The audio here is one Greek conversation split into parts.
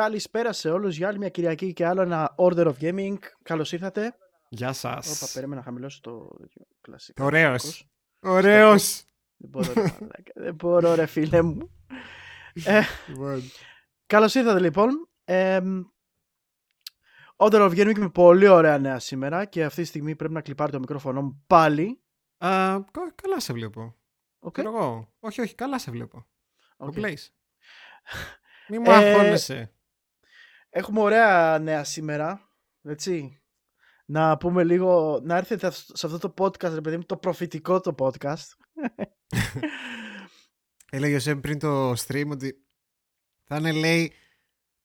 Καλησπέρα σε όλους για άλλη μια Κυριακή και άλλο ένα Order of Gaming. Καλώς ήρθατε. Γεια Όπα, σας. περίμενα να χαμηλώσω το κλασικό. Ωραίος. Ωραίος. Δεν μπορώ, ρε, μαλάκα. Δεν μπορώ ρε φίλε μου. Ε, Λοιπόν, καλώς ήρθατε λοιπόν. Ε, Order of Gaming με πολύ ωραία νέα σήμερα και αυτή τη στιγμή πρέπει να κλιπάρει το μικρόφωνο μου πάλι. α, κα- καλά σε βλέπω. Οκ. Ξέρω εγώ. Όχι, όχι, καλά σε βλέπω. Οκ. Το plays. Μη μου Ε, αγχώνεσαι. Έχουμε ωραία νέα σήμερα. Έτσι. Να πούμε λίγο, να έρθετε σε αυτό το podcast, ρε παιδί μου, το προφητικό το podcast. Έλεγε ο Σεμ πριν το stream ότι θα είναι, λέει,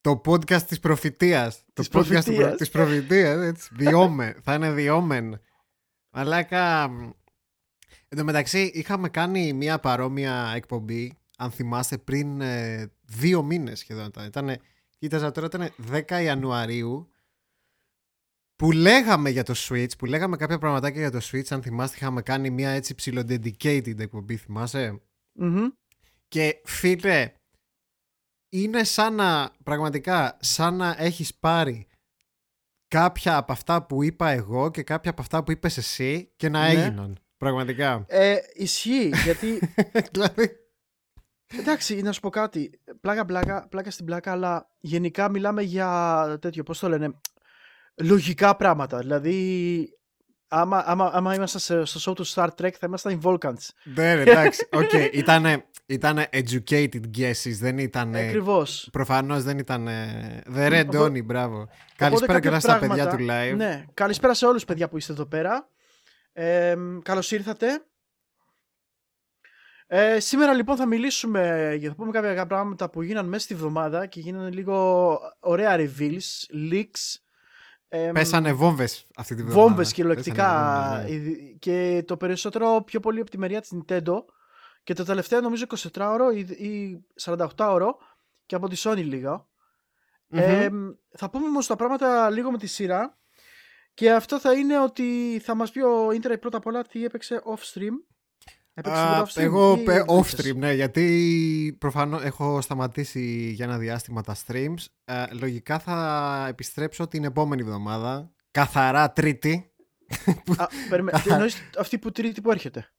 το podcast της προφητείας. Της το podcast προφητείας. της προφητείας, έτσι. The Omen. θα είναι The Omen. Μαλάκα. Εν τω μεταξύ, είχαμε κάνει μια παρόμοια εκπομπή, αν θυμάστε, πριν ε, δύο μήνες σχεδόν. Ήταν. Ήτανε, κοίταζα τώρα, ήταν 10 Ιανουαρίου, που λέγαμε για το Switch, που λέγαμε κάποια πραγματάκια για το Switch, αν θυμάστε, είχαμε κάνει μια έτσι ψηλο-dedicated εκπομπή, θυμάσαι; Μμμ. Και φίλε, είναι σαν να, πραγματικά, σαν να έχεις πάρει κάποια από αυτά που είπα εγώ και κάποια από αυτά που είπες εσύ και να Ναι. έγιναν. Πραγματικά. Ε, ισχύει, γιατί δηλαδή, Εντάξει, να σου πω κάτι. Πλάκα, πλάκα, πλάκα στην πλάκα, αλλά γενικά μιλάμε για τέτοιο, πώς το λένε, λογικά πράγματα. Δηλαδή, άμα, άμα, άμα ήμασταν σε- στο show του Star Trek, θα ήμασταν οι Vulcans. ναι, ρε, εντάξει. Οκ, ήτανε, ήτανε educated guesses, δεν ήταν. Ακριβώς. Προφανώς δεν ήταν. The Red Οπό- Donny, μπράβο. Καλησπέρα και στα παιδιά του live. Ναι, καλησπέρα σε όλους παιδιά που είστε εδώ πέρα. Ε, καλώς ήρθατε. Ε, σήμερα λοιπόν θα μιλήσουμε, για θα πούμε κάποια πράγματα που γίνανε μέσα στη βδομάδα και γίνανε λίγο ωραία reveals, leaks. εμ, Πέσανε βόμβες αυτή τη βδομάδα. βόμβες κυριολεκτικά Πέσανε βόμβες, ναι. ειδι- και το περισσότερο πιο πολύ από τη μεριά της Nintendo και το τελευταίο νομίζω 24 ώρο ή, ή 48 ώρο και από τη Sony λίγο. Μμμ. Εμ, θα πούμε όμως τα πράγματα λίγο με τη σειρά και αυτό θα είναι ότι θα μας πει ο Ίντερνετ πρώτα απ' όλα τι έπαιξε off stream. Έπαιξε Α, τίποτα off stream εγώ ή πε- δεν off έπαιξες; stream, ναι, γιατί προφανώς έχω σταματήσει για ένα διάστημα τα streams. Ε, λογικά θα επιστρέψω την επόμενη εβδομάδα, καθαρά τρίτη. Α, περιμέ- τι εννοείς αυτή που τρίτη που έρχεται;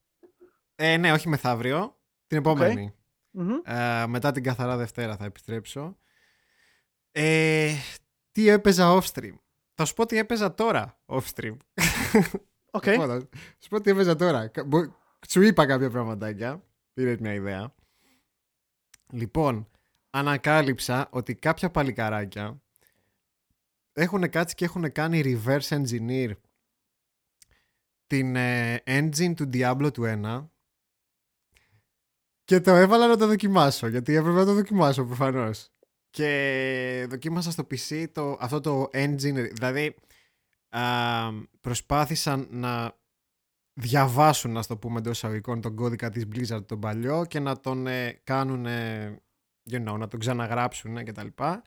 Ε, ναι, όχι μεθαύριο, την επόμενη. Μμμ. Ε, μετά την καθαρά Δευτέρα θα επιστρέψω. Ε, τι έπαιζα off stream. Θα σου πω τι έπαιζα τώρα off stream. Οκ. Λοιπόν, θα σου πω τι έπαιζα τώρα. Κα- μπο- Σου είπα κάποια πραγματάκια. Πήρε μια ιδέα. Λοιπόν, ανακάλυψα ότι κάποια παλικαράκια έχουν κάτσει και έχουν κάνει reverse engineer την ε, engine του Diablo του 1 και το έβαλα να το δοκιμάσω γιατί έπρεπε να το δοκιμάσω προφανώς και δοκίμασα στο PC το, αυτό το engine δηλαδή α, προσπάθησαν να διαβάσουν, να το πούμε εντό εισαγωγικών, τον κώδικα της Blizzard τον παλιό και να τον ε, κάνουν, ε, you know, να τον ξαναγράψουν και τα λοιπά.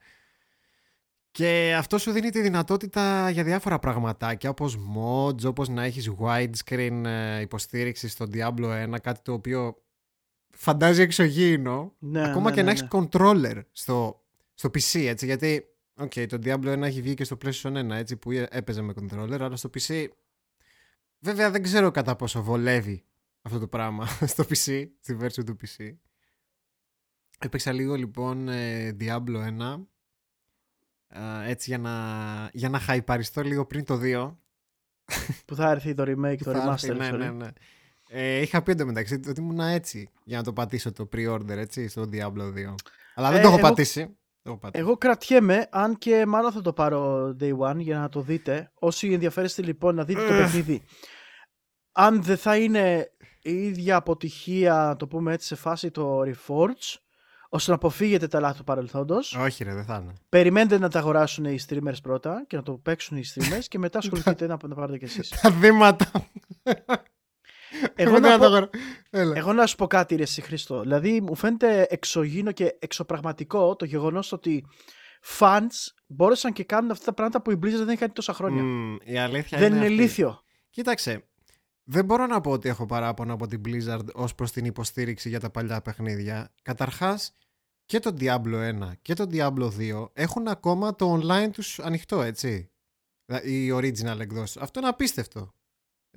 Και αυτό σου δίνει τη δυνατότητα για διάφορα πραγματάκια όπως mods, όπως να έχεις widescreen ε, υποστήριξη στο Diablo 1, κάτι το οποίο φαντάζει εξωγήινο. Ναι, Ακόμα ναι, και ναι, να ναι. έχεις controller στο, στο PC, έτσι, γιατί okay, το Diablo 1 έχει βγει και στο PlayStation 1, έτσι, που έπαιζε με controller, αλλά στο PC βέβαια δεν ξέρω κατά πόσο βολεύει αυτό το πράγμα στο PC, στη version του PC. Έπαιξα λίγο λοιπόν ε, Diablo 1, ε, έτσι για να, για να χαϊπαριστώ λίγο πριν το 2. Που θα έρθει το remake, το Θα έρθει, remaster. ναι, sorry. ναι, ναι. Ε, είχα πει εντωμεταξύ ότι ήμουν έτσι για να το πατήσω το pre-order έτσι στο Diablo 2. Αλλά δεν Ε, το έχω εγώ- πατήσει. Το έχω πατήσει. Εγώ κρατιέμαι, αν και μάλλον θα το πάρω day one για να το δείτε. Όσοι ενδιαφέρεστε λοιπόν να δείτε το Ugh. παιχνίδι, αν δεν θα είναι η ίδια αποτυχία, να το πούμε έτσι, σε φάση το Reforge, ώστε να αποφύγετε τα λάθη του παρελθόντος, Όχι ρε, δεν θα είναι. περιμένετε να τα αγοράσουν οι streamers πρώτα και να το παίξουν οι streamers και μετά ασχοληθείτε να, να πάρετε κι εσείς. Τα βήματα. Εγώ Μετά να, το πω, αγορά- Έλα. εγώ να σου πω κάτι ρε εσύ Χριστό. Δηλαδή μου φαίνεται εξωγήινο και εξωπραγματικό το γεγονός ότι fans μπόρεσαν και κάνουν αυτά τα πράγματα που η Blizzard δεν έχει κάνει τόσα χρόνια. Μμμ, η αλήθεια δεν είναι αυτή. ηλίθιο. Κοίταξε, δεν μπορώ να πω ότι έχω παράπονο από την Blizzard ως προς την υποστήριξη για τα παλιά παιχνίδια. Καταρχάς, και το Diablo 1 και το Diablo 2 έχουν ακόμα το online τους ανοιχτό, έτσι. Οι original εκδόσεις. Αυτό είναι απίστευτο.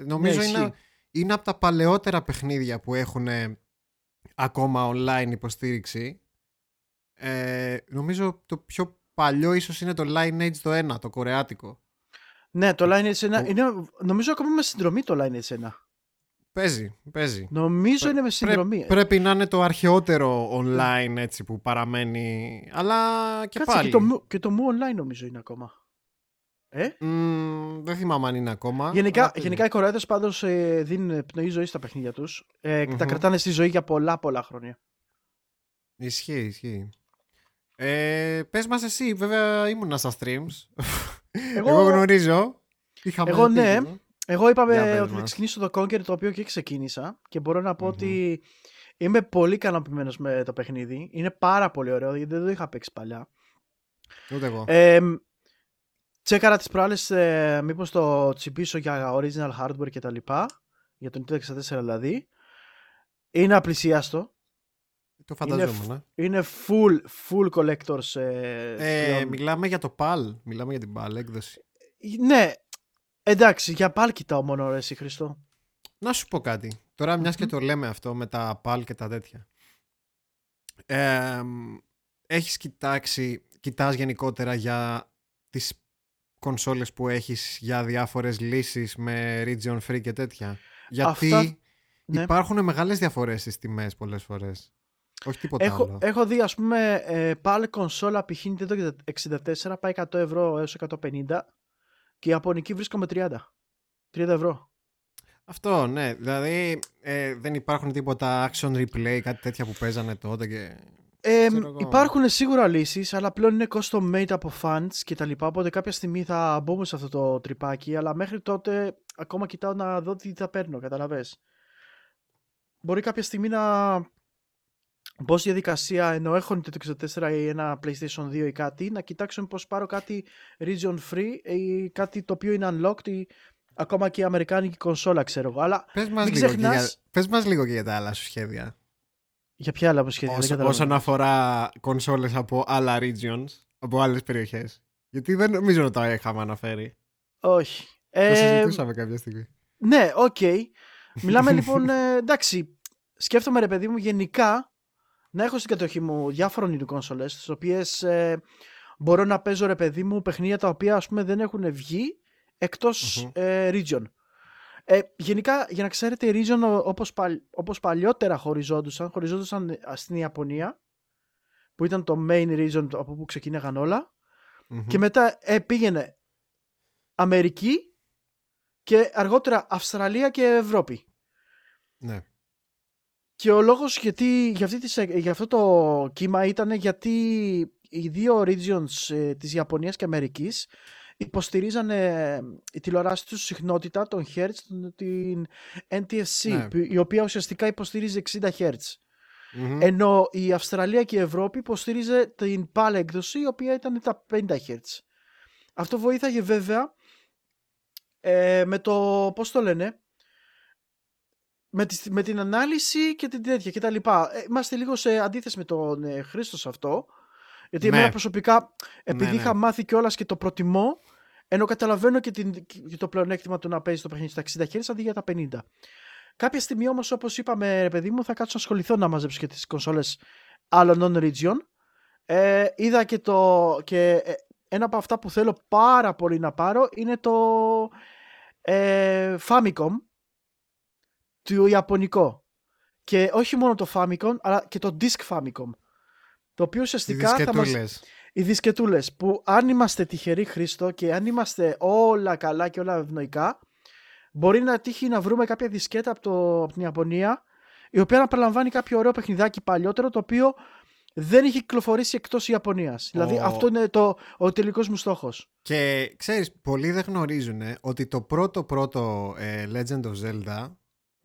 Νομίζω Ναι, είναι, ισχύει. είναι από τα παλαιότερα παιχνίδια που έχουν ακόμα online υποστήριξη. Ε, νομίζω το πιο παλιό ίσως είναι το Lineage το 1, το κορεάτικο. Ναι, το Lineage 1 Το- είναι, νομίζω ακόμα με συνδρομή το Lineage 1. Παίζει, παίζει. Νομίζω Πρέ- είναι με συνδρομή. Πρέ- πρέπει να είναι το αρχαιότερο online έτσι που παραμένει. Αλλά και Κάτσε, πάλι. και το, Mu- και το Mu Online νομίζω είναι ακόμα. Ε; Μμμ, δεν θυμάμαι αν είναι ακόμα. Γενικά, αλλά παίζει. γενικά οι κορεάτες πάντως ε, δίνουν πνοή ζωή στα παιχνίδια τους. Ε, και Τα Μμμ. κρατάνε στη ζωή για πολλά πολλά χρόνια. Ισχύει, ισχύει. Ε, πες μας εσύ, βέβαια ήμουνα στα streams. Εγώ, Εγώ- γνωρίζω. Είχαμε Εγώ πει ναι. λίγο. Εγώ Για είπαμε πες ότι θα μας. ξεκινήσω το Conquer το οποίο και ξεκίνησα και μπορώ να πω Μμμ. ότι είμαι πολύ ικανοποιημένος με το παιχνίδι. Είναι πάρα πολύ ωραίο γιατί δεν το είχα παίξει παλιά. Ούτε εγώ. Ε, τσέκαρα τις προάλλες ε, μήπως το τσιμπήσω για original hardware και τα λοιπά. Για το Nintendo 64 δηλαδή. Είναι απλησίαστο. Το φανταζόμουν. ε. Είναι full, full collectors. Ε, Ε, πλέον. μιλάμε για το PAL. Μιλάμε για την PAL έκδοση. Ναι, εντάξει, για πάλι κοιτάω μόνο ρε εσύ Χριστό. Να σου πω κάτι. Τώρα μιας και Μμμ. το λέμε αυτό με τα PAL και τα τέτοια. Ε, έχεις κοιτάξει, κοιτάς γενικότερα για τις κονσόλες που έχεις για διάφορες λύσεις με region free και τέτοια; Γιατί Αυτά- ναι. υπάρχουν μεγάλες διαφορές στις τιμές πολλές φορές. Όχι τίποτα Έχω, άλλο. έχω δει ας πούμε ε, πάλι κονσόλα π.χ. Nintendo 64 πάει 100 ευρώ έως 150 και η Ιαπωνική βρίσκω με 30. 30 ευρώ. Αυτό, ναι. Δηλαδή ε, δεν υπάρχουν τίποτα action replay, κάτι τέτοια που παίζανε τότε και... Ε, Ξέρω εγώ. υπάρχουν σίγουρα λύσεις, αλλά πλέον είναι custom made από fans και τα λοιπά, οπότε κάποια στιγμή θα μπούμε σε αυτό το τρυπάκι, αλλά μέχρι τότε ακόμα κοιτάω να δω τι θα παίρνω, καταλαβες. Μπορεί κάποια στιγμή να μπω στη διαδικασία, ενώ έχω το 64 ή ένα PlayStation 2 ή κάτι, να κοιτάξω πως πάρω κάτι region free ή κάτι το οποίο είναι unlocked ή ακόμα και η αμερικάνικη κονσόλα, ξέρω εγώ. Αλλά Πες μας, Μην λίγο και για, ξεχνάς- πες μας λίγο και για τα άλλα σου σχέδια. για ποια άλλα σχέδια, δεν Όσο- καταλαβαίνω. όσον αφορά κονσόλες από άλλα regions, από άλλες περιοχές. Γιατί δεν νομίζω να τα είχαμε αναφέρει. Όχι. Το Ε, συζητούσαμε κάποια στιγμή. Ναι, οκ. Μιλάμε λοιπόν, ε, εντάξει, σκέφτομαι ρε παιδί μου γενικά να έχω στην κατοχή μου διάφορων είδου κόνσολες, τις οποίες ε, μπορώ να παίζω ρε παιδί μου παιχνίδια τα οποία ας πούμε δεν έχουν βγει εκτός Μμμ. ε, region. Ε, γενικά, για να ξέρετε, οι region ο- όπως, παλ- όπως παλιότερα χωριζόντουσαν, χωριζόντουσαν ε, στην Ιαπωνία, που ήταν το main region από που ξεκίναγαν όλα, Μμμ. και μετά ε, πήγαινε Αμερική και αργότερα Αυστραλία και Ευρώπη. Ναι. Και ο λόγος γιατί, για, αυτή τη, για αυτό το κύμα ήταν γιατί οι δύο regions ε, της Ιαπωνίας και Αμερικής υποστηρίζανε ε, η τηλεοράση τους συχνότητα των Hertz, τον- την NTSC, Ναι. που- η οποία ουσιαστικά υποστηρίζει 60 Hz. Μμμ. Ενώ η Αυστραλία και η Ευρώπη υποστήριζε την PAL έκδοση, η οποία ήταν τα 50 Hz. Αυτό βοήθαγε βέβαια ε, με το, πώς το λένε, με, τη, με την ανάλυση και την τέτοια και τα λοιπά. Ε, είμαστε λίγο σε αντίθεση με τον ε, Χρήστος σε αυτό. Γιατί Ναι. εμένα προσωπικά, επειδή Ναι, ναι. είχα μάθει κιόλας και το προτιμώ, ενώ καταλαβαίνω και, την, και το πλεονέκτημα του να παίζει το παιχνίδι στα 60 Hz αντί για τα 50. Κάποια στιγμή όμως όπως είπαμε ρε παιδί μου θα κάτσω να ασχοληθώ να μαζέψω και τις κονσόλες άλλων non-region. Ε, είδα και το και ε, ένα από αυτά που θέλω πάρα πολύ να πάρω είναι το ε, Famicom του Ιαπωνικό. Και όχι μόνο το Famicom αλλά και το Disc Famicom. Το οποίο Οι ουσιαστικά θα μας, δισκετούλες. οι δισκετούλες που αν είμαστε τυχεροί Χρήστο και αν είμαστε όλα καλά και όλα ευνοϊκά μπορεί να τύχει να βρούμε κάποια δισκέτα από, το, από την Ιαπωνία η οποία να περιλαμβάνει κάποιο ωραίο παιχνιδάκι παλιότερο το οποίο δεν είχε κυκλοφορήσει εκτός Ιαπωνίας. Δηλαδή Ο- αυτό είναι το, ο τελικός μου στόχος. Και ξέρεις, πολλοί δεν γνωρίζουν ότι το πρώτο πρώτο ε, Legend of Zelda,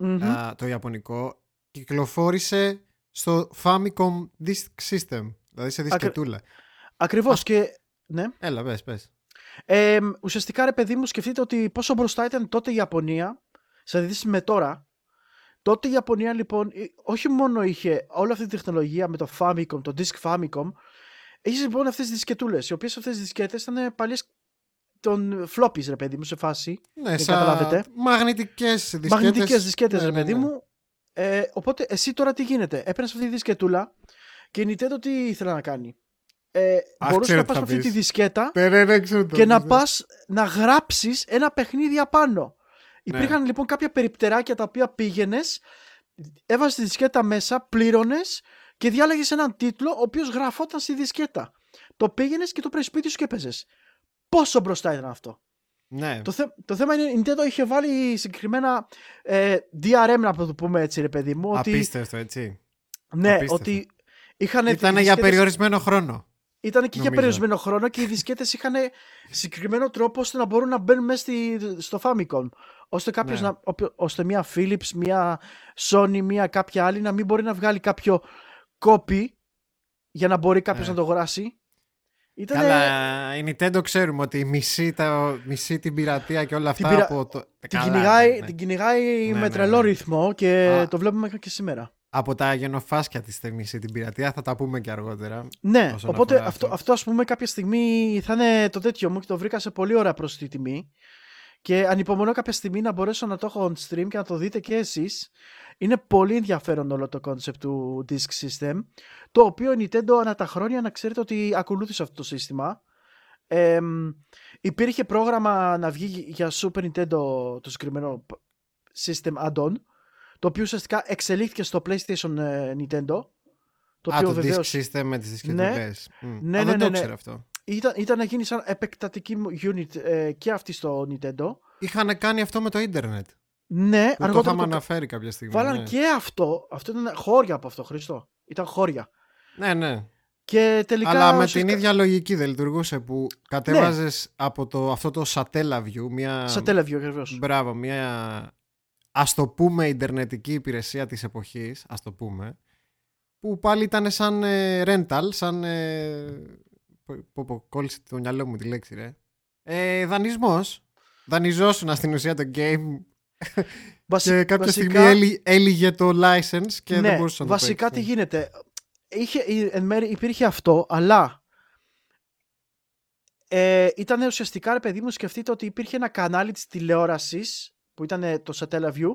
Μμμ. α, το ιαπωνικό, κυκλοφόρησε στο Famicom Disk System. Δηλαδή σε δισκετούλα. Ακριβώς και... Ναι. Έλα, πες, πες. Ε, ουσιαστικά ρε παιδί μου σκεφτείτε ότι πόσο μπροστά ήταν τότε η Ιαπωνία σε αντίθεση με τώρα Τότε η Ιαπωνία λοιπόν ε, όχι μόνο είχε όλη αυτή τη τεχνολογία με το Famicom, το Disk Famicom, έχεις λοιπόν αυτές τις δισκετούλες, οι οποίες αυτές τις δισκέτες ήταν παλιές των floppies ρε παιδί μου σε φάση. Ναι, σαν καταλάβετε. μαγνητικές δισκέτες. Μαγνητικές δισκέτες Ναι, ρε ναι, παιδί ναι. μου. Ε, οπότε εσύ τώρα τι γίνεται; Έπαιρνες αυτή τη δισκετούλα και η Nintendo τι ήθελε να κάνει; Ε, Αχ, μπορούσες ξέρω να τι πας θα με αυτή πεις. τη δισκέτα Ναι, ναι, ναι, ξέρω το και να ναι. πας να γράψεις ένα παιχνίδι απάνω. Ναι. Υπήρχαν λοιπόν κάποια περιπτεράκια τα οποία πήγαινες, έβαζες τη δισκέτα μέσα, πλήρωνες και διάλεγες έναν τίτλο ο οποίος γραφόταν στη δισκέτα. Το πήγαινες και το πήρες σπίτι σου και έπαιζες. Πόσο μπροστά ήταν αυτό. Ναι. Το, θε- το θέμα είναι η Nintendo είχε βάλει συγκεκριμένα ε, DRM, να το πούμε έτσι, ρε παιδί μου. Ότι, Απίστευτο, έτσι. ναι, απίστευτο. ότι είχαν. Ήταν για περιορισμένο χρόνο. Ήταν και για νομίζω. περιορισμένο χρόνο και οι δισκέτες είχαν συγκεκριμένο τρόπο ώστε να μπορούν να μπαίνουν μέσα στη, στο Famicom. Ώστε, κάποιος Ναι. να, οποιο- ώστε μια Philips, μια Sony, μια κάποια άλλη να μην μπορεί να βγάλει κάποιο copy για να μπορεί κάποιος Ναι. να το αγοράσει. Ήταν Καλά, η Nintendo ξέρουμε ότι μισεί, τα, μισεί την πειρατεία και όλα αυτά πειρα- από το... την, Καλά, κυνηγάει, ναι, ναι. την κυνηγάει Ναι, με ναι, τρελό ναι. ρυθμό και Α. το βλέπουμε και σήμερα. Από τα γενοφάσκια της τη μισεί την πειρατεία θα τα πούμε και αργότερα. Ναι, όσον οπότε αφορά αυτό, αυτό. αυτό ας πούμε κάποια στιγμή θα είναι το τέτοιο μου και το βρήκα σε πολύ ωραία προσιτή τιμή και ανυπομονώ κάποια στιγμή να μπορέσω να το έχω on stream και να το δείτε και εσείς. Είναι πολύ ενδιαφέρον όλο το concept του Disk System το οποίο η Nintendo ανά τα χρόνια να ξέρετε ότι ακολούθησε αυτό το σύστημα. Ε, υπήρχε πρόγραμμα να βγει για Super Nintendo το συγκεκριμένο system add-on το οποίο ουσιαστικά εξελίχθηκε στο PlayStation ε, Nintendo το Α, οποίο το βεβαίως disk system με τις δισκετουλές. Μμ. Ναι, Α, ναι, δεν ναι, το ναι. ξέρω αυτό. Ήταν, ήταν να γίνει σαν επεκτατική μου unit ε, και αυτή στο Nintendo. Είχαν κάνει αυτό με το ίντερνετ. Ναι, Που το αργότερα είχαμε το... αναφέρει κάποια στιγμή. βάλαν ναι. και αυτό. Αυτό ήταν χώρια από αυτό, Χριστό. Ήταν χώρια. ναι, ναι. Και τελικά. Αλλά με ουσιαστικά- την ίδια λογική δεν λειτουργούσε που κατέβαζες από το, αυτό το Satella View μια... Σαν τέλεβιο ακριβώς. Μπράβο, μια ας το πούμε ιντερνετική υπηρεσία της εποχής, ας το πούμε, που πάλι ήταν σαν ε, rental, σαν... Ε, πω, πω, πω, κόλλησε το μυαλό μου τη λέξη, ρε. Ε, δανεισμός. Δανειζόσουν στην ουσία το game και κάποια στιγμή έλυ- έλυγε το license και ναι, δεν μπορούσες να το βασικά τι παίξει. γίνεται. Είχε, εν μέρει υπήρχε αυτό, αλλά ε, ήταν ουσιαστικά, ρε παιδί μου, σκεφτείτε ότι υπήρχε ένα κανάλι της τηλεόρασης που ήταν ε, το Satella View,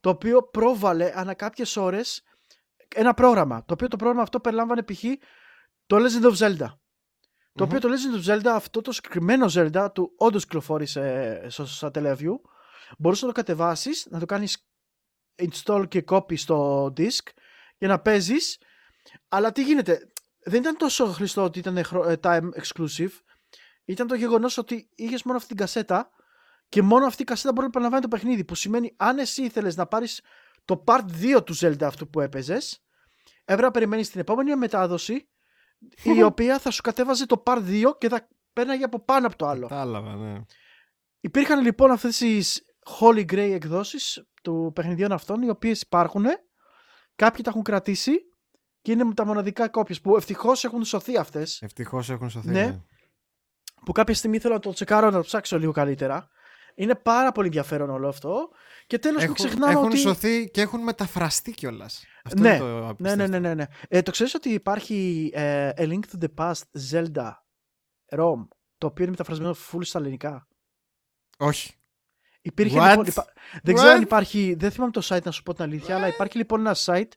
το οποίο πρόβαλε ανά κάποιες ώρες ένα πρόγραμμα, το οποίο το πρόγραμμα αυτό περιλάμβανε π.χ. το Legend of Zelda. Το Μμμ. οποίο το Legend of Zelda, αυτό το συγκεκριμένο Zelda, του όντως κυκλοφόρησε στο Satella View, μπορούσες να το κατεβάσεις, να το κάνεις install και copy στο disk για να παίζεις. Αλλά τι γίνεται δεν ήταν τόσο χρηστό ότι ήταν χρο- ε, time exclusive. Ήταν το γεγονός ότι είχες μόνο αυτή την κασέτα και μόνο αυτή η κασέτα μπορεί να επαναλαμβάνει το παιχνίδι που σημαίνει αν εσύ ήθελες να πάρεις το part 2 του Zelda αυτού που έπαιζες έπρεπε να περιμένεις την επόμενη μετάδοση η οποία θα σου κατέβαζε το part 2 και θα πέρναγε από πάνω από το άλλο Κατάλαβα, ναι. Υπήρχαν λοιπόν αυτές τις Holy Grail εκδόσεις του παιχνιδιών αυτών οι οποίες υπάρχουν κάποιοι τα έχουν κρατήσει και είναι τα μοναδικά κόπιες που ευτυχώς έχουν σωθεί αυτές Ευτυχώς έχουν σωθεί. Ναι. ναι. που κάποια στιγμή θέλω να το τσεκάρω να το ψάξω λίγο καλύτερα είναι πάρα πολύ ενδιαφέρον όλο αυτό και τέλος μην Έχουν, ξεχνάμε έχουν ότι σωθεί και έχουν μεταφραστεί κιόλας. Αυτό Ναι, είναι το ναι, ναι, απίστευτο. ναι, ναι, ναι. Ε, το ξέρεις ότι υπάρχει ε, A Link to the Past Zelda ROM το οποίο είναι μεταφρασμένο full στα ελληνικά; Όχι. Υπήρχε What? λοιπόν. υπά- Δεν ξέρω αν What? υπάρχει. Δεν θυμάμαι το site να σου πω την αλήθεια, αλλά υπάρχει λοιπόν ένα site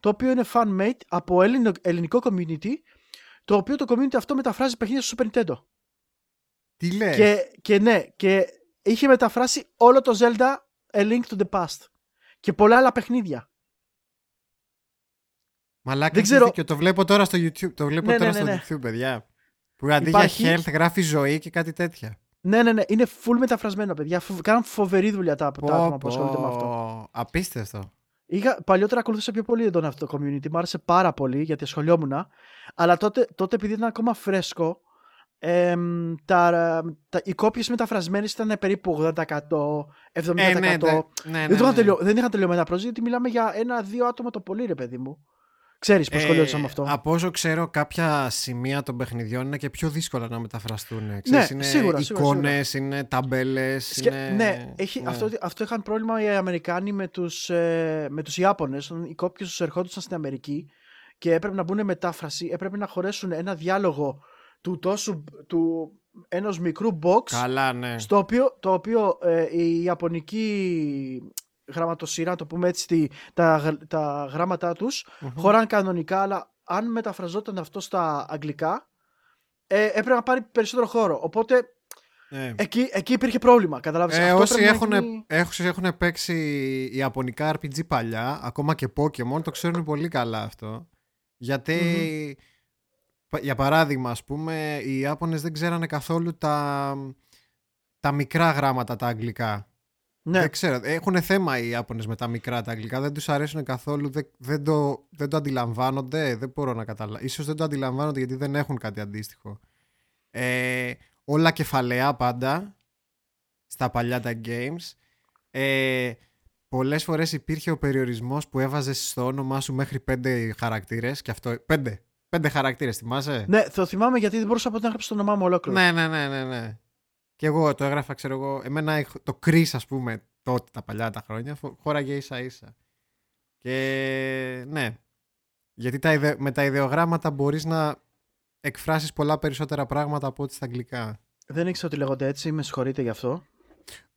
το οποίο είναι fan-made από ελληνο- ελληνικό community. Το οποίο το community αυτό μεταφράζει παιχνίδια στο Super Nintendo. Τι λες; Και, και ναι, και είχε μεταφράσει όλο το Zelda A Link to the Past. Και πολλά άλλα παιχνίδια. Μαλάκα δεν έχεις ξέρω- δίκιο. Το βλέπω τώρα στο YouTube. Το βλέπω Ναι, τώρα ναι, στο ναι, YouTube, παιδιά. Που αντί Υπάρχει- για health γράφει ζωή και κάτι τέτοια. Ναι, ναι, ναι. Είναι full μεταφρασμένο, παιδιά. Φοβ- Κάναν φοβερή δουλειά τα, τα άτομα που ασχολούνται με αυτό. πω. Απίστευτο. Είχα, παλιότερα ακολούθησα πιο πολύ έντονα αυτό το community. Μου άρεσε πάρα πολύ γιατί ασχολιόμουν. Αλλά τότε, τότε επειδή ήταν ακόμα φρέσκο, εμ, τα, τα, οι κόπιες μεταφρασμένες ήταν περίπου 80%, 70%. Ε, ναι, ναι, ναι, δεν, ναι, το είχαν ναι. τελειω, δεν είχαν τελειωμένα project γιατί μιλάμε για ένα-δύο άτομα το πολύ, ρε παιδί μου. Ξέρεις πώς σχολιάζω με αυτό. Από όσο ξέρω, κάποια σημεία των παιχνιδιών είναι και πιο δύσκολα να μεταφραστούν. Ναι, Ξέρεις, είναι σίγουρα, εικόνες, είναι ταμπέλες. Σκε- Είναι... Ναι, έχει, Αυτό, αυτό είχαν πρόβλημα οι Αμερικάνοι με τους, ε, με τους Ιάπωνες. όταν Οι κόπιες τους ερχόντουσαν στην Αμερική και έπρεπε να μπουν μετάφραση, έπρεπε να χωρέσουν ένα διάλογο του τόσου, του ενός μικρού box Καλά, ναι. στο οποίο, το οποίο ε, η Ιαπωνική γραμματοσυρά, το πούμε έτσι, τη- τα, γ- τα γράμματά τους Μμμ. χωράνε κανονικά, αλλά αν μεταφραζόταν αυτό στα αγγλικά, ε, έπρεπε να πάρει περισσότερο χώρο. Οπότε Ναι. εκεί, εκεί υπήρχε πρόβλημα. Καταλάβεις. Ε, Αυτό όσοι, πρέπει να έχουν, γίνει- όσοι έχουν παίξει Ιαπωνικά RPG παλιά, ακόμα και Pokemon, το ξέρουν πολύ καλά αυτό. Γιατί, πα- για παράδειγμα, ας πούμε, οι Ιάπωνες δεν ξέρανε καθόλου τα, τα μικρά γράμματα τα αγγλικά. Ναι, Δεν ξέρω, έχουν θέμα οι Ιάπωνες με τα μικρά τα αγγλικά, δεν τους αρέσουν καθόλου, δεν, δεν, το, δεν το αντιλαμβάνονται, δεν μπορώ να καταλάβω. Ίσως δεν το αντιλαμβάνονται γιατί δεν έχουν κάτι αντίστοιχο. Ε, όλα κεφαλαία πάντα, στα παλιά τα games. Ε, πολλές φορές υπήρχε ο περιορισμός που έβαζες στο όνομά σου μέχρι πέντε χαρακτήρες και αυτό, πέντε, πέντε χαρακτήρες, θυμάσαι; ναι, το θυμάμαι γιατί δεν μπορούσα ποτέ να γράψω το όνομά μου ολόκληρο. Ναι, ναι, ναι, ναι, ναι. Και εγώ το έγραφα, ξέρω εγώ. Εμένα έχ- το Chris, ας πούμε, τότε τα παλιά τα χρόνια, φο- χώραγε ίσα ίσα. Και ναι. Γιατί τα ιδε- με τα ιδεογράμματα μπορείς να εκφράσεις πολλά περισσότερα πράγματα από ό,τι στα αγγλικά. Δεν ήξερα ότι λέγονται έτσι, με συγχωρείτε γι' αυτό.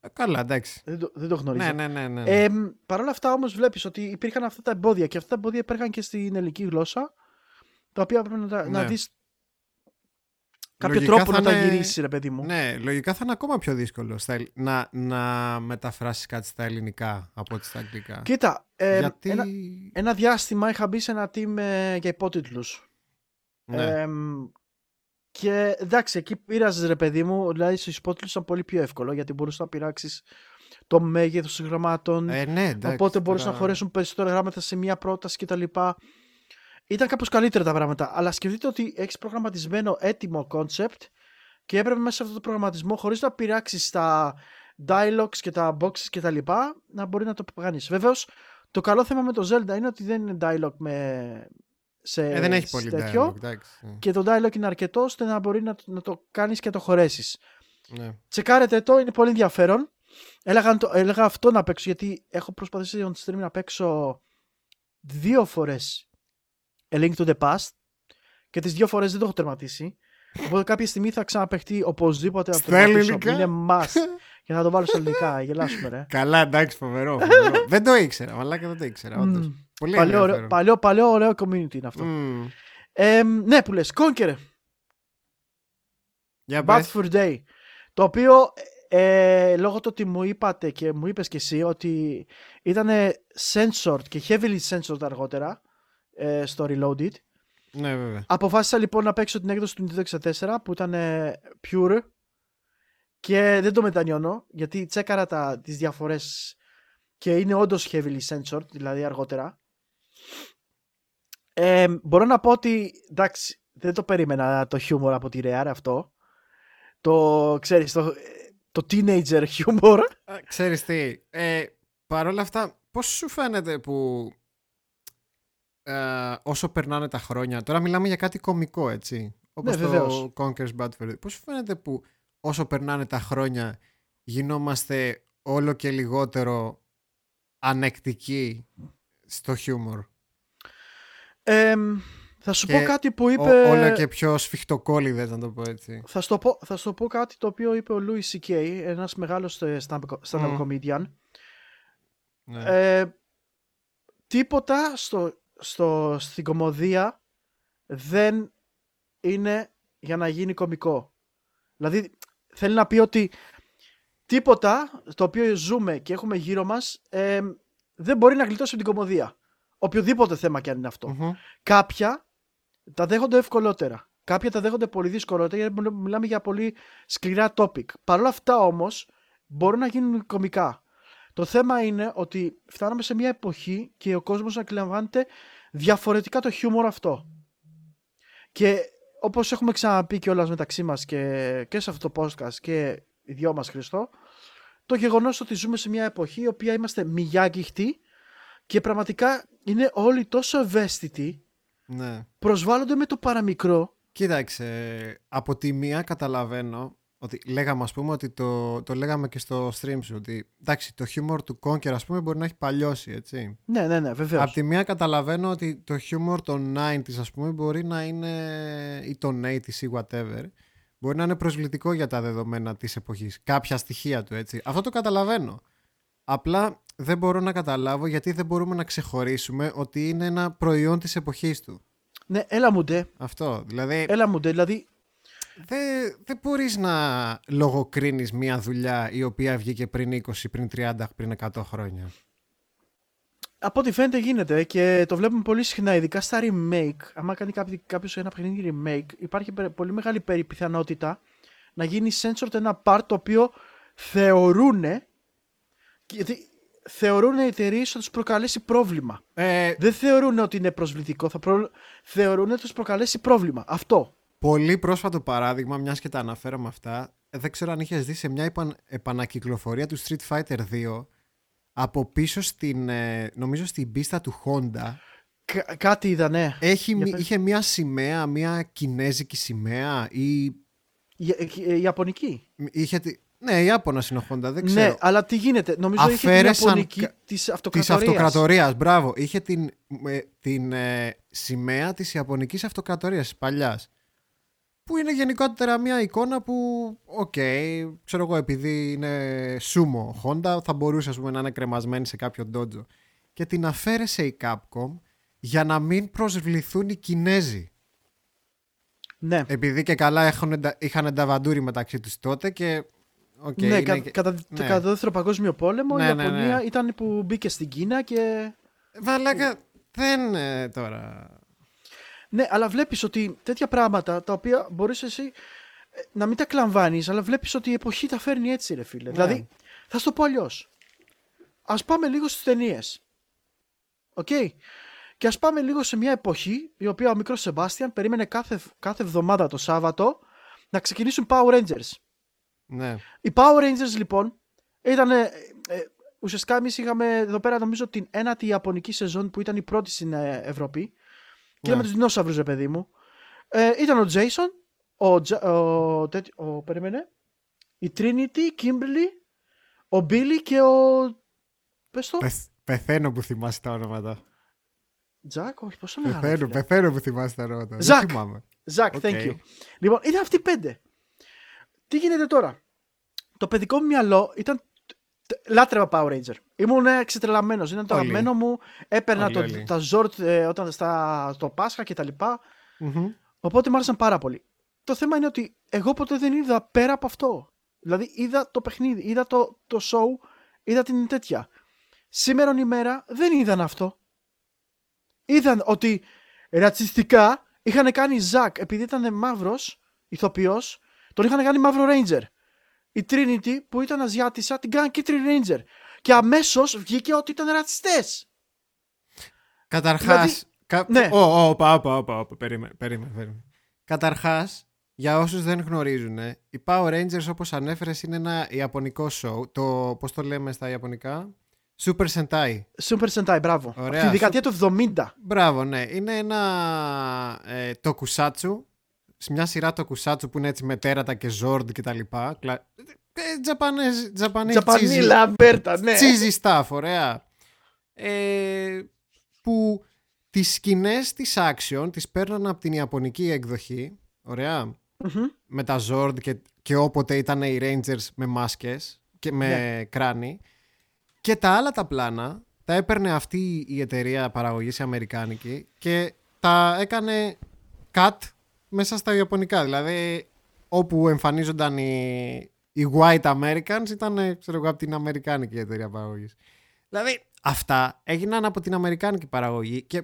Ε, καλά, εντάξει. Δεν το, δεν το γνωρίζω. Ναι, ναι, ναι. ναι. Ε, Παρ' όλα αυτά όμως βλέπεις ότι υπήρχαν αυτά τα εμπόδια και αυτά τα εμπόδια υπήρχαν και στην ελληνική γλώσσα τα οποία πρέπει να, τα- να Ναι. δεις κάποιο Λογικά τρόπο θα να τα είναι- γυρίσεις ρε παιδί μου. ναι, λογικά θα είναι ακόμα πιο δύσκολο στα ελλ- να, να μεταφράσεις κάτι στα ελληνικά από ό,τι στα αγγλικά. Κοίτα, ε, Γιατί... ένα, ένα διάστημα είχα μπει σε ένα team ε, για υπότιτλους. Ναι. Εμ, και εντάξει, εκεί πήραζε ρε παιδί μου, δηλαδή στους υπότιτλους ήταν πολύ πιο εύκολο γιατί μπορούσες να πειράξεις το μέγεθος των γραμμάτων. Ε, ναι, εντάξει, οπότε μπορούσες τώρα- να χωρέσουν περισσότερα γράμματα σε μία πρόταση κτλ. Ήταν κάπως καλύτερα τα πράγματα. Αλλά σκεφτείτε ότι έχεις προγραμματισμένο έτοιμο concept και έπρεπε μέσα σε αυτό το προγραμματισμό, χωρίς να πειράξεις τα dialogues και τα boxes κτλ., να μπορεί να το κάνεις. Βεβαίως, το καλό θέμα με το Zelda είναι ότι δεν είναι dialogue με. Σε, Ε, δεν έχει σε πολύ τέτοιο. dialogue, εντάξει. Και το dialogue είναι αρκετό ώστε να μπορεί να, να το κάνεις και να το χωρέσεις. Ναι. Τσεκάρετε το, είναι πολύ ενδιαφέρον. Έλεγα, να το- έλεγα αυτό να παίξω γιατί έχω προσπαθήσει on stream να παίξω δύο φορές A Link to the Past και τις δύο φορές δεν το έχω τερματίσει. Οπότε κάποια στιγμή θα ξαναπαιχτεί οπωσδήποτε να το Στα τερματίσω. ελληνικά; Είναι must. και θα το βάλω στα ελληνικά. Γελάσουμε ρε. Καλά, εντάξει, φοβερό. φοβερό. δεν το ήξερα, μαλάκα δεν το ήξερα. Όντως. Μμ. Πολύ παλιό, ωραίο, ενδιαφέρον. παλιό, παλιό ωραίο community είναι αυτό. Μμ. Ε, ναι που λες, Conquer. Για Bad πες. for Day. Το οποίο ε, λόγω του ότι μου είπατε και μου είπες και εσύ ότι ήταν censored και heavily censored αργότερα ε, στο Reloaded. Ναι, βέβαια. Αποφάσισα λοιπόν να παίξω την έκδοση του Nintendo 64 που ήταν ε, pure και δεν το μετανιώνω γιατί τσέκαρα τα, τις διαφορές και είναι όντως heavily censored, δηλαδή αργότερα. Ε, μπορώ να πω ότι εντάξει, δεν το περίμενα το humor από τη Rare αυτό. Το, ξέρεις, το, το teenager humor. Α, Ξέρεις τι, ε, παρόλα αυτά, πώς σου φαίνεται που ε, όσο περνάνε τα χρόνια, τώρα μιλάμε για κάτι κωμικό, έτσι, όπως Ναι, το βεβαίως. Conker's Bad Fur Day. Πώς σου φαίνεται που όσο περνάνε τα χρόνια γινόμαστε όλο και λιγότερο ανεκτικοί στο χιούμορ; Ε, θα σου Και πω κάτι που Ό- είπε... όλο και πιο σφιχτοκόλληδες, να το πω έτσι. Θα σου, το πω, θα σου το πω κάτι το οποίο είπε ο Louis C.K., ένας μεγάλος ε, stand-up stand-up Μμ. comedian. Ναι. Ε, τίποτα στο, στο, στην κομμωδία δεν είναι για να γίνει κωμικό. Δηλαδή θέλει να πει ότι τίποτα το οποίο ζούμε και έχουμε γύρω μας ε, δεν μπορεί να γλιτώσει από την κομμωδία. Οποιοδήποτε θέμα και αν είναι αυτό. Μμμ. Κάποια τα δέχονται ευκολότερα. Κάποια τα δέχονται πολύ δυσκολότερα γιατί μιλ- μιλάμε για πολύ σκληρά topic. Παρ' όλα αυτά όμως μπορούν να γίνουν κομικά. Το θέμα είναι ότι φτάνουμε σε μια εποχή και ο κόσμος αντιλαμβάνεται διαφορετικά το χιούμορ αυτό. Και όπως έχουμε ξαναπεί κιόλας μεταξύ μας και, και σε αυτό το podcast και οι δυο μας Χριστό, το γεγονός ότι ζούμε σε μια εποχή η οποία είμαστε μη και πραγματικά είναι όλοι τόσο ευαίσθητοι Ναι. προσβάλλονται με το παραμικρό. Κοίταξε, από τη μία καταλαβαίνω ότι λέγαμε ας πούμε ότι το, το λέγαμε και στο stream σου ότι εντάξει το χιούμορ του Conker ας πούμε μπορεί να έχει παλιώσει έτσι. Ναι, ναι, ναι, βεβαίως. Από τη μία καταλαβαίνω ότι το χιούμορ των 90s ας πούμε μπορεί να είναι ή των 80s ή whatever μπορεί να είναι προσβλητικό για τα δεδομένα της εποχής. Κάποια στοιχεία του έτσι. Αυτό το καταλαβαίνω. Απλά δεν μπορώ να καταλάβω γιατί δεν μπορούμε να ξεχωρίσουμε ότι είναι ένα προϊόν της εποχής του. Ναι, έλα μου ντε, Αυτό. Δηλαδή έλα μου ντε, δηλαδή δεν δεν μπορείς να λογοκρίνεις μια δουλειά η οποία βγήκε πριν 20, πριν 30, πριν 100 χρόνια. από ό,τι φαίνεται γίνεται και το βλέπουμε πολύ συχνά, ειδικά στα remake. Άμα κάνει κάποιο κάποιος ένα παιχνίδι remake, υπάρχει πε- πολύ μεγάλη περι- πιθανότητα να γίνει censored ένα part το οποίο θεωρούν. Γιατί θεωρούν οι εταιρείες ότι τους προκαλέσει πρόβλημα. Ε, Δεν θεωρούν ότι είναι προσβλητικό, θα προ... θεωρούν ότι τους προκαλέσει πρόβλημα. Αυτό. Πολύ πρόσφατο παράδειγμα, μιας και τα αναφέραμε αυτά, ε, δεν ξέρω αν είχες δει σε μια επαν- επανακυκλοφορία του Street Fighter 2 από πίσω στην, ε, νομίζω στην πίστα του Honda Κα- κάτι είδα, ναι. έχει, Για μη- πες. είχε μια σημαία, μια κινέζικη σημαία ή Η, η- η Ιαπωνική. είχε, τη- ναι Ιάπωνας είναι ο Honda, δεν ξέρω. Ναι, αλλά τι γίνεται. Νομίζω είχε την Αφαίρεσαν Ιαπωνική κα- της Της αυτοκρατορίας. αυτοκρατορίας, μπράβο. Είχε την, ε, την ε, σημαία της Ιαπωνικής αυτοκρατορίας, της παλιάς. Που είναι γενικότερα μια εικόνα που, οκ, ξέρω εγώ, επειδή είναι sumo Honda, θα μπορούσε ας πούμε, να είναι κρεμασμένη σε κάποιο dojo. Και την αφαίρεσε η Capcom για να μην προσβληθούν οι Κινέζοι. Ναι, Επειδή και καλά έχουν, εντα- είχαν νταβαντούρι μεταξύ τους τότε και... οκ, ναι, είναι κα- και- κατά, ναι. κατά το δεύτερο παγκόσμιο πόλεμο Ναι, η ναι, Ιαπωνία ναι. ήταν που μπήκε στην Κίνα και... Μαλάκα, δεν ε, τώρα... Ναι, αλλά βλέπεις ότι τέτοια πράγματα τα οποία μπορείς εσύ ε, να μην τα εκλαμβάνεις, αλλά βλέπεις ότι η εποχή τα φέρνει έτσι ρε Ναι. φίλε. Δηλαδή, θα σου το πω αλλιώς. Ας πάμε λίγο στις ταινίες. Οκ. Και ας πάμε λίγο σε μια εποχή η οποία ο μικρός Σεμπάστιαν περίμενε κάθε, κάθε εβδομάδα το Σάββατο να ξεκινήσουν Power Rangers. Ναι. Οι Power Rangers λοιπόν ήταν. Ε, ε, ουσιαστικά εμείς είχαμε εδώ πέρα νομίζω την ένατη Ιαπωνική σεζόν που ήταν η πρώτη στην ε, Ευρώπη. Και Ναι. είδαμε τους δεινόσαυρους, ρε παιδί μου. Ε, ήταν ο Jason, ο, Τζα- ο, τέτοι- ο, περίμενε, η Trinity, η Kimberly, ο Billy και ο. Πες το. Πεθ- πεθαίνω που θυμάσαι τα όνοματα. Τζακ, όχι, πόσο μεγάλο. Πεθαίνω, φίλε. πεθαίνω που θυμάσαι τα όνοματα. Ζακ. Δεν θυμάμαι. Ζακ, Οκ. thank you. Λοιπόν, ήταν αυτοί οι πέντε. Τι γίνεται τώρα; Το παιδικό μου μυαλό ήταν. Τ- Λάτρευα Power Ranger. Ήμουν ξετρελαμένος. Ήταν το Όλοι. αγαπημένο μου. Έπαιρνα Όλοι, το, όλοι. τα zords ε, όταν στα, στο Πάσχα και τα λοιπά. Μμμ. Οπότε μου άρεσαν πάρα πολύ. Το θέμα είναι ότι εγώ ποτέ δεν είδα πέρα από αυτό. Δηλαδή είδα το παιχνίδι, είδα το, το show, είδα την τέτοια. Σήμερα ημέρα δεν είδαν αυτό. Είδαν ότι ρατσιστικά είχαν κάνει Ζακ, επειδή ήταν μαύρος ηθοποιός, τον είχαν κάνει μαύρο Ranger. Η Trinity που ήταν Αζιάτισσα την κάνανε κίτρινη Ranger. Και αμέσως βγήκε ότι ήταν ρατσιστές. Καταρχάς... Δηλαδή- κα- ναι. Ω, ω, όπα, όπα, όπα, όπα, περίμενε, περίμενε, περίμενε. Καταρχάς, για όσους δεν γνωρίζουν, οι Power Rangers όπως ανέφερες είναι ένα ιαπωνικό show. Το, πώς το λέμε στα ιαπωνικά; Super Sentai. Super Sentai, μπράβο. Ωραία, Από τη δεκαετία του 70. Μπράβο, ναι. Είναι ένα ε, tokusatsu. Σε μια σειρά tokusatsu που είναι έτσι με τέρατα και ζόρντ και τα λοιπά. Κλα... Ε, Japanese, Japanese cheesy- Τζαπανίλα, Μπέρτα, ναι. cheesy stuff, ωραία. Ε, που τις σκηνές της action τις παίρναν από την ιαπωνική εκδοχή, ωραία, Μμμ. με τα Zord και, και όποτε ήταν οι Rangers με μάσκες και με Ναι. κράνη και τα άλλα τα πλάνα τα έπαιρνε αυτή η εταιρεία παραγωγής η αμερικάνικη και τα έκανε cut μέσα στα ιαπωνικά δηλαδή όπου εμφανίζονταν οι, οι white Americans ήταν ξέρω εγώ από την αμερικάνικη εταιρεία παραγωγής δηλαδή αυτά έγιναν από την αμερικάνικη παραγωγή και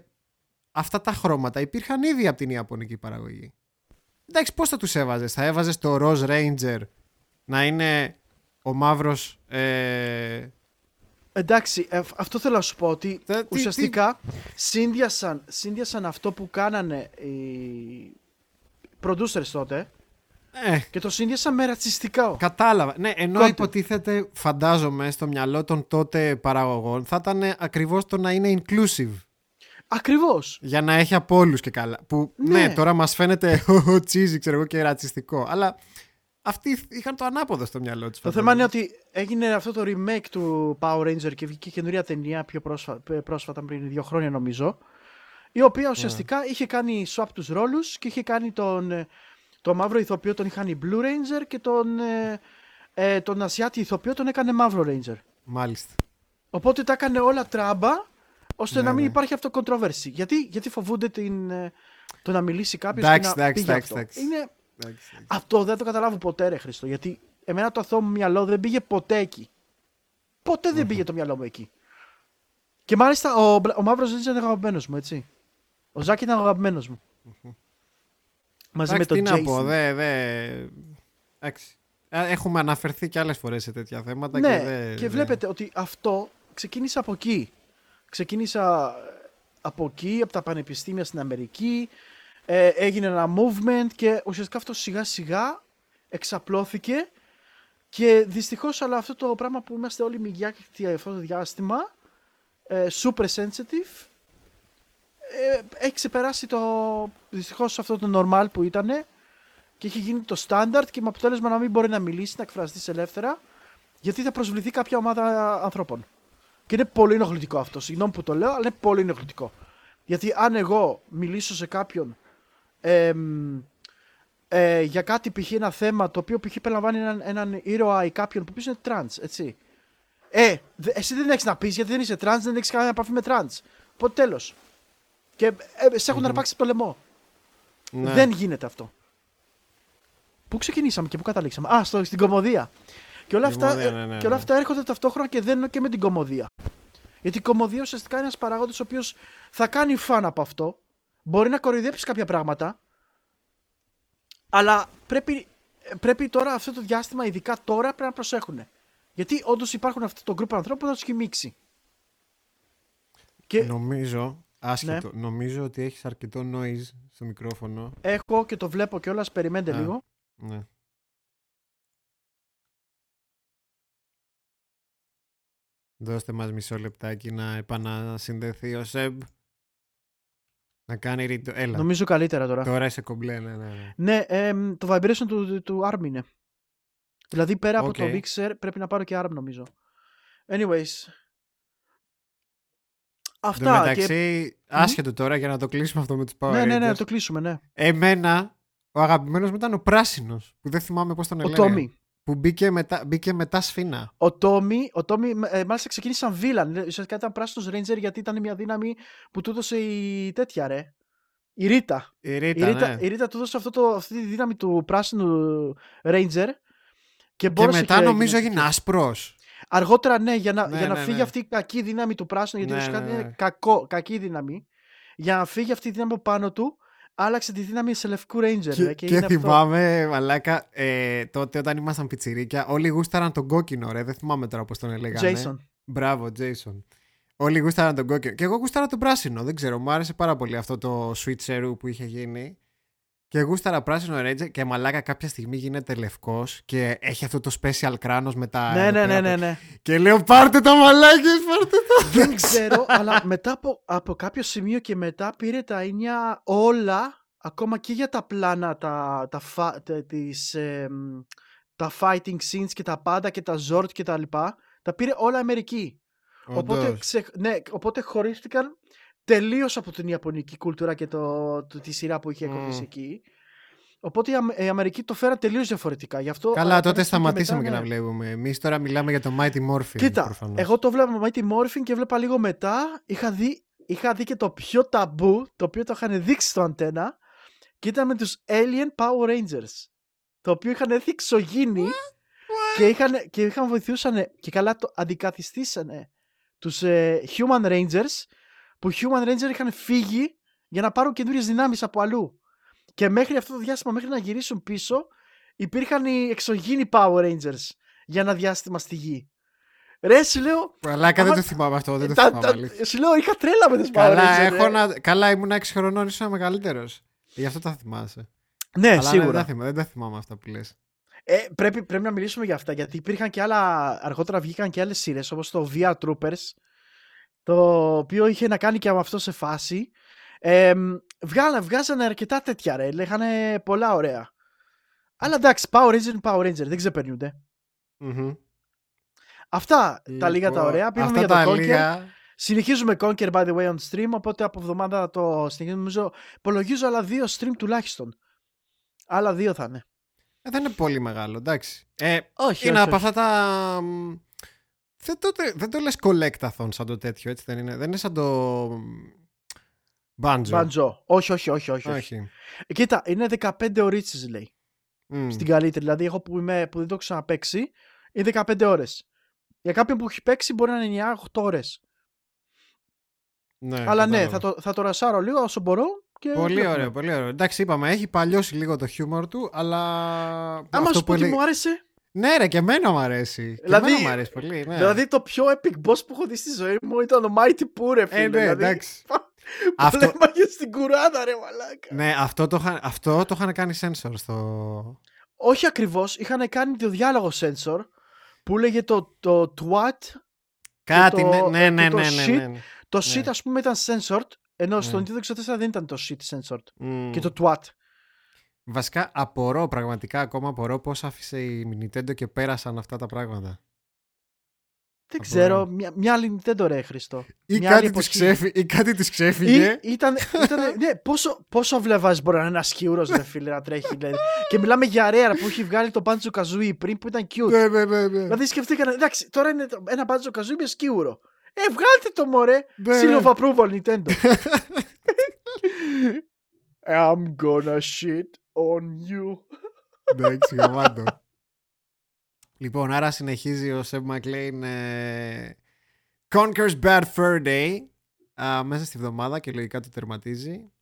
αυτά τα χρώματα υπήρχαν ήδη από την ιαπωνική παραγωγή Εντάξει, πώς θα τους έβαζες; Θα έβαζες το Rose Ranger να είναι ο μαύρος... Ε... Εντάξει, ε, αυτό θέλω να σου πω ότι Τα- τι- ουσιαστικά σύνδυασαν, σύνδυασαν αυτό που κάνανε οι producers τότε ε, και το σύνδυασαν με ρατσιστικά. κατάλαβα. Ναι, ενώ Content. υποτίθεται, φαντάζομαι, στο μυαλό των τότε παραγωγών θα ήταν ακριβώς το να είναι inclusive. Ακριβώς. Για να έχει από όλους και καλά. Που ναι, Ναι. τώρα μας φαίνεται τσίζι, ξέρω εγώ, και ρατσιστικό. Αλλά αυτοί είχαν το ανάποδο στο μυαλό τους. Το θέμα είναι ότι έγινε αυτό το remake του Power Ranger και βγήκε καινούρια ταινία πιο πρόσφατα, πρόσφατα πριν δύο χρόνια νομίζω. Η οποία ουσιαστικά είχε κάνει swap τους ρόλους και είχε κάνει τον, ε, το μαύρο ηθοποιό τον είχαν οι Blue Ranger και τον, ε, ε, τον Ασιάτη ηθοποιό τον έκανε μαύρο Ranger. Μάλιστα. Οπότε τα έκανε όλα τράμπα ώστε Ναι, να μην ναι. υπάρχει αυτό controversy. Γιατί, γιατί φοβούνται την, ε, το να μιλήσει κάποιος και Εντάξει, να εντάξει, πει γι' εντάξει, αυτό. εντάξει. Είναι, Εντάξει, εντάξει. αυτό δεν το καταλάβω ποτέ, ρε Χριστό. Γιατί εμένα το αθώο μου μυαλό δεν πήγε ποτέ εκεί. Ποτέ δεν πήγε το μυαλό μου εκεί. Και μάλιστα ο, μπλα- ο μαύρος δεν ήταν αγαπημένος μου, έτσι. Ο Ζάκη ήταν αγαπημένος μου. Μαζί με Εντάξει, τον τι να πω, Jason. δε, δε... Εντάξει. Ε, Έχουμε αναφερθεί και άλλες φορές σε τέτοια θέματα. Ναι, και, δε, και δε- βλέπετε ότι αυτό ξεκίνησε από εκεί. Ξεκίνησα από εκεί, από τα πανεπιστήμια στην Αμερική. Ε, έγινε ένα movement και ουσιαστικά αυτό σιγά σιγά εξαπλώθηκε και δυστυχώς αλλά αυτό το πράγμα που είμαστε όλοι μυγιάκητοι αυτό το διάστημα ε, super sensitive ε, έχει ξεπεράσει το δυστυχώς αυτό το normal που ήταν και έχει γίνει το standard και με αποτέλεσμα να μην μπορεί να μιλήσει, να εκφραστείς ελεύθερα γιατί θα προσβληθεί κάποια ομάδα ανθρώπων. Και είναι πολύ ενοχλητικό αυτό. Συγγνώμη που το λέω, αλλά είναι πολύ ενοχλητικό. Γιατί αν εγώ μιλήσω σε κάποιον εμ, ε, για κάτι π.χ. ένα θέμα το οποίο π.χ. περιλαμβάνει έναν, έναν ήρωα ή κάποιον που είναι τρανς, έτσι. Ε, δε- εσύ δεν έχεις να πεις γιατί δεν είσαι τρανς, δεν έχεις καμία επαφή με τρανς. Οπότε τέλος. Και ε, σε έχουν αρπάξει το λαιμό. Ναι. Δεν γίνεται αυτό. Πού ξεκινήσαμε και πού καταλήξαμε; Α, στο, στην κομμωδία. Και όλα, αυτά, Κομμωδία, ε, ναι, ναι, και όλα ναι. αυτά έρχονται ταυτόχρονα και δένουν και με την κομμωδία. Γιατί η κομμωδία ουσιαστικά είναι ένας παράγοντας ο οποίος θα κάνει φαν από αυτό. Μπορεί να κοροϊδέψει κάποια πράγματα. Αλλά πρέπει, πρέπει τώρα αυτό το διάστημα, ειδικά τώρα, πρέπει να προσέχουν. Γιατί όντως υπάρχουν αυτό το γκρουπ ανθρώπων που θα τους χυμίξει. Και Νομίζω, άσχετο, νομίζω ότι έχεις αρκετό noise στο μικρόφωνο. έχω και το βλέπω κιόλας, περιμένετε Α. λίγο. Ναι. Δώστε μας μισό λεπτάκι να επανασυνδεθεί ο Σεμ. Να κάνει ρίτο. Έλα. Νομίζω καλύτερα τώρα. Τώρα είσαι κομπλέ, ναι, ναι. ναι. Ναι, εμ, το vibration του, του, του ARM είναι. Δηλαδή πέρα από Οκ. το mixer πρέπει να πάρω και arm νομίζω. Anyways. Εν τω Αυτά. μεταξύ, Και... άσχετο τώρα για να το κλείσουμε αυτό με τους Power Ναι, ναι, ναι, Rangers. να το κλείσουμε, ναι. Εμένα, ο αγαπημένος μου ήταν ο πράσινος, που δεν θυμάμαι πώς τον Ο έλεγαν. Τόμι. Που μπήκε μετά, μπήκε μετά σφήνα. Ο Τόμι, ο Τόμι ε, μάλιστα ξεκίνησε σαν villain. Ουσιαστικά ήταν πράσινος Ranger γιατί ήταν μια δύναμη που του έδωσε η τέτοια ρε. Η Ρίτα. Η Η Ρίτα, Ρίτα, ναι. η Ρίτα του έδωσε αυτό το, αυτή τη δύναμη του πράσινου Ranger. Και, Και μπόρεσε μετά νομίζω έγινε- έγινε άσπρος. Αργότερα, ναι, για να, Ναι, για να ναι, φύγει ναι. αυτή η κακή δύναμη του πράσινου, γιατί Ναι, ουσιαστικά ναι, ναι. είναι κακό, κακή δύναμη. Για να φύγει αυτή η δύναμη από πάνω του, άλλαξε τη δύναμη σε λευκού Ranger. Και, ρε, και και είναι αυτό. θυμάμαι, μαλάκα, ε, τότε όταν ήμασταν πιτσιρίκια, όλοι γούσταραν τον κόκκινο, ρε. Δεν θυμάμαι τώρα πώς τον έλεγανε. Jason. Μπράβο, Jason. Όλοι γούσταραν τον κόκκινο. Και εγώ γούσταρα τον πράσινο. Δεν ξέρω, μου άρεσε πάρα πολύ αυτό το switcheroo που είχε γίνει. Και γούσταρα πράσινο Ranger και μαλάκα κάποια στιγμή γίνεται λευκός και έχει αυτό το special κράνος με τα. Ναι, εδώ ναι, πέρα ναι, που- ναι, ναι. Και λέω πάρτε τα μαλάκες, πάρτε τα. Δεν ξέρω, αλλά μετά από, από κάποιο σημείο και μετά πήρε τα ίνια όλα, ακόμα και για τα πλάνα, τα, τα, φα- τα, τις, εμ, τα fighting scenes και τα πάντα και τα Zord και τα λοιπά, τα πήρε όλα Αμερική. Οπότε, Όντως. ξε, ναι, οπότε χωρίστηκαν τελείως από την Ιαπωνική κουλτούρα και το, το, τη σειρά που είχε Μμμ. κολλήσει εκεί. Οπότε η, Αμ- η Αμερική το φέρα τελείως διαφορετικά. Γι' αυτό, Καλά, από τότε ένα σημείο σταματήσαμε και μετά, να ναι. βλέπουμε. Εμείς τώρα μιλάμε για το Mighty Morphin. Κοίτα, προφανώς. εγώ το βλέπα με Mighty Morphin και βλέπα λίγο μετά. Είχα δει, είχα δει και το πιο ταμπού, το οποίο το είχαν δείξει στο αντένα και ήταν με τους Alien Power Rangers. Το οποίο είχαν έρθει εξωγήινοι και είχαν, και είχαν βοηθούσαν και καλά το αντικαθιστήσανε τους ε, Human Rangers που Human Ranger είχαν φύγει για να πάρουν καινούριες δυνάμεις από αλλού. Και μέχρι αυτό το διάστημα, μέχρι να γυρίσουν πίσω, υπήρχαν οι εξωγήινοι Power Rangers για ένα διάστημα στη γη. Ρε, σου λέω. Μαλάκα δεν άμα- το θυμάμαι αυτό, δεν το τα- θυμάμαι. τα- αλήθεια. σου λέω, είχα τρέλα με του Power Καλά, Rangers. έχω ρε. να... Καλά, ήμουν 6 χρονών, ήσουν μεγαλύτερος. Γι' αυτό τα θυμάσαι. Ναι, Αλλά σίγουρα. Δεν, τα θυμάμαι, δεν τα θυμάμαι αυτά που λες. Ε, πρέπει, πρέπει να μιλήσουμε για αυτά γιατί υπήρχαν και άλλα. Αργότερα βγήκαν και άλλες σειρές όπως το VR Troopers. Το οποίο είχε να κάνει και με αυτό σε φάση. Ε, βγάλα, βγάζανε αρκετά τέτοια ρε, λέγανε πολλά ωραία. Αλλά εντάξει, Power Ranger είναι Power Ranger, δεν ξεπερνιούνται. Μμμ. Αυτά τα λίγα τα Λοιπόν, ωραία. Πήγαμε αυτά για το τα Conquer. λίγα. Συνεχίζουμε Conquer by the way on stream, οπότε από εβδομάδα θα το συνεχίζουμε. Νομίζω, υπολογίζω άλλα δύο stream τουλάχιστον. Άλλα δύο θα είναι. Ε, δεν είναι πολύ μεγάλο, εντάξει. Ε, Όχι, είναι όχι, από όχι. αυτά τα. Μ, Δεν το, δεν το λες collectathon σαν το τέτοιο, έτσι δεν είναι. Δεν είναι σαν το. Banjo. Μπαντζό. Όχι, όχι, όχι, όχι, όχι. Όχι. Ε, Κοίτα, είναι 15 ωρίτσες λέει. Μμ. Στην καλύτερη. Δηλαδή, εγώ που, είμαι, που δεν το έχω ξαναπέξει, είναι 15 ώρες. Για κάποιον που έχει παίξει μπορεί να είναι 9-8 ώρες. Ναι, Αλλά ναι, κατάλαβα. θα το, θα το ρασάρω λίγο όσο μπορώ. Και Πολύ βλέπουμε. ωραίο, πολύ ωραίο. Εντάξει, είπαμε, έχει παλιώσει λίγο το χιούμορ του, αλλά. Άμα σου πω ότι έλεγε- μου άρεσε, Ναι, ρε, και εμένα μου αρέσει. Και Δηλαδή- εμένα μου αρέσει πολύ. Ναι. δηλαδή το πιο epic boss που έχω δει στη ζωή μου ήταν ο Mighty Poo, ρε φίλε. ε, ναι, δηλαδή, εντάξει. Αυτό- Πολέμαγε στην κουράδα, ρε μαλάκα. Ναι, αυτό το, είχα- αυτό το είχαν κάνει sensor στο. Όχι ακριβώς, είχαν κάνει το διάλογο sensor που έλεγε το, το twat, Κάτι, το- ναι, ναι, και ναι, το ναι, shit ναι, ναι. το Ναι. shit ας πούμε ήταν censored, ενώ στο Ναι. Nintendo 64 δεν ήταν το shit censored. Μμ. Και το twat. Βασικά απορώ, πραγματικά ακόμα απορώ πώς άφησε η Nintendo και πέρασαν αυτά τα πράγματα. Δεν Απορώ. ξέρω, μια, μια άλλη Nintendo ρε Χριστό. Ή Μια άλλη κάτι, της εποχή. ξέφυ... ή κάτι της ξέφυγε. Ή, ήταν, ήταν, ναι, πόσο, πόσο βλεβάς μπορεί να είναι ένας σκιούρος ρε φίλε να τρέχει. Δηλαδή. και μιλάμε για Rare που έχει βγάλει το Banjo Kazooie πριν που ήταν cute. ναι, ναι, ναι, ναι. Δηλαδή σκεφτήκανε, εντάξει, τώρα είναι το- ένα Banjo Kazooie με σκιούρο. Ε, βγάλτε το μωρέ. Ναι, Seal ναι. of approval Nintendo. I'm gonna shit on you. Εντάξει, γαμάτο. λοιπόν, άρα συνεχίζει ο Seb McLean ε, Conquers Bad Fur Day α, μέσα στη βδομάδα και λογικά το τερματίζει.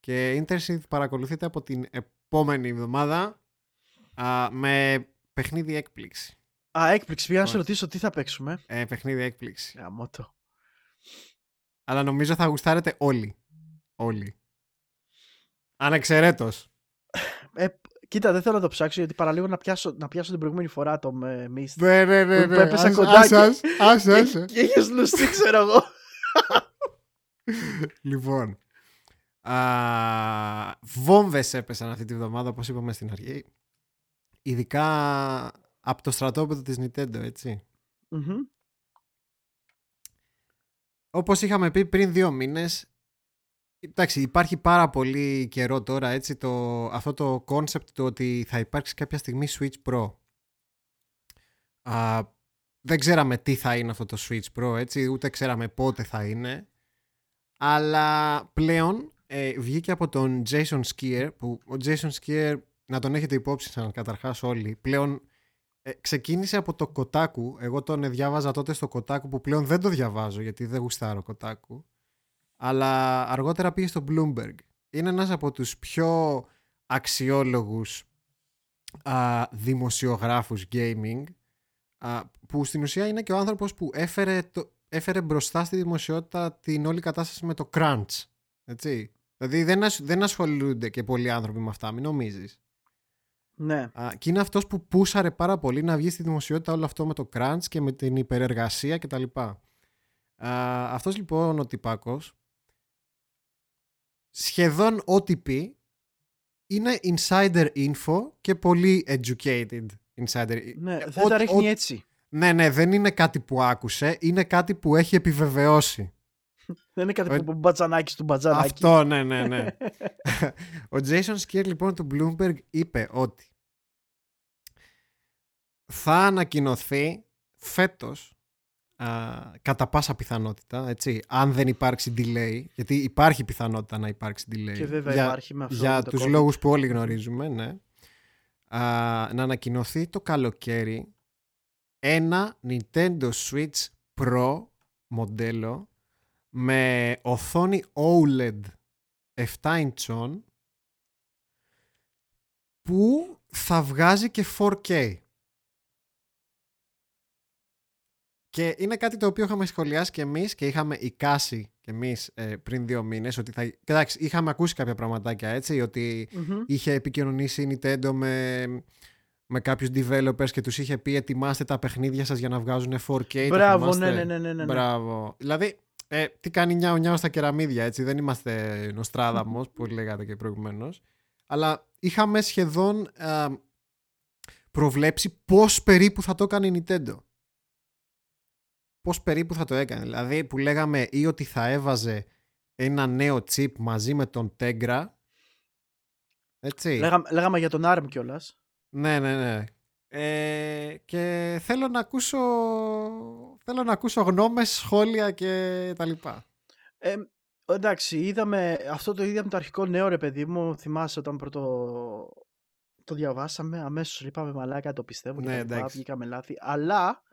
Και Interseed παρακολουθείτε από την επόμενη εβδομάδα α, με παιχνίδι έκπληξη. Α, έκπληξη. Πήγα να σε Όχι. ρωτήσω τι θα παίξουμε; Ε, παιχνίδι έκπληξη. Γαμώ το. Αλλά νομίζω θα γουστάρετε όλοι. Όλοι. Ανεξαιρέτως. Ε, κοίτα, δεν θέλω να το ψάξω γιατί παραλίγο να πιάσω, να πιάσω την προηγούμενη φορά το με Mist. Ναι, ναι, ναι. Που ναι. έπεσα Ας- κοντά ας- και- ας- άσε, Και, άσε. και είχες λουστεί, ξέρω εγώ. Λοιπόν. Α, βόμβες έπεσαν αυτή τη βδομάδα, όπως είπαμε στην αρχή. Ειδικά από το στρατόπεδο της Nintendo, έτσι. Μμμ. Όπως είχαμε πει πριν δύο μήνες, εντάξει, υπάρχει πάρα πολύ καιρό τώρα, έτσι, το, αυτό το concept του ότι θα υπάρξει κάποια στιγμή Switch Pro. Α, δεν ξέραμε τι θα είναι αυτό το Switch Pro, έτσι, ούτε ξέραμε πότε θα είναι. Αλλά πλέον ε, βγήκε από τον Jason Skier, που ο Jason Skier, να τον έχετε υπόψη σαν καταρχάς όλοι, πλέον ε, ξεκίνησε από το Kotaku. Εγώ τον ε, διάβαζα τότε στο Kotaku που πλέον δεν το διαβάζω γιατί δεν γουστάρω Kotaku. Αλλά αργότερα πήγε στο Bloomberg. Είναι ένας από τους πιο αξιόλογους α, δημοσιογράφους gaming α, που στην ουσία είναι και ο άνθρωπος που έφερε, το, έφερε μπροστά στη δημοσιότητα την όλη κατάσταση με το crunch. Έτσι. Δηλαδή δεν, ασ- δεν ασχολούνται και πολλοί άνθρωποι με αυτά, μην νομίζεις. Ναι. Α, και είναι αυτός που πούσαρε πάρα πολύ να βγει στη δημοσιότητα όλο αυτό με το crunch και με την υπερεργασία κτλ. Α, αυτός λοιπόν ο τυπάκος σχεδόν ό,τι πει είναι insider info και πολύ educated insider ναι. Ε, Δεν ό- τα ρίχνει ό- έτσι. Ναι, ναι, δεν είναι κάτι που άκουσε, είναι κάτι που έχει επιβεβαιώσει. Δεν είναι κάτι Ε, που που μπατζανάκι του μπατζανάκι. Αυτό, ναι, ναι, ναι. Ο Jason Skier λοιπόν του Bloomberg είπε ότι θα ανακοινωθεί φέτος α, κατά πάσα πιθανότητα, έτσι, αν δεν υπάρξει delay, γιατί υπάρχει πιθανότητα να υπάρξει delay. Και βέβαια για, υπάρχει με αυτό. για με το τους COVID. λόγους που όλοι γνωρίζουμε, ναι. Α, να ανακοινωθεί το καλοκαίρι ένα Nintendo Switch Pro μοντέλο με οθόνη OLED 7 inch που θα βγάζει και 4K. Και είναι κάτι το οποίο είχαμε σχολιάσει και εμείς και είχαμε εικάσει και εμείς ε, πριν δύο μήνες ότι θα... Εντάξει, είχαμε ακούσει κάποια πραγματάκια έτσι, ότι Μμμ. είχε επικοινωνήσει η Nintendo με, με κάποιους developers και τους είχε πει ετοιμάστε τα παιχνίδια σας για να βγάζουν 4K. τα Μπράβο, θυμάστε;» ναι, ναι, ναι, ναι, ναι. Μπράβο. Δηλαδή, ε, τι κάνει νιάου νιάου στα κεραμίδια, έτσι. Δεν είμαστε Νοστράδαμος, που λέγατε και προηγουμένως. Αλλά είχαμε σχεδόν ε, προβλέψει πώς περίπου θα το έκανε η Nintendo. Πώς περίπου θα το έκανε. Δηλαδή που λέγαμε ή ότι θα έβαζε ένα νέο chip μαζί με τον Tegra. Έτσι. Λέγαμε, λέγαμε για τον ARM κιόλας. Ναι, ναι, ναι. Ε, και θέλω να ακούσω θέλω να ακούσω γνώμες, σχόλια και τα λοιπά. Ε, εντάξει, είδαμε, αυτό το είδαμε το αρχικό νέο ρε παιδί μου, θυμάσαι όταν πρώτο το διαβάσαμε, αμέσως είπαμε μαλάκα το πιστεύω και Ναι, τα λοιπά, εντάξει. βγήκαμε λάθη, αλλά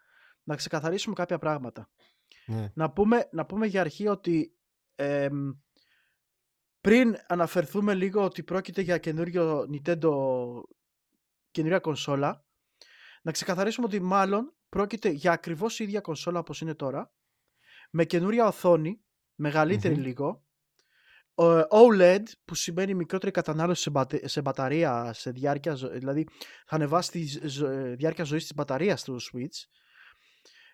να ξεκαθαρίσουμε κάποια πράγματα. Ναι. Να πούμε, να πούμε για αρχή ότι εμ, πριν αναφερθούμε λίγο ότι πρόκειται για καινούριο Nintendo καινούρια κονσόλα, να ξεκαθαρίσουμε ότι μάλλον πρόκειται για ακριβώς η ίδια κονσόλα όπως είναι τώρα, με καινούρια οθόνη, μεγαλύτερη Μμμ. λίγο, ο- OLED που σημαίνει μικρότερη κατανάλωση σε, μπατε- σε μπαταρία, σε διάρκεια, ζω- δηλαδή θα ανεβάσει τη ζ- ζω- ε, διάρκεια ζωής της μπαταρίας του Switch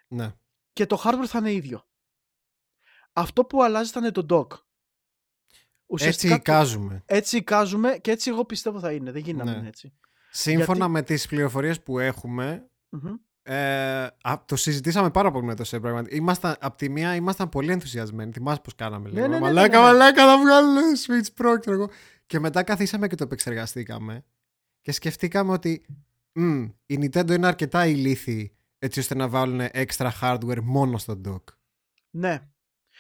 ναι. και το hardware θα είναι ίδιο. Αυτό που αλλάζει θα είναι το dock. Έτσι το- εικάζουμε. έτσι εικάζουμε και έτσι εγώ πιστεύω θα είναι. Δεν γίνει να Ναι. μην είναι έτσι. Σύμφωνα Γιατί- με τις πληροφορίες που έχουμε, Μμμ. ε, α, το συζητήσαμε πάρα πολύ με το Σeb. πραγματικά. Ήμασταν, απ' τη μία ήμασταν πολύ ενθουσιασμένοι. Θυμάσαι πώς κάναμε. Ναι, λίγο. ναι, ναι, μαλάκα, ναι, ναι. μαλάκα, θα βγάλουν Switch Pro, ξέρω εγώ. Και μετά καθίσαμε και το επεξεργαστήκαμε. Και σκεφτήκαμε ότι μμ, η Nintendo είναι αρκετά ηλίθιη έτσι ώστε να βάλουν έξτρα hardware μόνο στο dock. Ναι.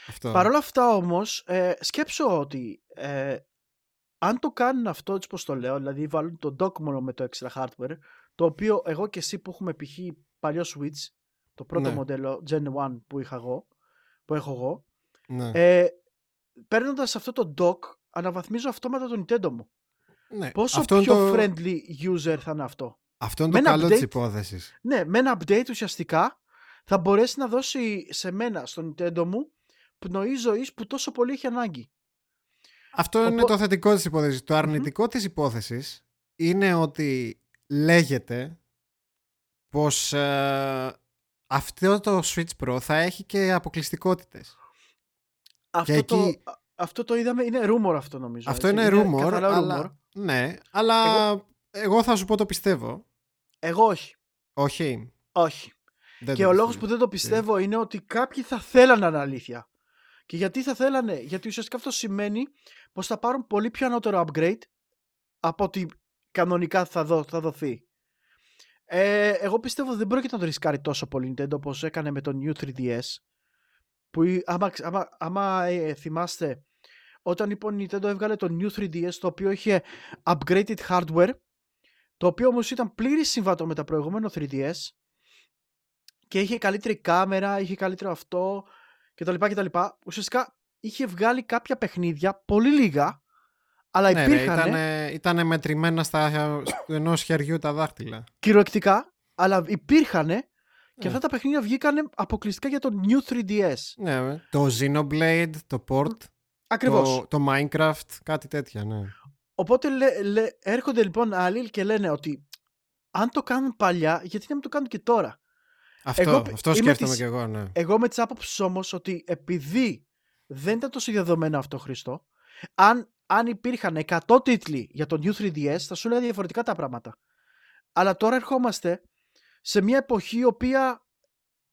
Αυτό. Παρ' όλα αυτά όμως, ε, σκέψω ότι ε, αν το κάνουν αυτό έτσι πως το λέω, δηλαδή βάλουν το dock μόνο με το extra hardware, το οποίο εγώ και εσύ που έχουμε π.χ. παλιό Switch, το πρώτο Ναι. μοντέλο Gen 1 που είχα εγώ, που έχω εγώ, Ναι. ε, παίρνοντας αυτό το dock, αναβαθμίζω αυτόματα το Nintendo μου. ναι. Πόσο αυτό είναι πιο το, friendly user θα είναι αυτό; Αυτό είναι με το ένα καλό update- της υπόθεσης. Ναι, με ένα update ουσιαστικά θα μπορέσει να δώσει σε μένα, στο Nintendo μου, πνοή ζωής που τόσο πολύ έχει ανάγκη. Αυτό είναι Οπό- το θετικό της υπόθεσης. Το αρνητικό της υπόθεσης είναι ότι λέγεται πως ε, αυτό το Switch Pro θα έχει και αποκλειστικότητες. Αυτό, εκεί- το, α- αυτό το είδαμε, είναι rumor αυτό νομίζω. Αυτό έτσι, είναι rumor, καθαρά αλλά, ναι, αλλά εγώ... θα σου πω το πιστεύω. Εγώ όχι. Όχι. όχι. Δεν και το ο λόγος πιστεύω. που δεν το πιστεύω είναι ότι κάποιοι θα θέλανε να είναι αλήθεια. Και γιατί θα θέλανε, γιατί ουσιαστικά αυτό σημαίνει πως θα πάρουν πολύ πιο ανώτερο upgrade από ότι κανονικά θα, δω, θα δοθεί. Ε, εγώ πιστεύω δεν πρόκειται να το ρισκάρει τόσο πολύ Nintendo όπως έκανε με το New 3DS που η- άμα, ξ- άμα, άμα ε, θυμάστε όταν λοιπόν η Nintendo έβγαλε το New 3DS το οποίο είχε upgraded hardware το οποίο όμως ήταν πλήρης συμβατό με τα προηγούμενο 3DS και είχε καλύτερη κάμερα, είχε καλύτερο αυτό κτλ. κτλ. Ουσιαστικά είχε βγάλει κάποια παιχνίδια, πολύ λίγα, αλλά Ναι, ρε, υπήρχαν ήτανε, ήτανε μετρημένα στα ενός χεριού τα δάχτυλα. κυριολεκτικά, αλλά υπήρχαν και Ναι. αυτά τα παιχνίδια βγήκαν αποκλειστικά για το New 3DS. Ναι, με. το Xenoblade, το Port, Ακριβώς. το, το Minecraft, κάτι τέτοια, ναι. Οπότε λέ- λέ- έρχονται λοιπόν άλλοι και λένε ότι αν το κάνουν παλιά, γιατί να μην το κάνουν και τώρα; Αυτό, Εγώ αυτό είμαι σκέφτομαι της- κι εγώ, ναι. Εγώ με τι άποψει όμως ότι επειδή δεν ήταν τόσο διαδεδομένο αυτό Χριστό, αν, αν υπήρχαν 100 τίτλοι για το New 3DS, θα σου λέει διαφορετικά τα πράγματα. Αλλά τώρα ερχόμαστε σε μια εποχή η οποία,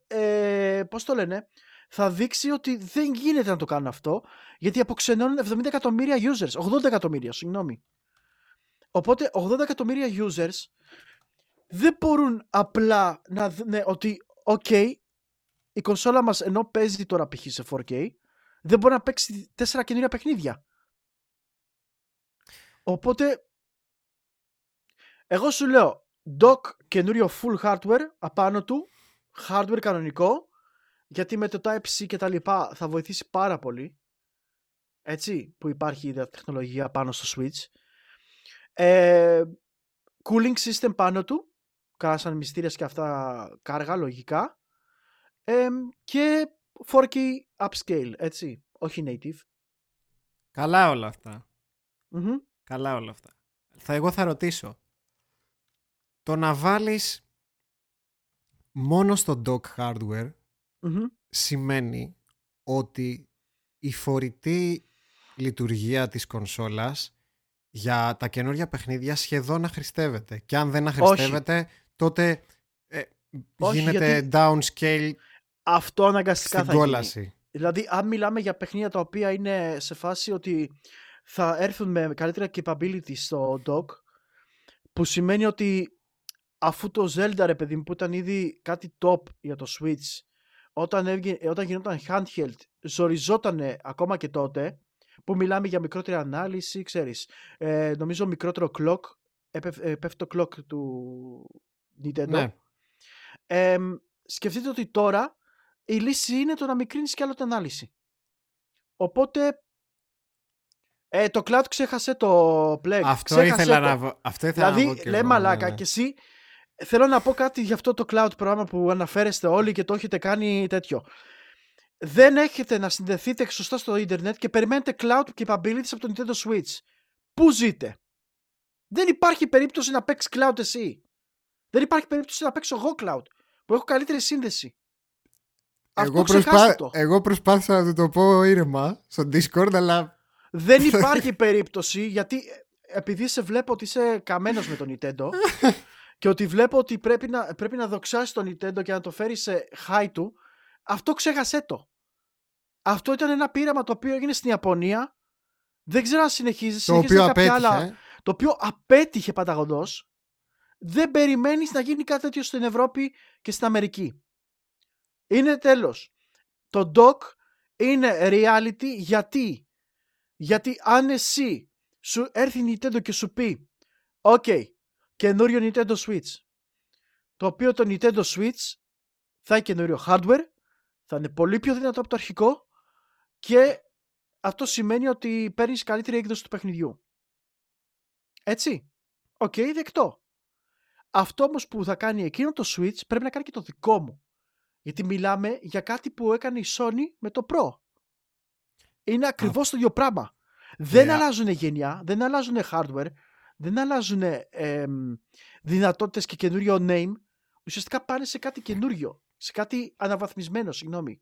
ε, πώς το λένε, θα δείξει ότι δεν γίνεται να το κάνουν αυτό, γιατί αποξενώνουν 70 εκατομμύρια users, 80 εκατομμύρια, συγγνώμη. Οπότε 80 εκατομμύρια users δεν μπορούν απλά να δουν ότι, οκ, η κονσόλα μας ενώ παίζει τώρα π.χ. σε 4K, δεν μπορεί να παίξει τέσσερα καινούργια παιχνίδια. Οπότε, εγώ σου λέω, dock καινούριο full hardware απάνω του, hardware κανονικό, γιατί με το Type-C και τα λοιπά θα βοηθήσει πάρα πολύ. Έτσι, που υπάρχει η τεχνολογία πάνω στο Switch. Ε, cooling system πάνω του, κάνα σαν μυστήρες και αυτά κάργα, λογικά. Ε, και 4K upscale, έτσι, όχι native. Καλά όλα αυτά. Μμμ. Καλά όλα αυτά. Θα, εγώ θα ρωτήσω. Το να βάλεις μόνο στο dock hardware Μμμ. σημαίνει ότι η φορητή λειτουργία της κονσόλας για τα καινούργια παιχνίδια σχεδόν αχρηστεύεται. Και αν δεν αχρηστεύεται, τότε ε, Όχι, γίνεται γιατί downscale Αυτό αναγκαστικά στην θα γίνει. κόλαση. Δηλαδή, αν μιλάμε για παιχνίδια τα οποία είναι σε φάση ότι θα έρθουν με καλύτερα capability στο dock, που σημαίνει ότι αφού το Zelda, ρε παιδί μου, που ήταν ήδη κάτι top για το Switch, όταν, έβγε, όταν γινόταν handheld, ζοριζότανε ακόμα και τότε, που μιλάμε για μικρότερη ανάλυση, ξέρεις, ε, νομίζω μικρότερο clock, έπεφ- ε, πέφτει το clock του Nintendo. Ναι. Εμ, σκεφτείτε ότι τώρα η λύση είναι το να μικρύνεις κι άλλο την ανάλυση. Οπότε ε, το cloud ξέχασε το Plague. Αυτό ξέχασε ήθελα, το. να, βω- αυτό ήθελα να Δηλαδή, πω και λέει εγώ, μαλάκα ναι, ναι. και εσύ θέλω να πω κάτι για αυτό το cloud πρόγραμμα που αναφέρεστε όλοι και το έχετε κάνει τέτοιο. Δεν έχετε να συνδεθείτε σωστά στο ίντερνετ και περιμένετε cloud capabilities από το Nintendo Switch. Πού ζείτε; Δεν υπάρχει περίπτωση να παίξεις cloud εσύ. Δεν υπάρχει περίπτωση να παίξω εγώ cloud που έχω καλύτερη σύνδεση. Αυτό Εγώ, ξεχάστε προσπά... το. εγώ προσπάθησα να του το πω ήρεμα στο Discord, αλλά Δεν υπάρχει περίπτωση γιατί ε, επειδή σε βλέπω ότι είσαι καμένος με το Nintendo και ότι βλέπω ότι πρέπει να, πρέπει να δοξάσεις το Nintendo και να το φέρεις σε high του, αυτό ξέχασέ το. Αυτό ήταν ένα πείραμα το οποίο έγινε στην Ιαπωνία. Δεν ξέρω αν συνεχίζεις. το συνεχίζεις οποίο κάποια απέτυχε. άλλα, το οποίο απέτυχε παταγωδώς. Δεν περιμένεις να γίνει κάτι τέτοιο στην Ευρώπη και στην Αμερική. Είναι τέλος. Το doc είναι reality γιατί; Γιατί αν εσύ σου έρθει η Nintendo και σου πει «OK, καινούριο Nintendo Switch», το οποίο το Nintendo Switch θα έχει καινούριο hardware, θα είναι πολύ πιο δυνατό από το αρχικό και αυτό σημαίνει ότι παίρνεις καλύτερη έκδοση του παιχνιδιού. Έτσι. Οκ, δεκτό. Αυτό όμως που θα κάνει εκείνο το Switch πρέπει να κάνει και το δικό μου. Γιατί μιλάμε για κάτι που έκανε η Sony με το Pro. Είναι ακριβώς το ίδιο πράγμα. Δεν Ναι. αλλάζουν γενιά, δεν αλλάζουν hardware, δεν αλλάζουν ε, δυνατότητες και καινούριο name. Ουσιαστικά πάνε σε κάτι καινούριο, σε κάτι αναβαθμισμένο, συγγνώμη.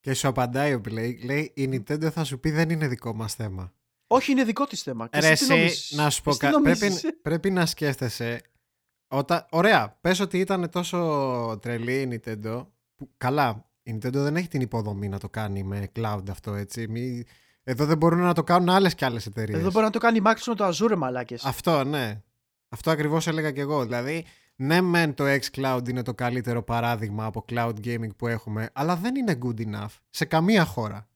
Και σου απαντάει ο Blake, λέει η Nintendo θα σου πει δεν είναι δικό μας θέμα. Όχι, είναι δικό της θέμα. Και Ρε εσύ τι εσύ, νομίζεις; να σου πω Εσύ τι κάτι. Πρέπει, νομίζεις; πρέπει να σκέφτεσαι. Όταν, ωραία, πες ότι ήταν τόσο τρελή η Nintendo. Που, καλά, η Nintendo δεν έχει την υποδομή να το κάνει με cloud αυτό έτσι. Μη, εδώ δεν μπορούν να το κάνουν άλλες και άλλες εταιρείες. Εδώ μπορεί να το κάνει η Microsoft με το Azure, μαλάκες. Αυτό, ναι. Αυτό ακριβώς έλεγα και εγώ. Δηλαδή, ναι μεν το xCloud είναι το καλύτερο παράδειγμα από cloud gaming που έχουμε, αλλά δεν είναι good enough σε καμία χώρα.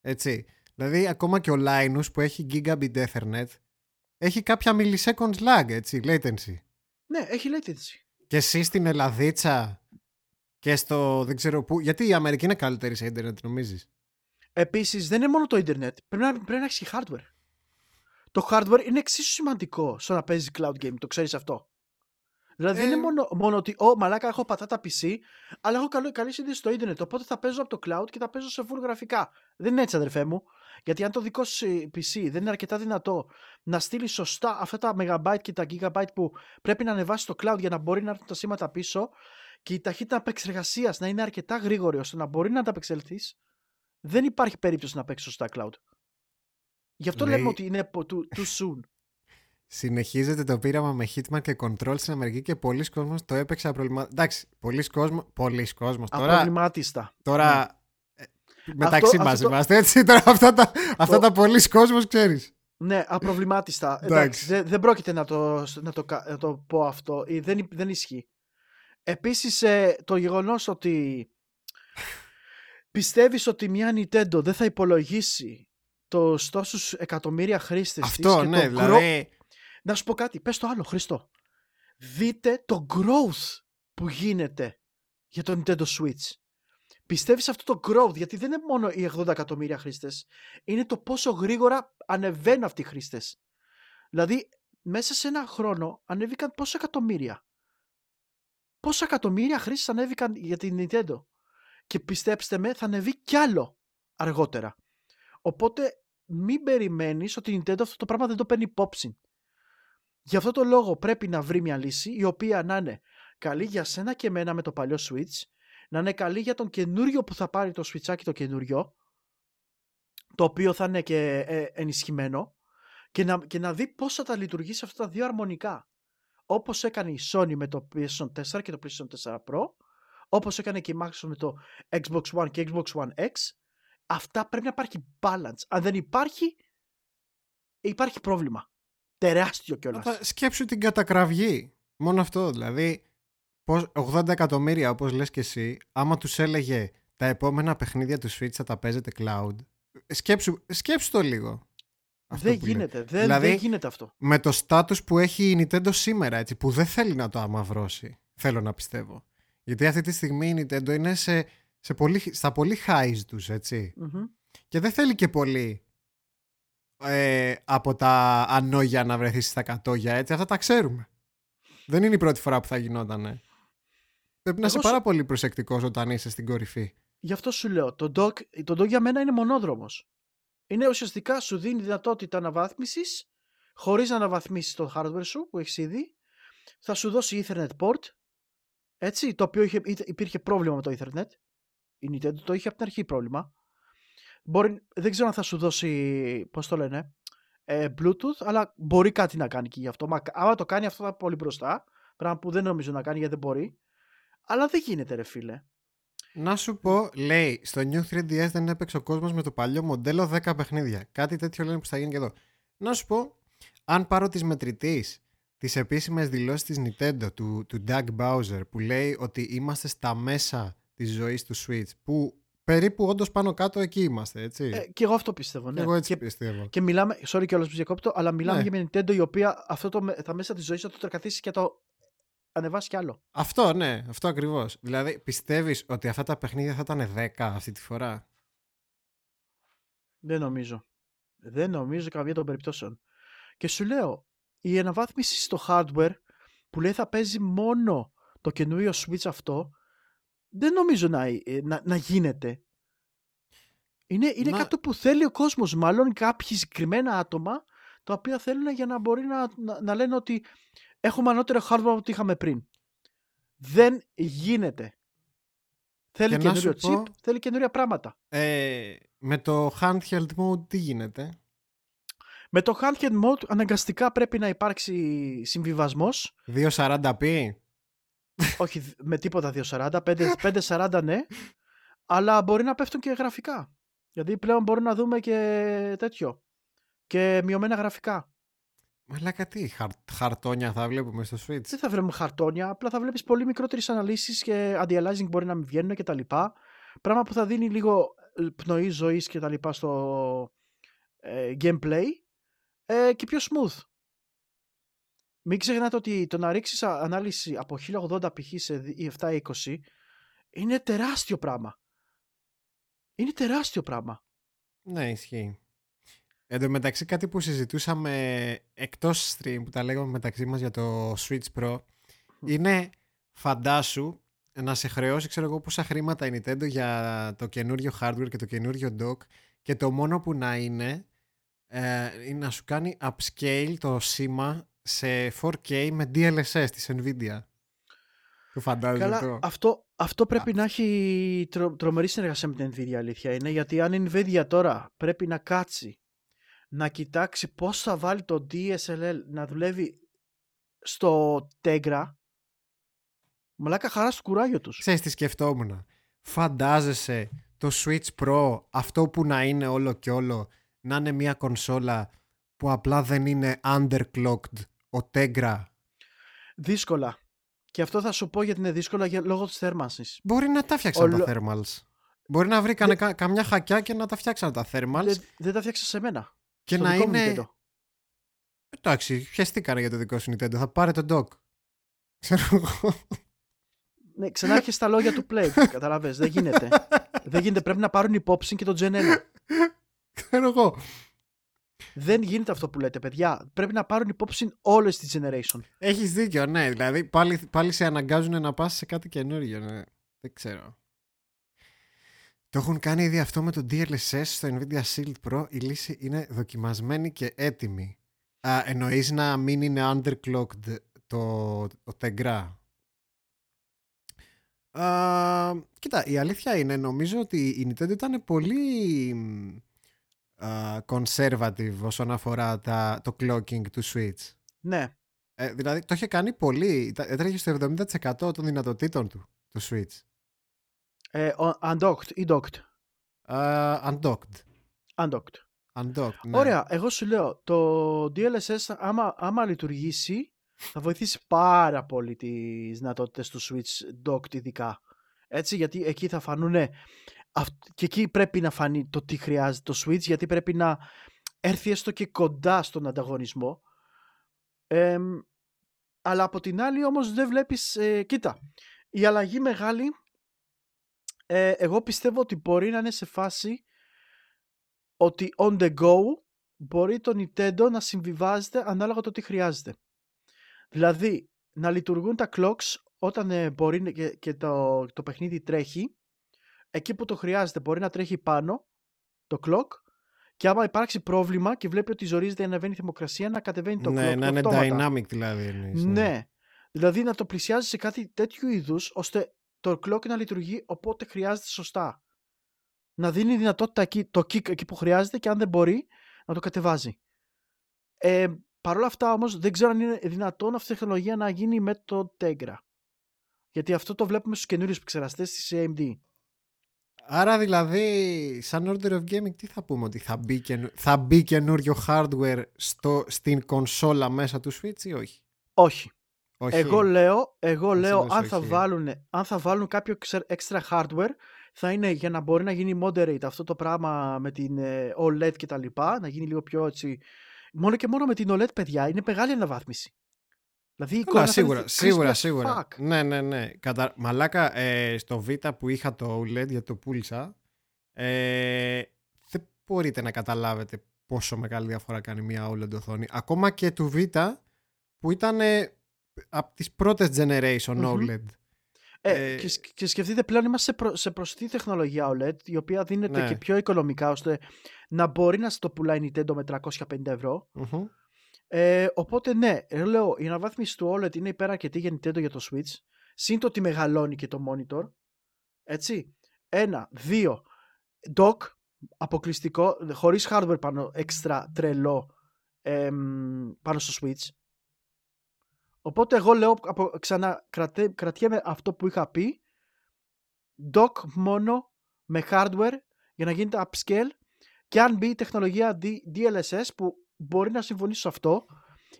Έτσι. Δηλαδή, ακόμα και ο Linus που έχει gigabit ethernet έχει κάποια milliseconds lag, έτσι, latency. Ναι, έχει latency. Και εσύ στην Ελλαδίτσα και στο δεν ξέρω πού. Γιατί η Αμερική είναι καλύτερη σε ίντερνετ, νομίζεις; Επίσης, δεν είναι μόνο το ίντερνετ. Πρέπει να, πρέπει να έχεις hardware. Το hardware είναι εξίσου σημαντικό στο να παίζεις cloud game. Το ξέρεις αυτό. Δηλαδή δεν Ε. είναι μόνο, μόνο ότι «Ω, μαλάκα, έχω πατάτα PC, αλλά έχω καλό, καλή σύνδεση στο ίντερνετ, οπότε θα παίζω από το cloud και θα παίζω σε full γραφικά». Δεν είναι έτσι, αδερφέ μου. Γιατί αν το δικό σου PC δεν είναι αρκετά δυνατό να στείλει σωστά αυτά τα megabyte και τα gigabyte που πρέπει να ανεβάσεις στο cloud για να μπορεί να έρθουν τα σήματα πίσω και η ταχύτητα επεξεργασίας να είναι αρκετά γρήγορη ώστε να μπορεί να ανταπεξελθεί, δεν υπάρχει περίπτωση να παίξει σωστά cloud. Γι' αυτό Λέει- λέμε ότι είναι πο- too, too soon. Συνεχίζεται το πείραμα με Hitman και Control στην Αμερική και πολλοί κόσμος το έπαιξε απροβληματικά. Εντάξει, πολλοί κόσμος, πολλοί κόσμος. Τώρα, Απροβλημάτιστα. τώρα ε, μεταξύ Αυτό- μας αυτό το- είμαστε έτσι. Τώρα αυτά τα, αυτά τα πολλοί κόσμος ξέρεις. Ναι, απροβλημάτιστα. Εντάξει. Εντάξει, δεν, δεν πρόκειται να το, να το, κα- να το πω αυτό. Ε, Δεν, δεν ισχύει. Επίσης, ε, το γεγονός ότι πιστεύεις ότι μια Nintendo δεν θα υπολογίσει το τόσους εκατομμύρια χρήστες της Αυτό και ναι, το gro- δηλαδή. Να σου πω κάτι, πες το άλλο, Χριστό. Δείτε το growth που γίνεται για το Nintendo Switch. Πιστεύεις αυτό το growth, γιατί δεν είναι μόνο οι 80 εκατομμύρια χρήστες, είναι το πόσο γρήγορα ανεβαίνουν αυτοί οι χρήστες. Δηλαδή, μέσα σε ένα χρόνο ανέβηκαν πόσα εκατομμύρια. Πόσα εκατομμύρια χρήστες ανέβηκαν για την Nintendo; Και πιστέψτε με, θα ανεβεί κι άλλο αργότερα. Οπότε, μην περιμένεις ότι η Nintendo αυτό το πράγμα δεν το παίρνει υπόψη. Γι' αυτό το λόγο πρέπει να βρει μια λύση η οποία να είναι καλή για σένα και εμένα με το παλιό Switch, να είναι καλή για τον καινούριο που θα πάρει το σουιτσάκι το καινούριο, το οποίο θα είναι και ε, ενισχυμένο, και να, και να δει πώς θα τα λειτουργήσει αυτά τα δύο αρμονικά. Όπως έκανε η Sony με το PlayStation 4 και το PlayStation 4 Pro, όπως έκανε και η Microsoft με το Xbox One και Xbox One X, αυτά πρέπει να υπάρχει balance. Αν δεν υπάρχει, υπάρχει πρόβλημα. Τεράστιο κιόλας. Σκέψου την κατακραυγή. Μόνο αυτό. Δηλαδή, 80 εκατομμύρια, όπως λες και εσύ, άμα τους έλεγε τα επόμενα παιχνίδια του Switch θα τα παίζετε cloud. Σκέψου, σκέψου το λίγο. δεν γίνεται. Δεν, δηλαδή, δεν γίνεται αυτό. Με το status που έχει η Nintendo σήμερα, έτσι, που δεν θέλει να το αμαυρώσει. Θέλω να πιστεύω. Γιατί αυτή τη στιγμή η Nintendo είναι σε, σε πολύ, στα πολύ highs τους, ετσι Και δεν θέλει και πολύ ε, από τα ανώγια να βρεθείς στα κατόγια, έτσι. Αυτά τα ξέρουμε. Δεν είναι η πρώτη φορά που θα γινόταν. Πρέπει να είσαι πάρα πολύ προσεκτικός όταν είσαι στην κορυφή. Γι' αυτό σου λέω, το dock, το dock για μένα είναι μονόδρομος. Είναι ουσιαστικά σου δίνει δυνατότητα αναβάθμισης χωρίς να αναβαθμίσεις το hardware σου που έχεις ήδη. Θα σου δώσει Ethernet port, έτσι, το οποίο είχε, υπήρχε πρόβλημα με το Ethernet. Η Nintendo το είχε από την αρχή πρόβλημα. Μπορεί, δεν ξέρω αν θα σου δώσει, πώς το λένε, ε, Bluetooth, αλλά μπορεί κάτι να κάνει και γι' αυτό. Μα, άμα το κάνει αυτό θα πολύ μπροστά, πράγμα που δεν νομίζω να κάνει γιατί δεν μπορεί. Αλλά δεν γίνεται ρε φίλε. Να σου πω, λέει, στο New 3DS δεν έπαιξε ο κόσμος με το παλιό μοντέλο 10 παιχνίδια. Κάτι τέτοιο λένε που θα γίνει και εδώ. Να σου πω, αν πάρω τη μετρητής τις επίσημες δηλώσεις της Nintendo του, του Doug Bowser που λέει ότι είμαστε στα μέσα της ζωής του Switch που περίπου όντως πάνω κάτω εκεί είμαστε, έτσι. Ε, και εγώ αυτό πιστεύω. Ναι. εγώ έτσι και, πιστεύω. Και μιλάμε, sorry κιόλας που διακόπτω, αλλά μιλάμε ναι. για μια Nintendo η οποία αυτό το, τα μέσα της ζωής θα το τερκαθίσει και το ανεβάσει κι άλλο. Αυτό, ναι, αυτό ακριβώς. Δηλαδή, πιστεύεις ότι αυτά τα παιχνίδια θα ήταν 10 αυτή τη φορά; Δεν νομίζω. Δεν νομίζω καμία των περιπτώσεων. Και σου λέω, η αναβάθμιση στο hardware που λέει θα παίζει μόνο το καινούριο Switch αυτό, δεν νομίζω να, ε, να, να γίνεται. Είναι, είναι κάτι που θέλει ο κόσμος, μάλλον κάποιοι συγκεκριμένα άτομα, τα οποία θέλουν για να μπορεί να, να, να λένε ότι έχουμε ανώτερο hardware από ό,τι είχαμε πριν. Δεν γίνεται. Θέλει και καινούριο chip, θέλει καινούρια πράγματα. Ε, με το handheld mode τι γίνεται; Με το handheld mode αναγκαστικά πρέπει να υπάρξει συμβιβασμός. 240p. Όχι με τίποτα 240, 540 ναι. Αλλά μπορεί να πέφτουν και γραφικά. Γιατί πλέον μπορούμε να δούμε και τέτοιο. Και μειωμένα γραφικά. Μαλάκα τι, χαρ, χαρτόνια θα βλέπουμε στο Switch; Δεν θα βλέπουμε χαρτόνια, απλά θα βλέπεις πολύ μικρότερες αναλύσεις και anti-aliasing μπορεί να μην βγαίνουν και τα λοιπά. Πράγμα που θα δίνει λίγο ε, πνοή ζωής και τα λοιπά στο ε, gameplay ε, και πιο smooth. Μην ξεχνάτε ότι το να ρίξεις ανάλυση από 1080 π.χ. σε 720 είναι τεράστιο πράγμα. Είναι τεράστιο πράγμα. Ναι, ισχύει. Εν τω μεταξύ κάτι που συζητούσαμε εκτός stream που τα λέγαμε μεταξύ μας για το Switch Pro είναι φαντάσου να σε χρεώσει ξέρω εγώ πόσα χρήματα η Nintendo για το καινούριο hardware και το καινούριο dock και το μόνο που να είναι ε, είναι να σου κάνει upscale το σήμα σε 4K με DLSS της Nvidia. Το φαντάζεσαι Καλά, αυτό, αυτό πρέπει να έχει τρο, τρομερή συνεργασία με την Nvidia αλήθεια είναι γιατί αν η Nvidia τώρα πρέπει να κάτσει να κοιτάξει πώς θα βάλει το DSLL να δουλεύει στο Tegra μαλάκα χαράς στο κουράγιο τους. Ξέρεις τι σκεφτόμουν; Φαντάζεσαι το Switch Pro αυτό που να είναι όλο και όλο να είναι μια κονσόλα που απλά δεν είναι underclocked ο Tegra. Δύσκολα. Και αυτό θα σου πω γιατί είναι δύσκολα για, λόγω της θέρμανσης. Μπορεί να τα φτιάξαν τα thermals. Μπορεί να βρει καμιά χακιά και να τα φτιάξαν τα thermals. Δεν, δεν τα φτιάξαν σε μένα. Και να είναι. Εντάξει, πιαστήκανε για το δικό σου Nintendo. Θα πάρε το dock. Ξέρω εγώ. Ναι, ξανά έχει τα λόγια του Play. Καταλαβες, δεν γίνεται. δεν γίνεται. Πρέπει να πάρουν υπόψη και το Gen 1. Ξέρω εγώ. Δεν γίνεται αυτό που λέτε, παιδιά. Πρέπει να πάρουν υπόψη όλες τις generation. Έχεις δίκιο, ναι. Δηλαδή πάλι, πάλι σε αναγκάζουν να πας σε κάτι καινούριο. Ναι. Δεν ξέρω. Το έχουν κάνει ήδη αυτό με το DLSS στο Nvidia Shield Pro. Η λύση είναι δοκιμασμένη και έτοιμη. Α, εννοείς να μην είναι underclocked το, το Tegra; Α, κοίτα, η αλήθεια είναι, νομίζω ότι η Nintendo ήταν πολύ α, conservative όσον αφορά τα, το clocking του Switch. Ναι. Ε, δηλαδή, το είχε κάνει πολύ. Τα- Έτρεχε στο 70% των δυνατοτήτων του, το Switch. Ε, ο- undocked ή docked. Α, undocked. Undocked. Undocked, ναι. Ωραία, εγώ σου λέω, το DLSS άμα, άμα λειτουργήσει θα βοηθήσει πάρα πολύ τις δυνατότητες του Switch docked ειδικά. Έτσι, γιατί εκεί θα φανούν και εκεί πρέπει να φανεί το τι χρειάζεται το Switch γιατί πρέπει να έρθει έστω και κοντά στον ανταγωνισμό. Εμ, αλλά από την άλλη όμως δεν βλέπεις, ε, κοίτα, η αλλαγή μεγάλη ε, εγώ πιστεύω ότι μπορεί να είναι σε φάση ότι on the go μπορεί το Nintendo να συμβιβάζεται ανάλογα το τι χρειάζεται. Δηλαδή, να λειτουργούν τα clocks όταν ε, μπορεί και, και το, το παιχνίδι τρέχει, εκεί που το χρειάζεται μπορεί να τρέχει πάνω το clock και άμα υπάρξει πρόβλημα και βλέπει ότι ζορίζεται ή ανεβαίνει η θερμοκρασία να κατεβαίνει το ναι, clock να είναι αυτόματα. dynamic δηλαδή. εννοείς, Ναι. Δηλαδή να το πλησιάζει σε κάτι τέτοιου είδους ώστε το clock να λειτουργεί οπότε χρειάζεται σωστά. Να δίνει δυνατότητα εκεί, το kick εκεί που χρειάζεται και αν δεν μπορεί να το κατεβάζει. Ε, Παρ' όλα αυτά όμως δεν ξέρω αν είναι δυνατόν αυτή η τεχνολογία να γίνει με το Tegra. Γιατί αυτό το βλέπουμε στους καινούριους επεξεργαστές της AMD. Άρα δηλαδή, σαν order of gaming, τι θα πούμε, ότι θα μπει, καινου... θα μπει καινούριο hardware στο... στην κονσόλα μέσα του Switch ή όχι; Όχι. όχι. Εγώ λέω, εγώ Εσύ λέω λες αν, θα όχι. βάλουν, αν θα βάλουν κάποιο ξε- extra hardware θα είναι για να μπορεί να γίνει moderate αυτό το πράγμα με την ε, OLED και τα λοιπά, να γίνει λίγο πιο έτσι. Μόνο και μόνο με την OLED, παιδιά, είναι μεγάλη αναβάθμιση. Δηλαδή η Καλά, εικόνα σίγουρα, φαίνεται σίγουρα, crispy as σίγουρα. fuck. Ναι, ναι, ναι. Κατα... Μαλάκα, ε, στο Β που είχα το OLED γιατί το πούλησα, ε, δεν μπορείτε να καταλάβετε πόσο μεγάλη διαφορά κάνει μια OLED οθόνη. Ακόμα και του Β που ήταν ε, από τις πρώτες generation Μμμ. OLED. Ε, Ε, και, σκ- και σκεφτείτε πλέον είμαστε σε, προ, σε προσιτή τεχνολογία OLED η οποία δίνεται Ναι. και πιο οικονομικά ώστε να μπορεί να στο πουλάει η Nintendo με 350 ευρώ. μμμ. Ε, οπότε ναι, εγώ λέω η αναβάθμιση του OLED είναι υπεραρκετή για Nintendo για το Switch. Συν το ότι μεγαλώνει και το monitor. Έτσι. Ένα. Δύο. Dock. Αποκλειστικό. Χωρίς hardware πάνω. Extra τρελό. εμ, πάνω στο Switch. Οπότε εγώ λέω απο, ξανά κρατέ, κρατιέμαι αυτό που είχα πει. Dock μόνο με hardware για να γίνεται upscale και αν μπει η τεχνολογία D- DLSS που μπορεί να συμφωνήσω σε αυτό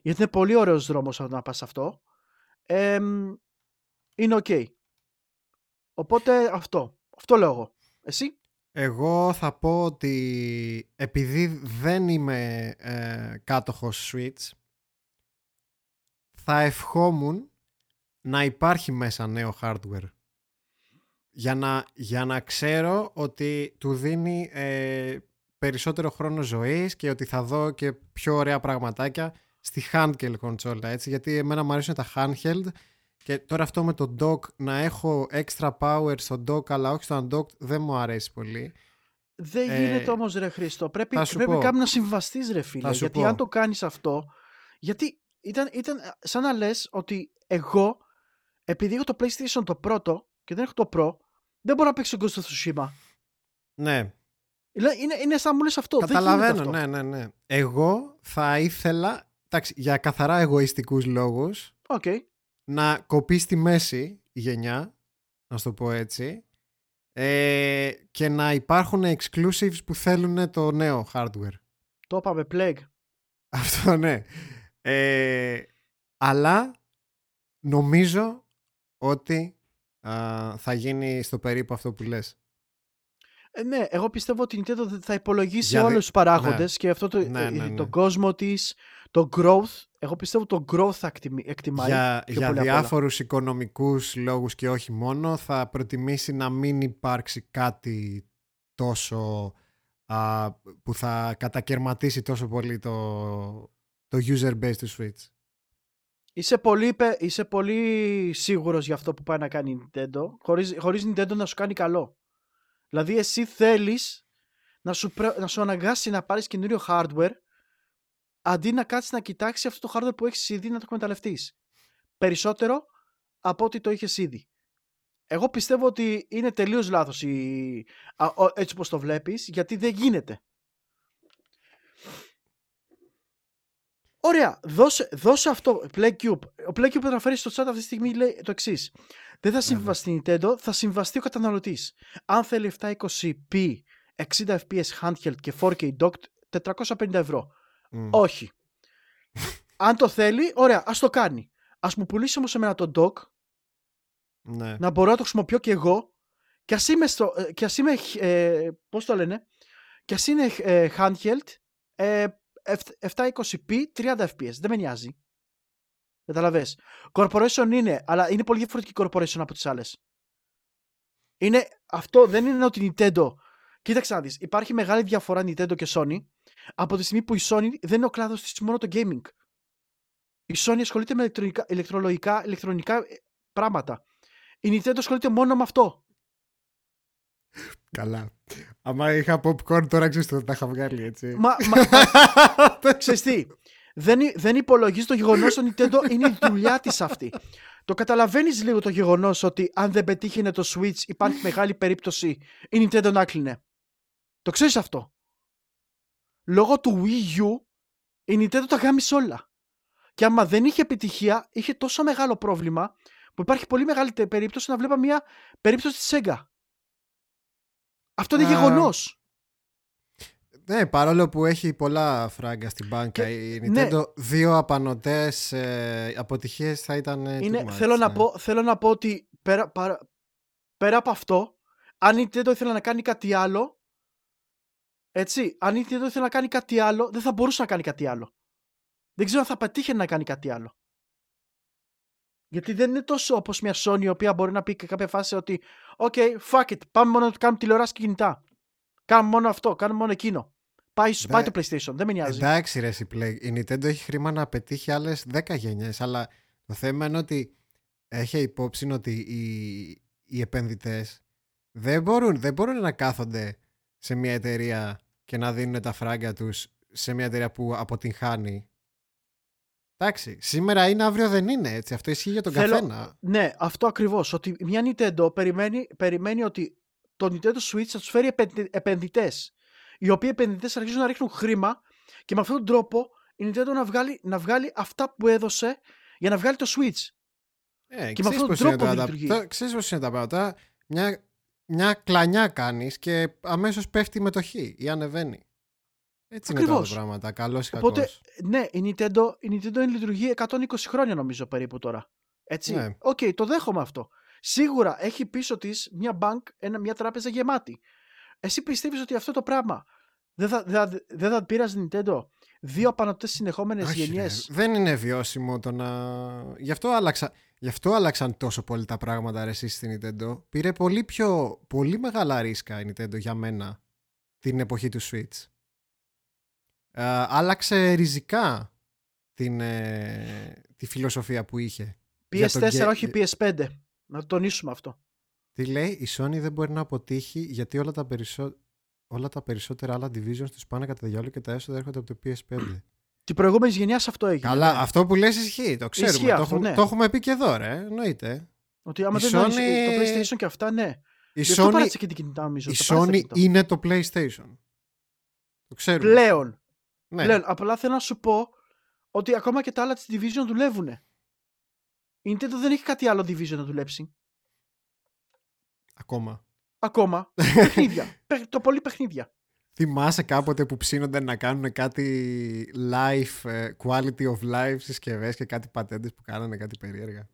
γιατί είναι πολύ ωραίος δρόμος να πας σε αυτό. Εμ, είναι ok. Οπότε αυτό αυτό λέω εγώ. Εσύ; Εγώ θα πω ότι επειδή δεν είμαι ε, κάτοχος Switch θα ευχόμουν να υπάρχει μέσα νέο hardware. Για να, για να ξέρω ότι του δίνει ε, περισσότερο χρόνο ζωής και ότι θα δω και πιο ωραία πραγματάκια στη handheld κονσόλα έτσι. Γιατί εμένα μου αρέσουν τα handheld και τώρα αυτό με το dock να έχω extra power στο dock αλλά όχι στο undocked δεν μου αρέσει πολύ. Δεν Ε, γίνεται όμως ρε Χρήστο. Πρέπει, θα σου πρέπει πω. κάπου να συμβαστείς ρε φίλε. Θα σου γιατί πω. αν το κάνεις αυτό γιατί ήταν, ήταν σαν να λες ότι εγώ επειδή έχω το PlayStation το πρώτο και δεν έχω το Pro δεν μπορώ να παίξω Ghost of Tsushima. Ναι είναι, είναι, είναι σαν να μου λες αυτό δεν γίνεται Καταλαβαίνω, αυτό. ναι, ναι, ναι. Εγώ θα ήθελα, εντάξει, για καθαρά εγωιστικούς λόγους, Οκ. να κοπεί στη μέση η γενιά, να σου το πω έτσι, ε, και να υπάρχουν exclusives που θέλουν το νέο hardware. το είπαμε Plague Αυτό ναι. Ε, αλλά νομίζω ότι α, θα γίνει στο περίπου αυτό που λες. Ε, ναι, εγώ πιστεύω ότι η Nintendo θα υπολογίσει Για όλους δι- τους παράγοντες και αυτό το, Ναι, ε, ναι, ναι. τον κόσμο της, το growth. Εγώ πιστεύω το growth θα εκτιμη- εκτιμάει. για πιο για πολύ απ' όλα. διάφορους οικονομικούς λόγους και όχι μόνο θα προτιμήσει να μην υπάρξει κάτι τόσο α, που θα κατακαιρματίσει τόσο πολύ το, το user base του Switch. Είσαι πολύ, πε- είσαι πολύ σίγουρος για αυτό που πάει να κάνει η Nintendo, χωρίς, χωρίς Nintendo να σου κάνει καλό. Δηλαδή εσύ θέλεις να σου, πρέ- να σου αναγκάσει να πάρεις καινούριο hardware αντί να κάτσεις να κοιτάξεις αυτό το hardware που έχεις ήδη να το εκμεταλλευτείς. Περισσότερο από ό,τι το είχες ήδη. Εγώ πιστεύω ότι είναι τελείως λάθος η... α, ο- έτσι όπως το βλέπεις, γιατί δεν γίνεται. Ωραία, δώσε, δώσε αυτό. Plague Cube. Ο Plague Cube αναφέρει στο chat αυτή τη στιγμή λέει το εξής. Δεν θα συμβαστεί η Nintendo, θα συμβαστεί ο καταναλωτής. Αν θέλει 720p, 60 fps handheld και 4K docked, 450 ευρώ. Μμ. Όχι. Αν το θέλει, ωραία, ας το κάνει. Ας μου πουλήσει όμως εμένα το dock, Ναι. να μπορώ να το χρησιμοποιώ και εγώ και ας είμαι, στο, ε, και ας είμαι ε, πώς το λένε, και ας είναι ε, handheld ε, εφ- 720p 30 fps. Δεν με νοιάζει. Καταλαβες. Corporation είναι, αλλά είναι πολύ διαφορετική corporation από τις άλλες. Είναι, αυτό δεν είναι ότι η Nintendo... Κοίταξε να δεις, υπάρχει μεγάλη διαφορά Nintendo και Sony από τη στιγμή που η Sony δεν είναι ο κλάδος της μόνο το gaming. Η Sony ασχολείται με ηλεκτρονικά, ηλεκτρολογικά, ηλεκτρονικά ε, πράγματα. Η Nintendo ασχολείται μόνο με αυτό. Καλά. Άμα είχα popcorn τώρα ξέρεις το τα είχα βγάλει έτσι. Μα, μα, ξέρεις τι, δεν, υ- δεν υπολογίζει το γεγονός ότι η Nintendo είναι η δουλειά της αυτή. Το καταλαβαίνεις λίγο το γεγονός ότι αν δεν πετύχαινε το Switch υπάρχει μεγάλη περίπτωση η Nintendo να κλείνε. Το ξέρεις αυτό; Λόγω του Wii U η Nintendo τα γάμισε όλα. Και άμα δεν είχε επιτυχία, είχε τόσο μεγάλο πρόβλημα που υπάρχει πολύ μεγάλη τε- περίπτωση να βλέπα μια περίπτωση της Sega. Αυτό είναι Α, γεγονός. Ναι, παρόλο που έχει πολλά φράγκα στην μπάνκα, Και- η ναι. Nintendo δύο απανοτές ε, αποτυχίες θα ήταν ε, Είναι, too much, θέλω, να ναι. πω, θέλω να πω ότι πέρα, παρα- πέρα από αυτό, αν η Nintendo ήθελε να κάνει κάτι άλλο, έτσι, αν η Nintendo ήθελε να κάνει κάτι άλλο, δεν θα μπορούσε να κάνει κάτι άλλο. Δεν ξέρω αν θα πετύχει να κάνει κάτι άλλο. Γιατί δεν είναι τόσο όπως μια Sony η οποία μπορεί να πει και κάποια φάση ότι «Ok, fuck it, πάμε μόνο να κάνουμε τηλεοράση και κινητά. Κάνουμε μόνο αυτό, κάνουμε μόνο εκείνο. Πάει, Ναι. πάει το PlayStation, δεν με νοιάζει». Εντάξει ρε εσύ, Play. η Nintendo έχει χρήμα να πετύχει άλλες 10 γενιές αλλά το θέμα είναι ότι έχει υπόψη ότι οι, οι επενδυτές δεν μπορούν, δεν μπορούν να κάθονται σε μια εταιρεία και να δίνουν τα φράγκα τους σε μια εταιρεία που αποτυγχάνει. Εντάξει, σήμερα είναι, αύριο δεν είναι έτσι. Αυτό ισχύει για τον Θέλω- καθένα. Ναι, αυτό ακριβώς. Ότι μια Nintendo περιμένει, περιμένει ότι το Nintendo Switch θα τους φέρει επενδυ- επενδυτές. Οι οποίοι επενδυτές αρχίζουν να ρίχνουν χρήμα και με αυτόν τον τρόπο η Nintendo να βγάλει, να βγάλει αυτά που έδωσε για να βγάλει το Switch. Ε, Και με ξέρεις αυτόν τον πώς είναι τρόπο τώρα τα- λειτουργεί. τώρα- Ξέρεις πώς είναι τα πράγματα. Μια, μια κλανιά κάνεις και αμέσως πέφτει η μετοχή ή ανεβαίνει. Έτσι είναι τώρα Ακριβώς. τα πράγματα. Καλός ή Οπότε, κακός. ναι, η Nintendo, η Nintendo λειτουργεί 120 χρόνια νομίζω περίπου τώρα. Έτσι. Ναι. Οκ, το δέχομαι αυτό. Σίγουρα έχει πίσω της μια bank, ένα, μια τράπεζα γεμάτη. Εσύ πιστεύεις ότι αυτό το πράγμα δεν θα, δεν θα, δεν θα πήραζε Nintendo; Δύο απανοτές συνεχόμενες Όχι, ρε, γενιές. δεν είναι βιώσιμο το να... Γι' αυτό, άλλαξα... Γι' αυτό άλλαξαν τόσο πολύ τα πράγματα ρε, εσείς στην Nintendo. Πήρε πολύ πιο... Πολύ μεγάλα ρίσκα η Nintendo για μένα την εποχή του Switch. Ε, άλλαξε ριζικά την, ε, τη φιλοσοφία που είχε. για τον PS4 γκέ- όχι PS5. Να το τονίσουμε αυτό. Τι λέει, η Sony δεν μπορεί να αποτύχει γιατί όλα τα, περισσο... όλα τα περισσότερα άλλα divisions τους πάνε κατά διάλογο και τα έσοδα έρχονται από το PS5. Την προηγούμενη γενιά αυτό έγινε. Καλά, ναι. αυτό που λες ισχύει, το ξέρουμε. Ισχύει το, αυτό, έχουμε, ναι. το έχουμε πει και εδώ, ρε, εννοείται. Ότι άμα η δεν είναι Sony- το PlayStation και αυτά, ναι. Η Γι' αυτό Sony, παράτησε και την κινητά νομίζω. η το παράτησε Sony την κινητά. είναι το PlayStation. Το ξέρουμε. Πλέον. Ναι. Πλέον. Απλά θέλω να σου πω ότι ακόμα και τα άλλα της Division δουλεύουν. Η Nintendo δεν έχει κάτι άλλο Division να δουλέψει. Ακόμα. Ακόμα. παιχνίδια. Παι- το πολύ παιχνίδια. Θυμάσαι κάποτε που ψήνονταν να κάνουν κάτι life, ε, quality of life συσκευές και κάτι πατέντες που κάνανε κάτι περίεργα.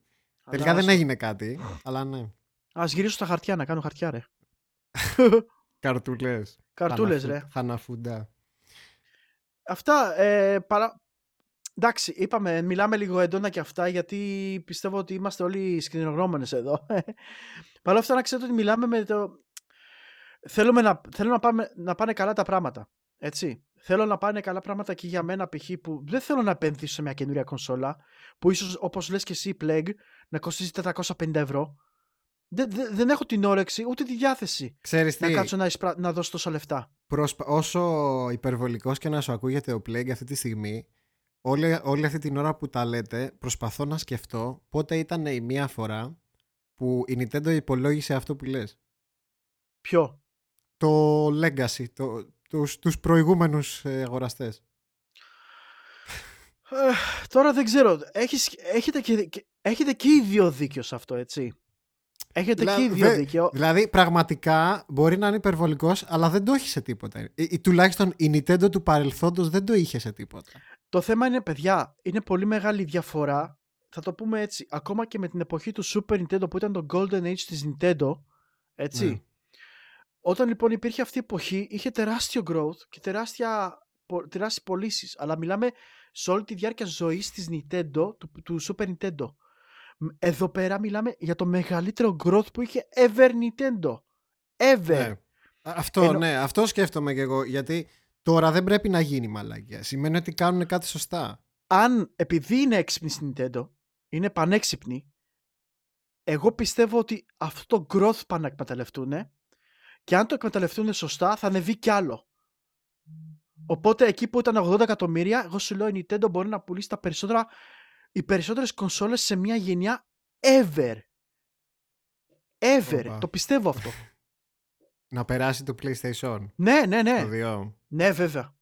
Τελικά Αλλά δεν ας- έγινε κάτι, αλλά ναι. Ας γυρίσω στα χαρτιά να κάνω χαρτιά ρε. Καρτούλες. Καρτούλες Χαναφου- ρε. Χαναφούντα. Αυτά. Ε, παρα... Εντάξει, είπαμε, μιλάμε λίγο έντονα και αυτά γιατί πιστεύω ότι είμαστε όλοι σκηνογνώμονες εδώ. Παρ' όλα αυτά να ξέρετε ότι μιλάμε με το... Θέλουμε να, θέλω να, πάμε, να πάνε καλά τα πράγματα. Έτσι. Θέλω να πάνε καλά πράγματα και για μένα π.χ. που δεν θέλω να επενδύσω σε μια καινούρια κονσόλα που ίσως όπως λες και εσύ Plague να κοστίζει 450 ευρώ. Δεν, δεν, δεν έχω την όρεξη ούτε τη διάθεση Ξέρεις να τι, κάτσω να, εισπρα... να δώσω τόσα λεφτά. προσπα- όσο υπερβολικός και να σου ακούγεται ο Plague αυτή τη στιγμή, όλη, όλη αυτή την ώρα που τα λέτε, προσπαθώ να σκεφτώ πότε ήταν η μία φορά που η Nintendo υπολόγισε αυτό που λες. Ποιο; Το legacy, το, τους, τους προηγούμενους ε, αγοραστές. Ε, τώρα δεν ξέρω. Έχεις, έχετε, και, και- έχετε και οι δύο δίκιο σε αυτό, έτσι. Έχετε Δηλα- και οι δύο δε- δίκιο. Δηλαδή, πραγματικά μπορεί να είναι υπερβολικός, αλλά δεν το έχει σε τίποτα. Ή, ή τουλάχιστον η Nintendo του παρελθόντος δεν το είχε σε τίποτα. Το θέμα είναι, παιδιά, είναι πολύ μεγάλη διαφορά. Θα το πούμε έτσι. Ακόμα και με την εποχή του Super Nintendo που ήταν το Golden Age της Nintendo. Έτσι. Ναι. Όταν λοιπόν υπήρχε αυτή η εποχή, είχε τεράστιο growth και τεράστια, πο- τεράστιες πωλήσεις. Αλλά μιλάμε σε όλη τη διάρκεια ζωής της Nintendo, του, του Super Nintendo. Μ, Εδώ πέρα μιλάμε για το μεγαλύτερο growth που είχε ever Nintendo. Ever. Ναι. Α- Αυτό, Ενώ- ναι, αυτό σκέφτομαι και εγώ. Γιατί τώρα δεν πρέπει να γίνει μαλακία. Σημαίνει ότι κάνουν κάτι σωστά. αν επειδή είναι έξυπνη στην Nintendo, είναι πανέξυπνη, εγώ πιστεύω ότι αυτό το growth πάνε να εκμεταλλευτούν και αν το εκμεταλλευτούν σωστά θα ανεβεί κι άλλο. Οπότε εκεί που ήταν 80 εκατομμύρια, εγώ σου λέω η Nintendo μπορεί να πουλήσει τα περισσότερα, οι περισσότερες κονσόλες σε μια γενιά ever. Ever. Οπα. Το πιστεύω αυτό. Να περάσει το PlayStation. ναι, ναι, ναι. Το 2. Ναι, βέβαια.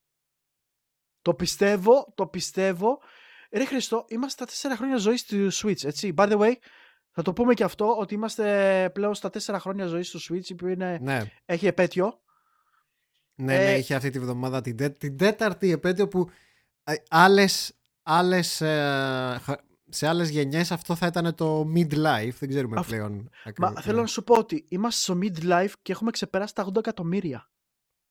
Το πιστεύω, το πιστεύω. Ρε Χριστό, είμαστε στα 4 χρόνια ζωής του Switch, έτσι. By the way, θα το πούμε και αυτό, ότι είμαστε πλέον στα 4 χρόνια ζωής του Switch, που είναι, Ναι. έχει επέτειο. Ναι, ναι, Ε, είχε αυτή τη βδομάδα την, τέ- την τέταρτη επέτειο που ε, άλλες, άλλες, ε, χα- σε άλλες γενιές αυτό θα ήταν το midlife. Δεν ξέρουμε Αυ- πλέον. Μα ακριβώς. θέλω να σου πω ότι είμαστε στο midlife και έχουμε ξεπεράσει τα 80 εκατομμύρια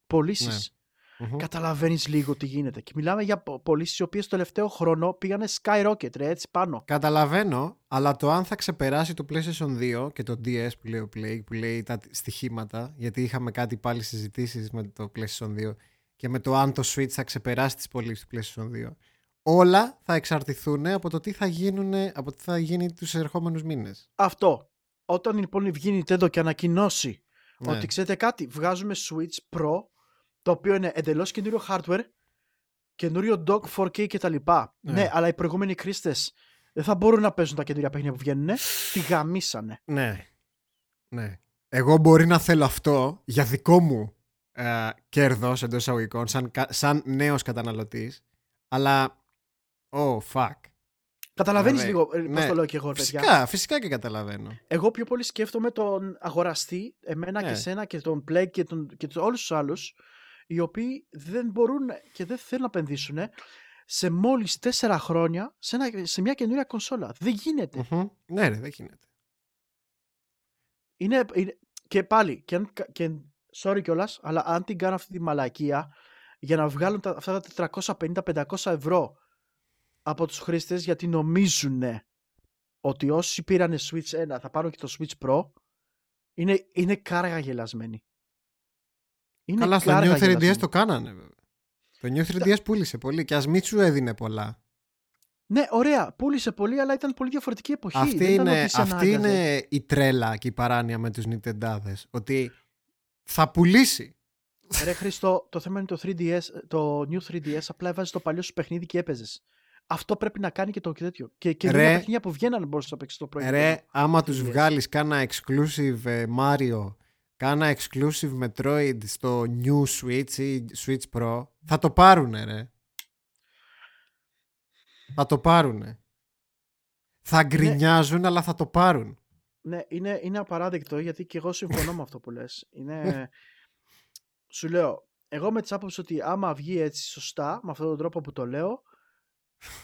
πωλήσεις. Ναι. Μμμ. Καταλαβαίνεις λίγο τι γίνεται. Και μιλάμε για πωλήσεις οι οποίες το τελευταίο χρόνο πήγανε skyrocket, ρε, έτσι πάνω. Καταλαβαίνω, αλλά το αν θα ξεπεράσει το PlayStation 2 και το DS που λέει ο Play, που λέει τα στοιχήματα, γιατί είχαμε κάτι πάλι συζητήσεις με το PlayStation 2 και με το αν το Switch θα ξεπεράσει τις πωλήσεις του PlayStation 2, όλα θα εξαρτηθούν από το τι θα, γίνουν, από τι θα γίνει τους ερχόμενους μήνες. Αυτό. Όταν λοιπόν βγει η Nintendo και ανακοινώσει Ναι. ότι ξέρετε κάτι, βγάζουμε Switch Pro, το οποίο είναι εντελώς καινούριο hardware, καινούριο dock 4K κτλ. Ναι. Ναι. αλλά οι προηγούμενοι χρήστες δεν θα μπορούν να παίζουν τα καινούργια παιχνίδια που βγαίνουν. Τη γαμίσανε. Ναι. ναι. Εγώ μπορεί να θέλω αυτό για δικό μου ε, κέρδος εντός εισαγωγικών, σαν, κα- σαν νέος καταναλωτής, αλλά... Oh, fuck. Καταλαβαίνεις Βέβαια. λίγο ε, πώς Ναι. το λέω και εγώ, παιδιά. Φυσικά, φυσικά και καταλαβαίνω. Εγώ πιο πολύ σκέφτομαι τον αγοραστή, εμένα Ναι. και σένα και τον Plague και, τον, και τους, όλους τους άλλους, οι οποίοι δεν μπορούν και δεν θέλουν να επενδύσουν σε μόλις τέσσερα χρόνια σε, ένα, σε μια καινούρια κονσόλα. Δεν γίνεται. Μμμ. Ναι, ρε, δεν γίνεται. Είναι, είναι- και πάλι, και, αν, κα- και, sorry κιόλας, αλλά αν την κάνω αυτή τη μαλακία για να βγάλουν τα, αυτά τα 450-500 ευρώ από τους χρήστες γιατί νομίζουν ότι όσοι πήρανε Switch 1 θα πάρουν και το Switch Pro είναι, είναι κάργα γελασμένοι. Είναι Καλά, στο κάργα New 3DS γελασμένοι. το κάνανε, βέβαια. Το New 3DS πούλησε πολύ και ας μην σου έδινε πολλά. Ναι, ωραία, πούλησε πολύ, αλλά ήταν πολύ διαφορετική εποχή. Αυτή, Δεν ήταν είναι, ότι σε αυτή ανάγκαζε. είναι η τρέλα και η παράνοια με τους Nintendάδες. Ότι θα πουλήσει. Ρε Χριστό, το θέμα είναι το 3DS, το New 3DS απλά έβαζε το παλιό σου παιχνίδι και έπαιζες. Αυτό πρέπει να κάνει και το τέτοιο. Και, και Ρε. λίγα παιχνίδια που βγαίνανε μπορούσες να παίξεις το προηγούμενο. Ρε, άμα τους 3DS. βγάλεις κάνα exclusive ε, Mario, κάνα exclusive Metroid στο New Switch ή Switch Pro, θα το πάρουνε, ρε. Θα το πάρουνε. Θα γκρινιάζουν, αλλά θα το πάρουν. Ναι, είναι, είναι απαράδεκτο γιατί και εγώ συμφωνώ με αυτό που λες. Είναι... Σου λέω, εγώ με τις άποψη ότι άμα βγει έτσι σωστά, με αυτόν τον τρόπο που το λέω,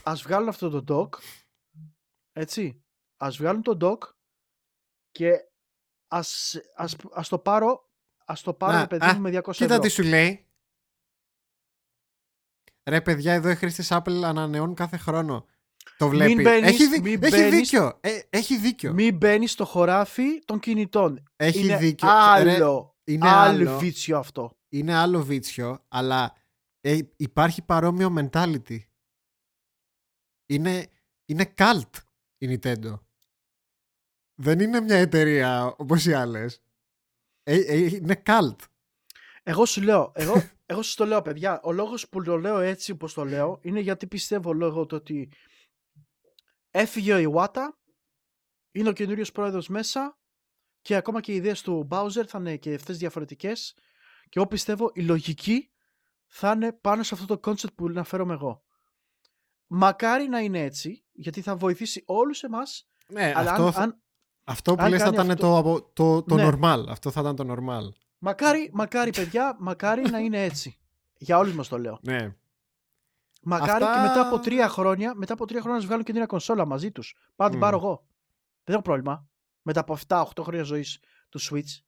ας βγάλουν αυτό το dock, έτσι, ας βγάλουν το dock και ας, ας, ας το πάρω, ας το πάρω Να, ρε παιδί α, μου με 200 Κοίτα ευρώ. τι σου λέει. Ρε παιδιά, εδώ οι χρήστες Apple ανανεώνουν κάθε χρόνο. Το βλέπει. μπαίνεις, έχει, δι- μην έχει μπαίνεις. δίκιο. Ε, έχει δίκιο. Μην μπαίνεις στο χωράφι των κινητών. Έχει είναι δίκιο. Άλλο, Ρε, είναι άλλο άλλο. βίτσιο αυτό. είναι άλλο βίτσιο, αλλά ε, υπάρχει παρόμοιο mentality. Είναι, είναι cult η Nintendo. Δεν είναι μια εταιρεία όπως οι άλλες. Ε, ε, είναι cult. Εγώ σου λέω, εγώ, εγώ σου το λέω παιδιά, ο λόγος που το λέω έτσι όπως το λέω είναι γιατί πιστεύω λόγω του ότι έφυγε ο Ιwata είναι ο καινούριος πρόεδρος μέσα και ακόμα και οι ιδέες του Bowser θα είναι και αυτές διαφορετικές και εγώ πιστεύω η λογική θα είναι πάνω σε αυτό το concept που αναφέρομαι εγώ. Μακάρι να είναι έτσι, γιατί θα βοηθήσει όλους εμάς, Ναι, αλλά αυτό, αν, θα- αν- αυτό που αν λες θα κάνει ήταν αυτό- το, απο- το, το Ναι. normal. Αυτό θα ήταν το normal. μακάρι, μακάρι παιδιά, μακάρι να είναι έτσι. Για όλους μας το λέω. Ναι. Μακάρι Αυτά- και μετά από τρία χρόνια, μετά από τρία χρόνια να βγάλουν και την κονσόλα μαζί τους. Πάω να την Μμ. πάρω εγώ. Δεν έχω πρόβλημα. Μετά από 7-8 χρόνια ζωής του Switch.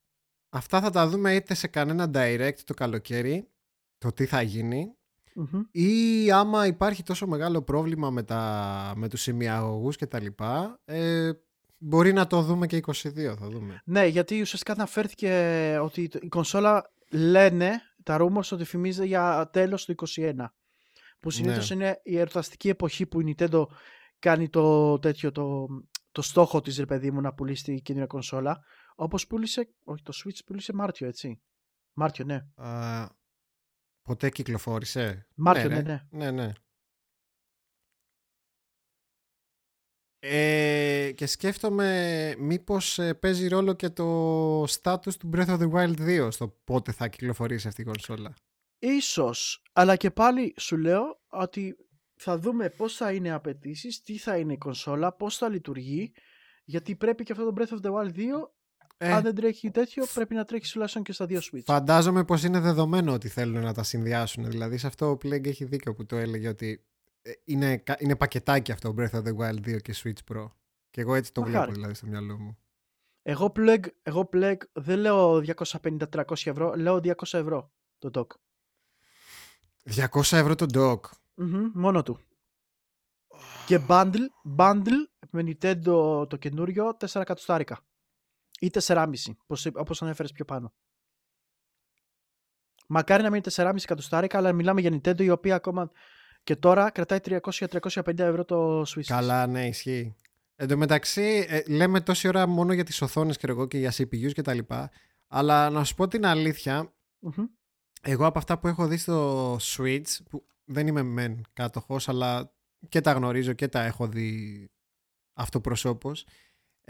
Αυτά θα τα δούμε είτε σε κανένα direct το καλοκαίρι, το τι θα γίνει, Μμμ. ή άμα υπάρχει τόσο μεγάλο πρόβλημα με, τα, με τους σημειαγωγούς και τα λοιπά, ε, μπορεί να το δούμε και 22, θα δούμε. Ναι, γιατί ουσιαστικά αναφέρθηκε ότι το- η κονσόλα λένε τα rumors ότι φημίζεται για τέλος του 21. Που συνήθως Ναι. είναι η ερωταστική εποχή που η Nintendo κάνει το τέτοιο, το, το στόχο της ρε παιδί μου να πουλήσει την καινούργια κονσόλα. Όπως πούλησε, όχι το Switch πούλησε Μάρτιο έτσι. Μάρτιο ναι. Α, ποτέ κυκλοφόρησε; Μάρτιο ναι, ρε. ναι. ναι, ναι. Ε, και σκέφτομαι μήπως ε, παίζει ρόλο και το status του Breath of the Wild 2 στο πότε θα κυκλοφορήσει αυτή η κονσόλα. Ίσως, αλλά και πάλι σου λέω ότι θα δούμε πώς θα είναι οι απαιτήσεις, τι θα είναι η κονσόλα, πώς θα λειτουργεί, γιατί πρέπει και αυτό το Breath of the Wild 2, Ε, αν δεν τρέχει τέτοιο, πρέπει να τρέχει τουλάχιστον και στα δύο Switch. Φαντάζομαι πως είναι δεδομένο ότι θέλουν να τα συνδυάσουν. Δηλαδή σε αυτό ο Plague έχει δίκιο που το έλεγε ότι ε, είναι, κα- είναι πακετάκι αυτό Breath of the Wild 2 και Switch Pro. Και εγώ έτσι το Μακάρι. βλέπω δηλαδή στο μυαλό μου. Εγώ Plague, εγώ Plague δεν λέω 250-300 ευρώ, λέω 200 ευρώ το dock. 200 ευρώ το dock. Μμμ, μόνο του. Και bundle, bundle με Nintendo το καινούριο 4 εκατοστάρικα. Ή 4,5, όπως, όπως ανέφερες πιο πάνω. Μακάρι να μην είναι 4,5 εκατοστάρικα, αλλά μιλάμε για Nintendo η οποία ακόμα και τώρα κρατάει 300-350 ευρώ το Switch. της. Καλά, ναι, ισχύει. Εν τω μεταξύ, ε, λέμε τόση ώρα μόνο για τις οθόνες και εγώ και για CPUs και τα λοιπά. Αλλά να σου πω την αλήθεια, Μμμ. εγώ από αυτά που έχω δει στο Switch, που δεν είμαι μεν κάτοχος, αλλά και τα γνωρίζω και τα έχω δει αυτοπροσώπως,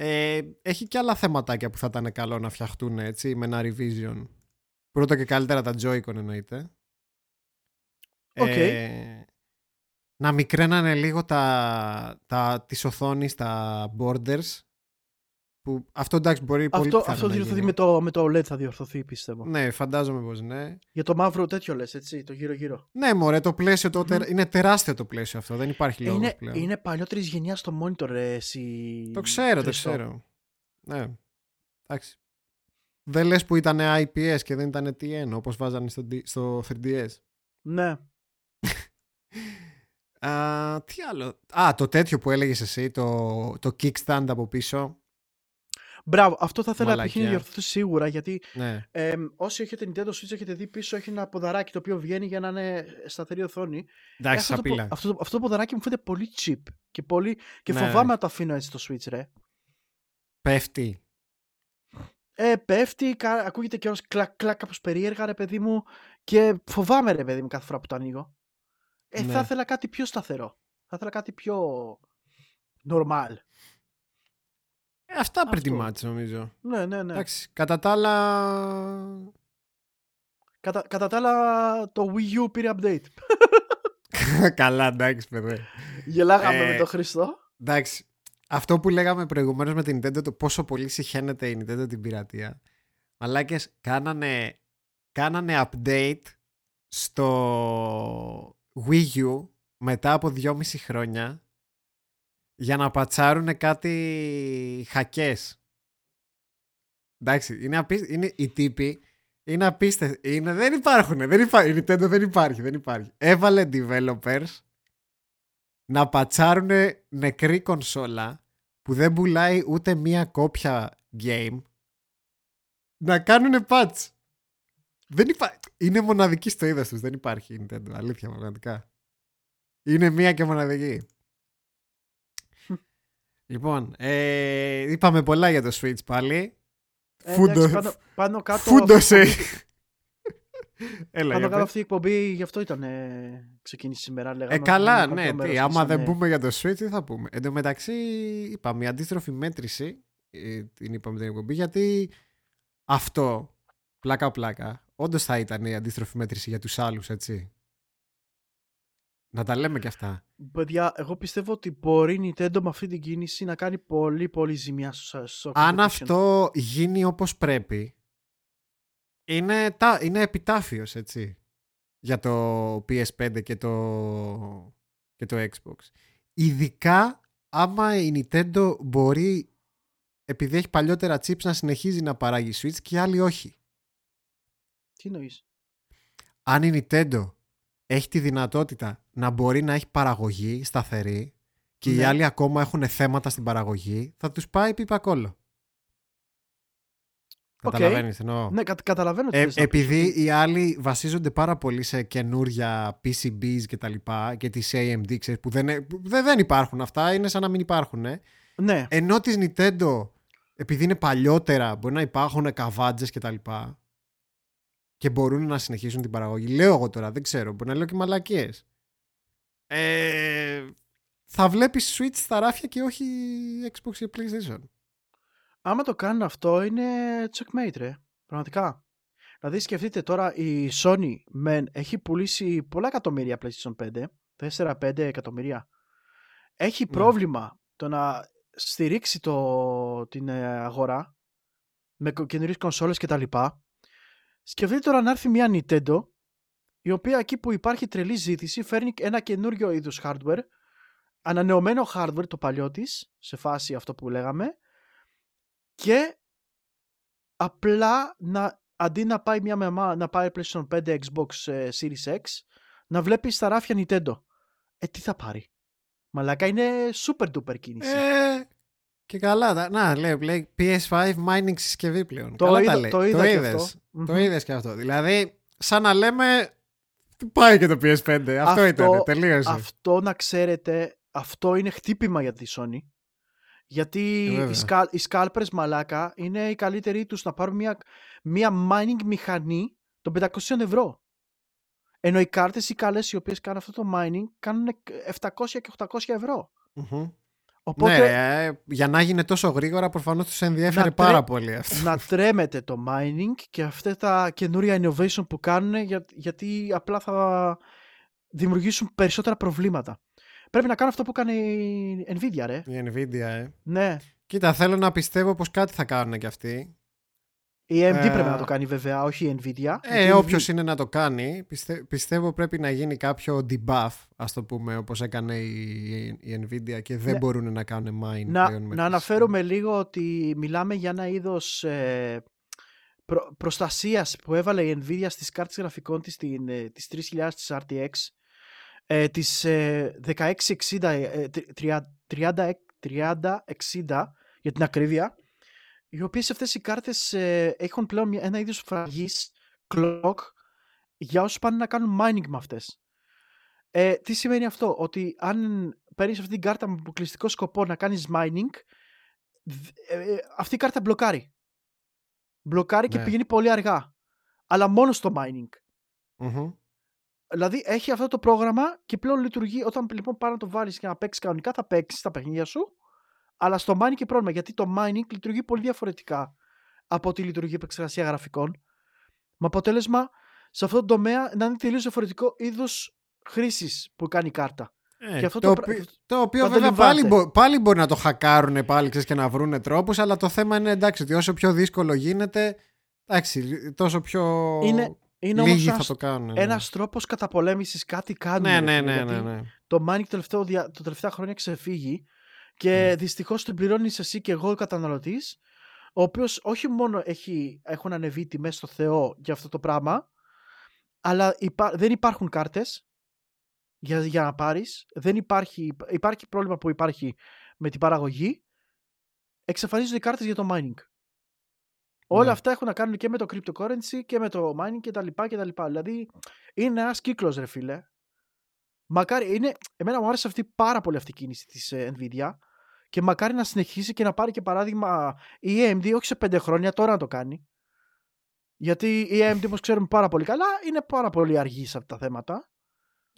ε, έχει και άλλα θεματάκια που θα ήταν καλό να φτιαχτούν έτσι, με ένα revision. Πρώτα και καλύτερα τα Joy-Con εννοείται. Οκ. Ε, να μικραίνανε λίγο τα, τα, της οθόνης, τα borders, που αυτό εντάξει μπορεί πολύ Αυτό, πιθανό αυτό να διορθωθεί γίνει. με το, με το OLED θα διορθωθεί πιστεύω. Ναι, φαντάζομαι πως ναι. Για το μαύρο τέτοιο λες έτσι, το γύρω γύρω. Ναι, μωρέ, το πλαίσιο το Μμμ. τερ- είναι τεράστιο το πλαίσιο αυτό. Δεν υπάρχει λόγος είναι, πλέον. είναι παλιότερης γενιάς στο monitor ρε, εσύ. Το ξέρω, το Χριστό. ξέρω. Ναι. Εντάξει. Δεν λες που ήταν IPS και δεν ήταν TN όπως βάζανε στο, D- στο 3DS. Ναι. Α, τι άλλο. Α, το τέτοιο που έλεγες εσύ, το, το kickstand από πίσω. Μπράβο, αυτό θα ήθελα να Μαλακιά. να διορθωθεί σίγουρα γιατί Ναι. ε, όσοι έχετε Nintendo Switch έχετε δει πίσω έχει ένα ποδαράκι το οποίο βγαίνει για να είναι σταθερή οθόνη. Ε, Εντάξει, αυτό, το, πο- σαπίλα. αυτό, το- αυτό το ποδαράκι μου φαίνεται πολύ cheap και, πολύ, και Ναι. φοβάμαι να το αφήνω έτσι στο Switch ρε. Πέφτει. Ε, πέφτει, κα- ακούγεται και ως κλακ κλακ κάπως περίεργα ρε παιδί μου και φοβάμαι ρε παιδί μου κάθε φορά που το ανοίγω. Ε, Ναι. θα ήθελα κάτι πιο σταθερό. Θα ήθελα κάτι πιο normal. Ε, αυτά Αυτό. pretty much νομίζω. Ναι, ναι, ναι. Εντάξει, κατά τα άλλα... Κατά, κατά τα άλλα το Wii U πήρε update. Καλά, εντάξει, παιδί. Γελάγαμε Ε, με τον Χριστό. Εντάξει, αυτό που λέγαμε προηγουμένως με την Nintendo, το πόσο πολύ συχαίνεται η Nintendo την πειρατεία. Μαλάκες, κάνανε, κάνανε update στο Wii U μετά από δυόμιση χρόνια για να πατσάρουν κάτι χακές. Εντάξει, είναι, απί... είναι οι τύποι είναι απίστευτοι. Είναι... Δεν υπάρχουν. Δεν υπάρχει. Η Nintendo δεν υπάρχει. Δεν υπάρχει. Έβαλε developers να πατσάρουν νεκρή κονσόλα που δεν πουλάει ούτε μία κόπια game να κάνουν patch. Δεν υπά... Είναι μοναδική στο είδος τους. Δεν υπάρχει η Nintendo. Αλήθεια, πραγματικά. Είναι μία και μοναδική. Λοιπόν, ε, είπαμε πολλά για το Switch πάλι. Ε, Φούντο- εντάξει, πάνω, πάνω κάτω Φούντωσε. αυτό Έλα, Αν για το κάνω πες. αυτή η εκπομπή, γι' αυτό ήταν ε, ξεκίνησε σήμερα. Λέγαμε, Ε, καλά, ότι ναι. κάποιο μέρος Τι, άμα δεν κλείσανε. πούμε για το Switch, τι θα πούμε. Εν τω μεταξύ, είπαμε, η αντίστροφη μέτρηση, ε, την είπαμε την εκπομπή, γιατί αυτό, πλάκα-πλάκα, όντως θα ήταν η αντίστροφη μέτρηση για τους άλλους, έτσι. Να τα λέμε και αυτά. Παιδιά, εγώ πιστεύω ότι μπορεί η Nintendo με αυτή την κίνηση να κάνει πολύ πολύ ζημιά στο, στο Αν competition. αυτό γίνει όπως πρέπει, είναι, τα, είναι επιτάφιος, έτσι, για το PS5 και το, και το Xbox. Ειδικά άμα η Nintendo μπορεί, επειδή έχει παλιότερα chips, να συνεχίζει να παράγει Switch και οι άλλοι όχι. Τι εννοείς; Αν η Nintendo έχει τη δυνατότητα να μπορεί να έχει παραγωγή σταθερή και οι Ναι. άλλοι ακόμα έχουν θέματα στην παραγωγή, θα τους πάει πίπα κώλο. Οκ. Καταλαβαίνεις τι εννοώ. Ναι, κα- καταλαβαίνω τι Ε, θες να πεις, επειδή ότι- οι άλλοι βασίζονται πάρα πολύ σε καινούρια PCBs και τα λοιπά και τις AMD ξέρεις, που δεν, ε- που δεν, δεν υπάρχουν αυτά, είναι σαν να μην υπάρχουν. Ε. Ναι, Ενώ της Nintendo, επειδή είναι παλιότερα, μπορεί να υπάρχουν καβάτζες και τα λοιπά και μπορούν να συνεχίσουν την παραγωγή. Λέω εγώ τώρα, δεν ξέρω, μπορεί να λέω και μαλακίες. Ε, θα βλέπεις Switch στα ράφια και όχι Xbox και PlayStation. άμα το κάνουν αυτό είναι checkmate ρε. Πραγματικά. Δηλαδή σκεφτείτε τώρα η Sony μεν έχει πουλήσει πολλά εκατομμύρια PlayStation 5. 4-5 εκατομμύρια. Έχει Ναι. πρόβλημα το να στηρίξει το, την ε, αγορά με καινούριες κονσόλες και τα λοιπά. Σκεφτείτε τώρα να έρθει μια Nintendo η οποία εκεί που υπάρχει τρελή ζήτηση φέρνει ένα καινούριο είδους hardware ανανεωμένο hardware το παλιό της σε φάση αυτό που λέγαμε και απλά να, αντί να πάει μια μεμά να πάει PlayStation 5 Xbox ε, Series X να βλέπει στα ράφια Nintendo ε τι θα πάρει; Μαλάκα είναι super duper κίνηση Ε, και καλά. τα- Να, λέει, λέει PS5 mining συσκευή πλέον. Το καλά είδα- τα λέει. το είδα και είδες. αυτό. Το Μμμ. είδες και αυτό. Δηλαδή, σαν να λέμε. Πάει και το PS5. Αυτό, Αυτό- ήταν. Τελείωσε. αυτό να ξέρετε αυτό είναι χτύπημα για τη Sony γιατί Ε, βέβαια. οι, σκάλ, οι scalpers μαλάκα είναι οι καλύτεροι τους να πάρουν μια, μια mining μηχανή των 500 ευρώ. Ενώ οι κάρτες οι καλές οι οποίες κάνουν αυτό το mining κάνουν 700 και 800 ευρώ. Μμμ. Οπότε Ναι, ρε, ε, για να γίνει τόσο γρήγορα προφανώς τους ενδιέφερε Να πάρα τρέ- πολύ αυτό. να τρέμετε το mining και αυτά τα καινούρια innovation που κάνουν για, γιατί απλά θα δημιουργήσουν περισσότερα προβλήματα. Πρέπει να κάνω αυτό που κάνει η Nvidia, ρε. Η Nvidia, ε. Ναι. Κοίτα, θέλω να πιστεύω πως κάτι θα κάνουν κι αυτοί. Η AMD Ε, πρέπει να το κάνει βέβαια, όχι η Nvidia. Ε, Γιατί η όποιος Nvi- είναι να το κάνει, πιστε- πιστεύω πρέπει να γίνει κάποιο debuff, ας το πούμε, όπως έκανε η, η Nvidia και δεν Ναι. μπορούν να κάνουν mine Να, πλέον με να τις- αναφέρουμε λίγο ότι μιλάμε για ένα είδος ε, προ, προστασίας που έβαλε η Nvidia στις κάρτες γραφικών της, την, ε, τις 3000 της RTX ε, τις ε, 1660 ε, τρι- τρια- 30 3060 για την ακρίβεια οι οποίες αυτές οι κάρτες ε, έχουν πλέον μια- ένα είδος φραγής clock για όσους πάνε να κάνουν mining με αυτές. Ε, τι σημαίνει αυτό, ότι αν παίρνεις αυτή την κάρτα με αποκλειστικό σκοπό να κάνεις mining, δ- ε, ε, αυτή η κάρτα μπλοκάρει. Μπλοκάρει και Ναι. πηγαίνει πολύ αργά. Αλλά μόνο στο mining. Μμμ. Δηλαδή έχει αυτό το πρόγραμμα και πλέον λειτουργεί όταν λοιπόν πάει να το βάλεις και να παίξεις κανονικά θα παίξεις τα παιχνίδια σου. Αλλά στο mining και πρόβλημα γιατί το mining λειτουργεί πολύ διαφορετικά από ό,τι λειτουργεί η επεξεργασία γραφικών. Με αποτέλεσμα σε αυτό το τομέα να είναι τελείως διαφορετικό είδος χρήσης που κάνει η κάρτα. Ε, Και αυτό το, το πρα- οποι- το οποίο παντελημβάνεται. βέβαια πάλι, μπο- πάλι μπορεί να το χακάρουν πάλι ξέρεις, και να βρούνε τρόπους αλλά το θέμα είναι εντάξει ότι όσο πιο δύσκολο γίνεται εντάξει τόσο πιο Είναι- Είναι όμως λίγοι θα ένας, το κάνουν. ναι. ένας τρόπος καταπολέμησης κάτι κάνουν. ναι, ρε ναι, φίλε, ναι, ναι, γιατί ναι. Το mining το τελευταίο, δια- το τελευταία χρόνια ξεφύγει και Ναι. δυστυχώς την πληρώνεις εσύ και εγώ ο καταναλωτής ο οποίος όχι μόνο έχει, έχουν ανεβεί τιμές στο Θεό για αυτό το πράγμα αλλά υπά- δεν υπάρχουν κάρτες για, για να πάρεις δεν υπάρχει, υπάρχει πρόβλημα που υπάρχει με την παραγωγή εξαφανίζονται οι κάρτες για το mining Όλα Ναι. αυτά έχουν να κάνουν και με το cryptocurrency και με το mining και τα λοιπά και τα λοιπά. Δηλαδή είναι ένας κύκλος ρε φίλε. Μακάρι, είναι, εμένα μου άρεσε αυτή πάρα πολύ αυτή η κίνηση της ε, Nvidia και μακάρι να συνεχίσει και να πάρει και παράδειγμα η AMD όχι σε πέντε χρόνια τώρα να το κάνει. Γιατί η AMD, όπως ξέρουμε πάρα πολύ καλά, είναι πάρα πολύ αργής σε αυτά τα θέματα.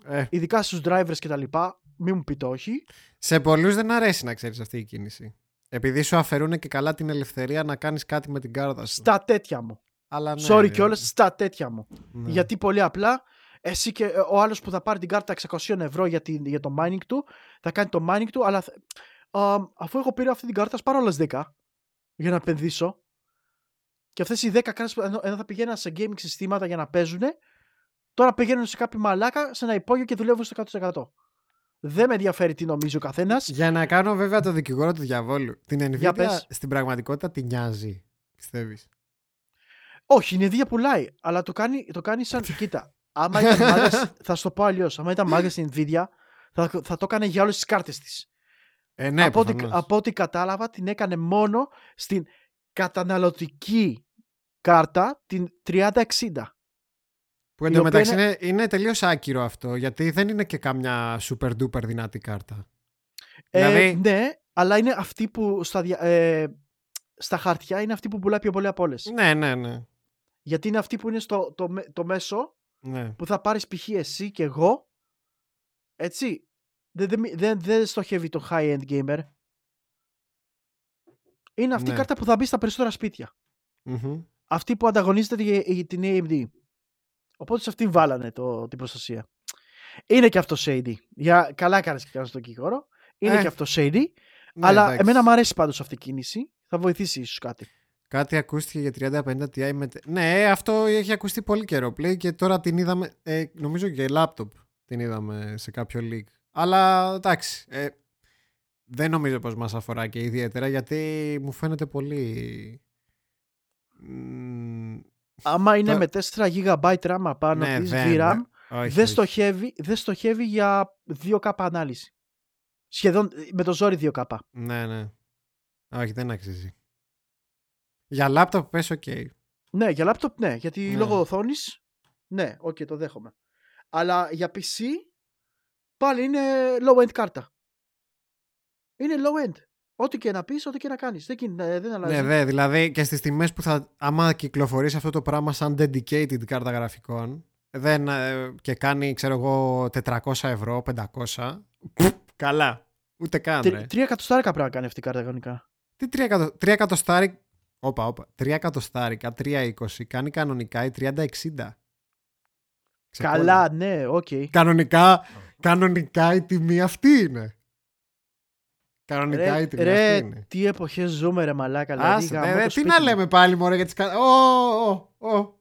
Ε, Ειδικά στους drivers και τα λοιπά. Μην μου πείτε όχι. σε πολλούς δεν αρέσει να ξέρεις αυτή η κίνηση. Επειδή σου αφαιρούν και καλά την ελευθερία να κάνεις κάτι με την κάρτα σου. Στα τέτοια μου. Αλλά ναι, Sorry ρε. κιόλας, στα τέτοια μου. Ναι. Γιατί πολύ απλά, εσύ και ε, ο άλλος που θα πάρει την κάρτα 600 ευρώ για, την, για το mining του, θα κάνει το mining του, αλλά θα- α, αφού εγώ πήρα αυτή την κάρτα, ας πάρω άλλες 10 για να επενδύσω. Και αυτές οι 10 κάρτες που ενώ, ενώ θα πηγαίναν σε gaming συστήματα για να παίζουν, τώρα πηγαίνουν σε κάποιο μαλάκα, σε ένα υπόγειο και δουλεύουν στο 100%. Δεν με ενδιαφέρει τι νομίζει ο καθένας. Για να κάνω βέβαια το δικηγόρο του διαβόλου. Την Για Nvidia πες. στην πραγματικότητα τη νοιάζει. Πιστεύεις; Όχι, η Nvidia πουλάει, αλλά το κάνει, το κάνει σαν. Κοίτα, άμα ήταν μάγας, θα σου το πω αλλιώς. Άμα ήταν μάγκα στην Nvidia, θα, θα το έκανε για όλες τις κάρτες της. Ε, ναι, από, ό,τι, προφανώς. από ό,τι κατάλαβα, την έκανε μόνο στην καταναλωτική κάρτα, την 3060. Που η οποία εντωμεταξύ είναι- είναι, είναι τελείως άκυρο αυτό, γιατί δεν είναι και κάμια super duper δυνατή κάρτα. Ε, Δηλαδή- ναι, αλλά είναι αυτή που στα, δια- ε, στα χαρτιά είναι αυτή που πουλάει πιο πολύ από όλες. Ναι, ναι, ναι. Γιατί είναι αυτή που είναι στο το, με- το μέσο ναι. που θα πάρεις π.χ. εσύ και εγώ, έτσι, δεν, δεν, δεν, δεν στοχεύει το high-end gamer. Είναι αυτή η Ναι. κάρτα που θα μπει στα περισσότερα σπίτια. Μμμ. Αυτή που ανταγωνίζεται τη- η- την AMD. Οπότε σε αυτήν βάλανε το, την προστασία. Είναι και αυτό shady. Για, καλά κάνεις και κάνεις τον κύκορο. Είναι Ε. και αυτό shady. Ναι, αλλά εντάξει. εμένα μου αρέσει πάντως αυτή η κίνηση. Θα βοηθήσει ίσως κάτι. Κάτι ακούστηκε για 3050 Ti με... τε- Ναι, αυτό έχει ακουστεί πολύ καιρό πλέον και τώρα την είδαμε, ε, νομίζω και laptop την είδαμε σε κάποιο leak. Αλλά εντάξει, ε, δεν νομίζω πως μας αφορά και ιδιαίτερα γιατί μου φαίνεται πολύ... Μ, Άμα είναι Το- με 4 GB RAM απάνω Ναι, της δεν, VRAM, όχι, δεν, όχι. στοχεύει, δεν στοχεύει για 2K ανάλυση. Σχεδόν ε, με το ζόρι 2K. Ναι, ναι. Όχι, δεν αξίζει. Για laptop πες ok. Ναι, για laptop ναι, γιατί Ναι. λόγω οθόνης. Ναι, οκ, το δέχομαι. Αλλά για PC πάλι είναι low end κάρτα. Είναι low end. Ό,τι και να πεις, ό,τι και να κάνεις. Δεν, κιν- ε, δεν αλλάζει. Ναι, δε, δηλαδή και στις τιμές που θα, άμα κυκλοφορήσει αυτό το πράγμα σαν dedicated κάρτα γραφικών δεν, ε, και κάνει, ξέρω εγώ, 400 ευρώ, 500, καλά. Ούτε καν, ρε. Τρι- Τρία εκατοστάρικα πρέπει να κάνει αυτή η κάρτα κανονικά. Τι 3 εκατο- 3 εκατοστάρι... Όπα, όπα. 3 εκατοστάρικα, 320, κάνει κανονικά η 3060. Καλά, ναι, οκ. Κανονικά, κανονικά η τιμή αυτή είναι. Κανονικά Ρε, η τιμή ρε, αυτή είναι. τι εποχές ζούμε, ρε μαλάκα. Δηλαδή, Άσε, γαμώ δε, το δε, τι σπίτι να μου. λέμε πάλι μωρέ για τις κα... Ω, ω, ω,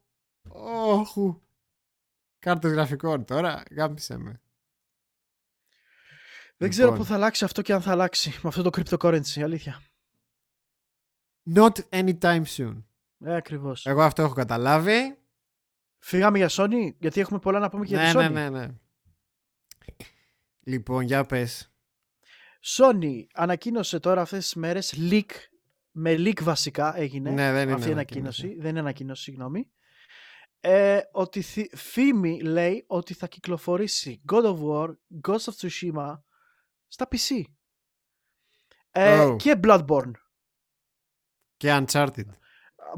όχου. Κάρτες γραφικών τώρα, γάμησέ με. Δεν ξέρω Λοιπόν. πού θα αλλάξει αυτό και αν θα αλλάξει με αυτό το cryptocurrency, αλήθεια. Not anytime soon. Ε, ακριβώς. Εγώ αυτό έχω καταλάβει. Φύγαμε για Sony, γιατί έχουμε πολλά να πούμε και για ναι, τη Sony. ναι, ναι, ναι. Λοιπόν, για πες. Sony ανακοίνωσε τώρα αυτές τις μέρες leak, με leak βασικά έγινε Ναι, δεν είναι αυτή η ανακοίνωση, δεν είναι ανακοίνωση, συγγνώμη, ε, ότι θυ- φήμη λέει ότι θα κυκλοφορήσει God of War, Ghost of Tsushima στα PC. Ε, Oh. Και Bloodborne. Και Uncharted.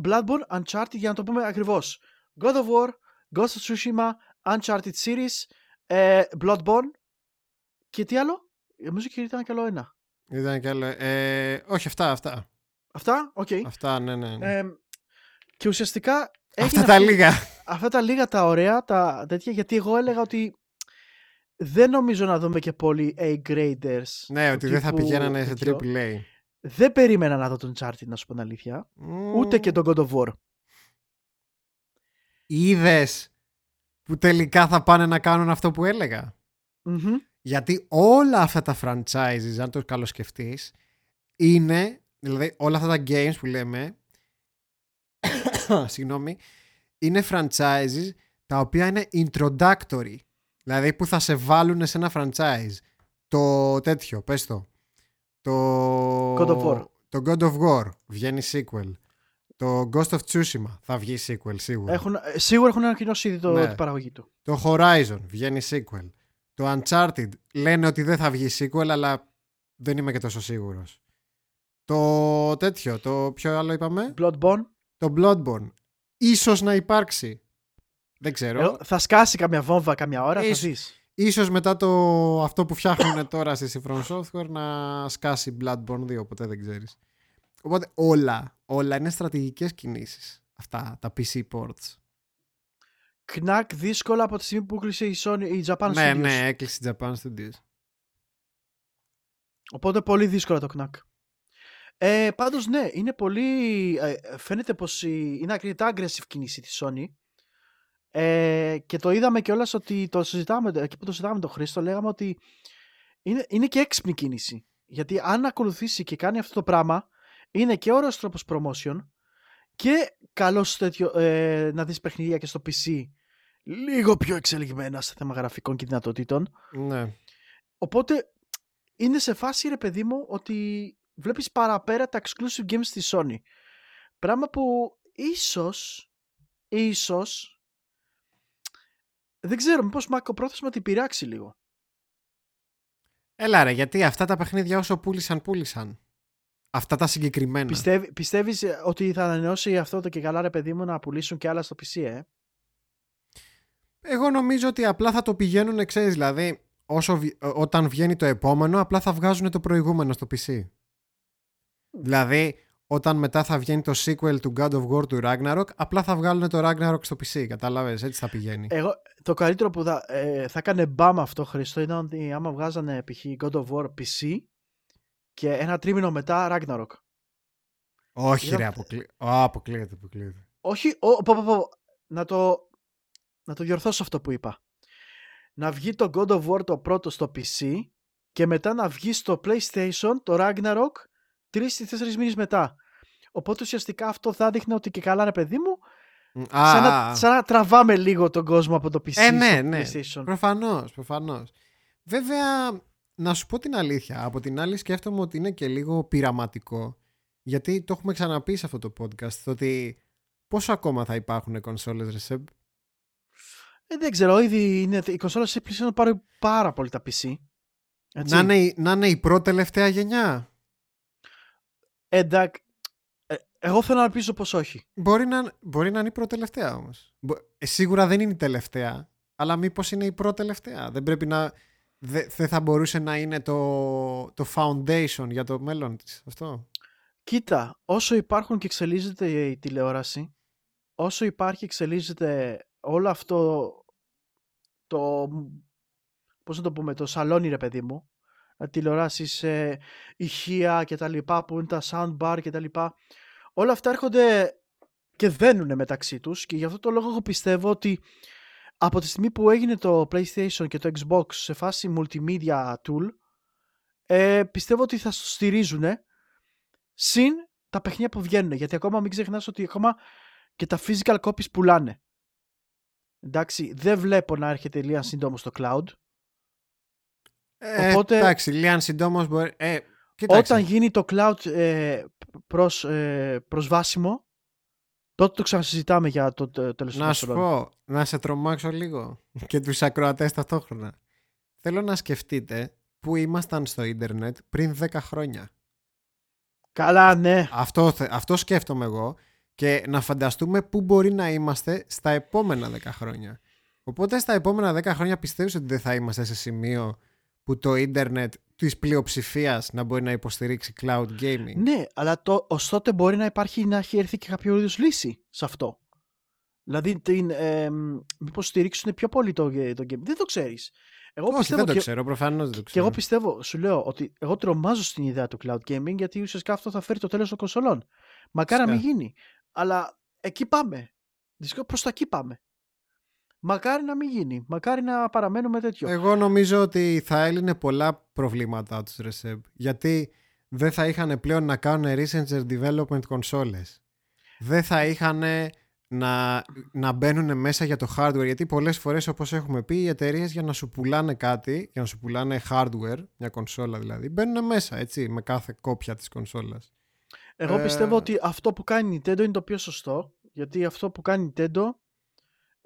Bloodborne, Uncharted, για να το πούμε ακριβώς. God of War, Ghost of Tsushima, Uncharted Series, ε, Bloodborne και τι άλλο; Νομίζω και ήταν κι άλλο ένα. Ήταν κι άλλο. Ε, όχι, αυτά, αυτά. Αυτά, οκ. Αυτά, ναι, ναι. ναι. Ε, και ουσιαστικά αυτά έγινε τα αυτή- λίγα. αυτά τα λίγα τα ωραία, τα τέτοια, γιατί εγώ έλεγα ότι δεν νομίζω να δούμε και πολλοί A-graders. ναι, του ότι δεν θα τύπου πηγαίνανε σε τέτοιο. AAA. Δεν περίμενα να δω τον Uncharted, να σου πω την αλήθεια. Ούτε και τον God of War. Είδες που τελικά θα πάνε να κάνουν αυτό που έλεγα. Μμμ. Γιατί όλα αυτά τα franchises, αν το καλοσκεφτείς, είναι, δηλαδή όλα αυτά τα games που λέμε, συγγνώμη, είναι franchises τα οποία είναι introductory. Δηλαδή που θα σε βάλουν σε ένα franchise. Το τέτοιο, πες το. Το God of War. Το God of War βγαίνει sequel. Το Ghost of Tsushima θα βγει sequel σίγουρα. Έχουν, ε, σίγουρα έχουν ανακοινώσει ήδη το, Ναι. την παραγωγή του. Το Horizon βγαίνει sequel. Το Uncharted λένε ότι δεν θα βγει sequel, αλλά δεν είμαι και τόσο σίγουρος. Το τέτοιο, το ποιο άλλο είπαμε; Bloodborne. Το Bloodborne. ίσως να υπάρξει. Δεν ξέρω. Εγώ- θα σκάσει καμιά βόμβα καμιά ώρα, θα Ίσ- δεις. Ίσως μετά το αυτό που φτιάχνουν τώρα στη From Software να σκάσει Bloodborne 2, ποτέ δεν ξέρεις. Οπότε όλα, όλα είναι στρατηγικές κινήσεις. Αυτά, τα PC ports. Κνακ δύσκολα από τη στιγμή που κλείσε η, Sony, η Japan ναι, Studios. ναι, έκλεισε η Japan Studios. Οπότε πολύ δύσκολα το κνακ. Ε, πάντως ναι, είναι πολύ... ε, φαίνεται πως η- είναι αρκετά aggressive κίνηση της Sony. Ε, και το είδαμε κιόλας ότι το συζητάμε, εκεί που το συζητάμε με τον Χρήστο, λέγαμε ότι είναι, είναι και έξυπνη κίνηση. Γιατί αν ακολουθήσει και κάνει αυτό το πράγμα, είναι και ωραίος τρόπος promotion και καλός τέτοιο, ε, να δεις παιχνίδια και στο PC λίγο πιο εξελιγμένα σε θέμα γραφικών και δυνατοτήτων. Ναι. Οπότε είναι σε φάση ρε παιδί μου ότι βλέπεις παραπέρα τα exclusive games στη Sony. Πράγμα που ίσως, ίσως, δεν ξέρω μήπως μακροπρόθεσμα την πειράξει λίγο. Έλα ρε, γιατί αυτά τα παιχνίδια όσο πούλησαν, πούλησαν. Αυτά τα συγκεκριμένα. Πιστεύει, πιστεύεις ε, ότι θα ανανεώσει αυτό το και καλά ρε παιδί μου να πουλήσουν και άλλα στο PC, ε; Εγώ νομίζω ότι απλά θα το πηγαίνουν, ξέρεις, δηλαδή, όσο, βγ- ε, όταν βγαίνει το επόμενο, απλά θα βγάζουν το προηγούμενο στο PC. Δηλαδή, όταν μετά θα βγαίνει το sequel του God of War του Ragnarok, απλά θα βγάλουν το Ragnarok στο PC, κατάλαβες, έτσι θα πηγαίνει. Εγώ, το καλύτερο που θα, ε, θα έκανε μπαμ αυτό Χριστό ήταν ότι άμα βγάζανε π.χ. God of War PC και ένα τρίμηνο μετά Ragnarok. Όχι ήταν- ρε, αποκλεί... Ω, αποκλείεται, αποκλείεται. Όχι, ο, πω, πω, πω, να, το, να το διορθώσω αυτό που είπα. Να βγει το God of War το πρώτο στο PC και μετά να βγει στο PlayStation το Ragnarok τρεις ή τέσσερις μήνες μετά. Οπότε ουσιαστικά αυτό θα δείχνει ότι και καλά ρε παιδί μου, Α, σαν, α, να, α. σαν να τραβάμε λίγο τον κόσμο από το PC Ε, ναι, στο ναι. PlayStation. Προφανώς, προφανώς. Βέβαια, να σου πω την αλήθεια, από την άλλη σκέφτομαι ότι είναι και λίγο πειραματικό, γιατί το έχουμε ξαναπεί σε αυτό το podcast, το ότι πόσο ακόμα θα υπάρχουν κονσόλες Ρεσέμπ. Ε, δεν ξέρω, ήδη είναι, οι κονσόλες σε πλησιάζουν πάρα, πάρα πολύ τα PC. Έτσι. Να είναι, η- να είναι η πρώτη τελευταία γενιά; Εντάξει, ε, εγώ θέλω να ελπίζω πως όχι. Μπορεί να, μπορεί να είναι η πρώτη τελευταία όμως. Μπο- ε, σίγουρα δεν είναι η τελευταία, αλλά μήπως είναι η πρώτη τελευταία. Δεν πρέπει να... δε- Δεν θα μπορούσε να είναι το, το foundation για το μέλλον της αυτό; Κοίτα, όσο υπάρχουν και εξελίσσεται η τηλεόραση, όσο υπάρχει και εξελίσσεται όλο αυτό το, πώς να το πούμε, το σαλόνι ρε παιδί μου, ε, τηλεοράσεις, ε, ηχεία και τα λοιπά που είναι τα soundbar και τα λοιπά, όλα αυτά έρχονται και δένουν μεταξύ τους και γι' αυτό το λόγο εγώ πιστεύω ότι από τη στιγμή που έγινε το PlayStation και το Xbox σε φάση multimedia tool ε, πιστεύω ότι θα στο στηρίζουν συν τα παιχνίδια που βγαίνουν γιατί ακόμα μην ξεχνάς ότι ακόμα και τα physical copies πουλάνε εντάξει δεν βλέπω να έρχεται λίγα σύντομο στο cloud Ε, Οπότε- εντάξει, Λίαν συντόμω μπορεί. Ε, κοίταξε. όταν γίνει το cloud ε, προς, ε, προσβάσιμο τότε το ξανασυζητάμε για το τε- τέλος των Να σου κονσολών. πω, να σε τρομάξω λίγο και τους ακροατές ταυτόχρονα. Θέλω να σκεφτείτε που ήμασταν στο ίντερνετ πριν 10 χρόνια. καλά ναι Αυτό, θε- αυτό σκέφτομαι εγώ και να φανταστούμε πού μπορεί να είμαστε στα επόμενα 10 χρόνια. Οπότε στα επόμενα 10 χρόνια πιστεύεις ότι δεν θα είμαστε σε σημείο που το ίντερνετ της πλειοψηφίας να μπορεί να υποστηρίξει cloud gaming. Ναι, αλλά το, ως τότε μπορεί να υπάρχει να έχει έρθει και κάποιο είδους λύση σε αυτό. Δηλαδή, την, ε, μήπως στηρίξουν πιο πολύ το, το game. Δεν το ξέρεις. Εγώ Όχι, πιστεύω δεν το και, ξέρω, προφανώς δεν το και ξέρω. εγώ πιστεύω, σου λέω, ότι εγώ τρομάζω στην ιδέα του cloud gaming γιατί ουσιαστικά αυτό θα φέρει το τέλος των κονσολών. Μακάρι να μην Φυσικά. γίνει. Αλλά εκεί πάμε. Δυστυχώς προς τα εκεί πάμε. Μακάρι να μην γίνει. Μακάρι να παραμένουμε τέτοιο. Εγώ νομίζω ότι θα έλυνε πολλά προβλήματά τους Ρεσέμπ γιατί δεν θα είχαν πλέον να κάνουν research and development κονσόλες. Δεν θα είχαν να, να μπαίνουν μέσα για το hardware γιατί πολλές φορές όπως έχουμε πει οι εταιρείες για να σου πουλάνε κάτι, για να σου πουλάνε hardware, μια κονσόλα δηλαδή, μπαίνουν μέσα έτσι με κάθε κόπια της κονσόλας. Εγώ Ε, πιστεύω ότι αυτό που κάνει η Nintendo είναι το πιο σωστό. Γιατί αυτό που κάνει η Nintendo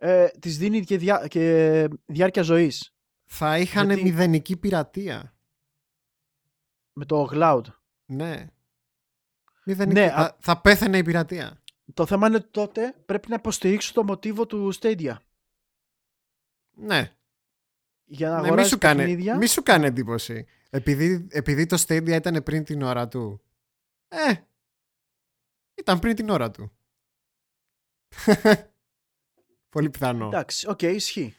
ε, της δίνει και, διά, και διάρκεια ζωής. Θα είχαν Γιατί- μηδενική πειρατεία. Με το cloud. Ναι. Μηδενική. Ναι, θα, θα πέθανε η πειρατεία. Το θέμα είναι ότι τότε πρέπει να υποστηρίξω το μοτίβο του Stadia. Ναι. Για να ναι μη, αγοράσεις σου κάνει, παιχνίδια. μη σου κάνει εντύπωση. Επειδή, επειδή το Stadia ήταν πριν την ώρα του. Ε, ήταν πριν την ώρα του. Πολύ πιθανό. Εντάξει, οκ, ισχύει.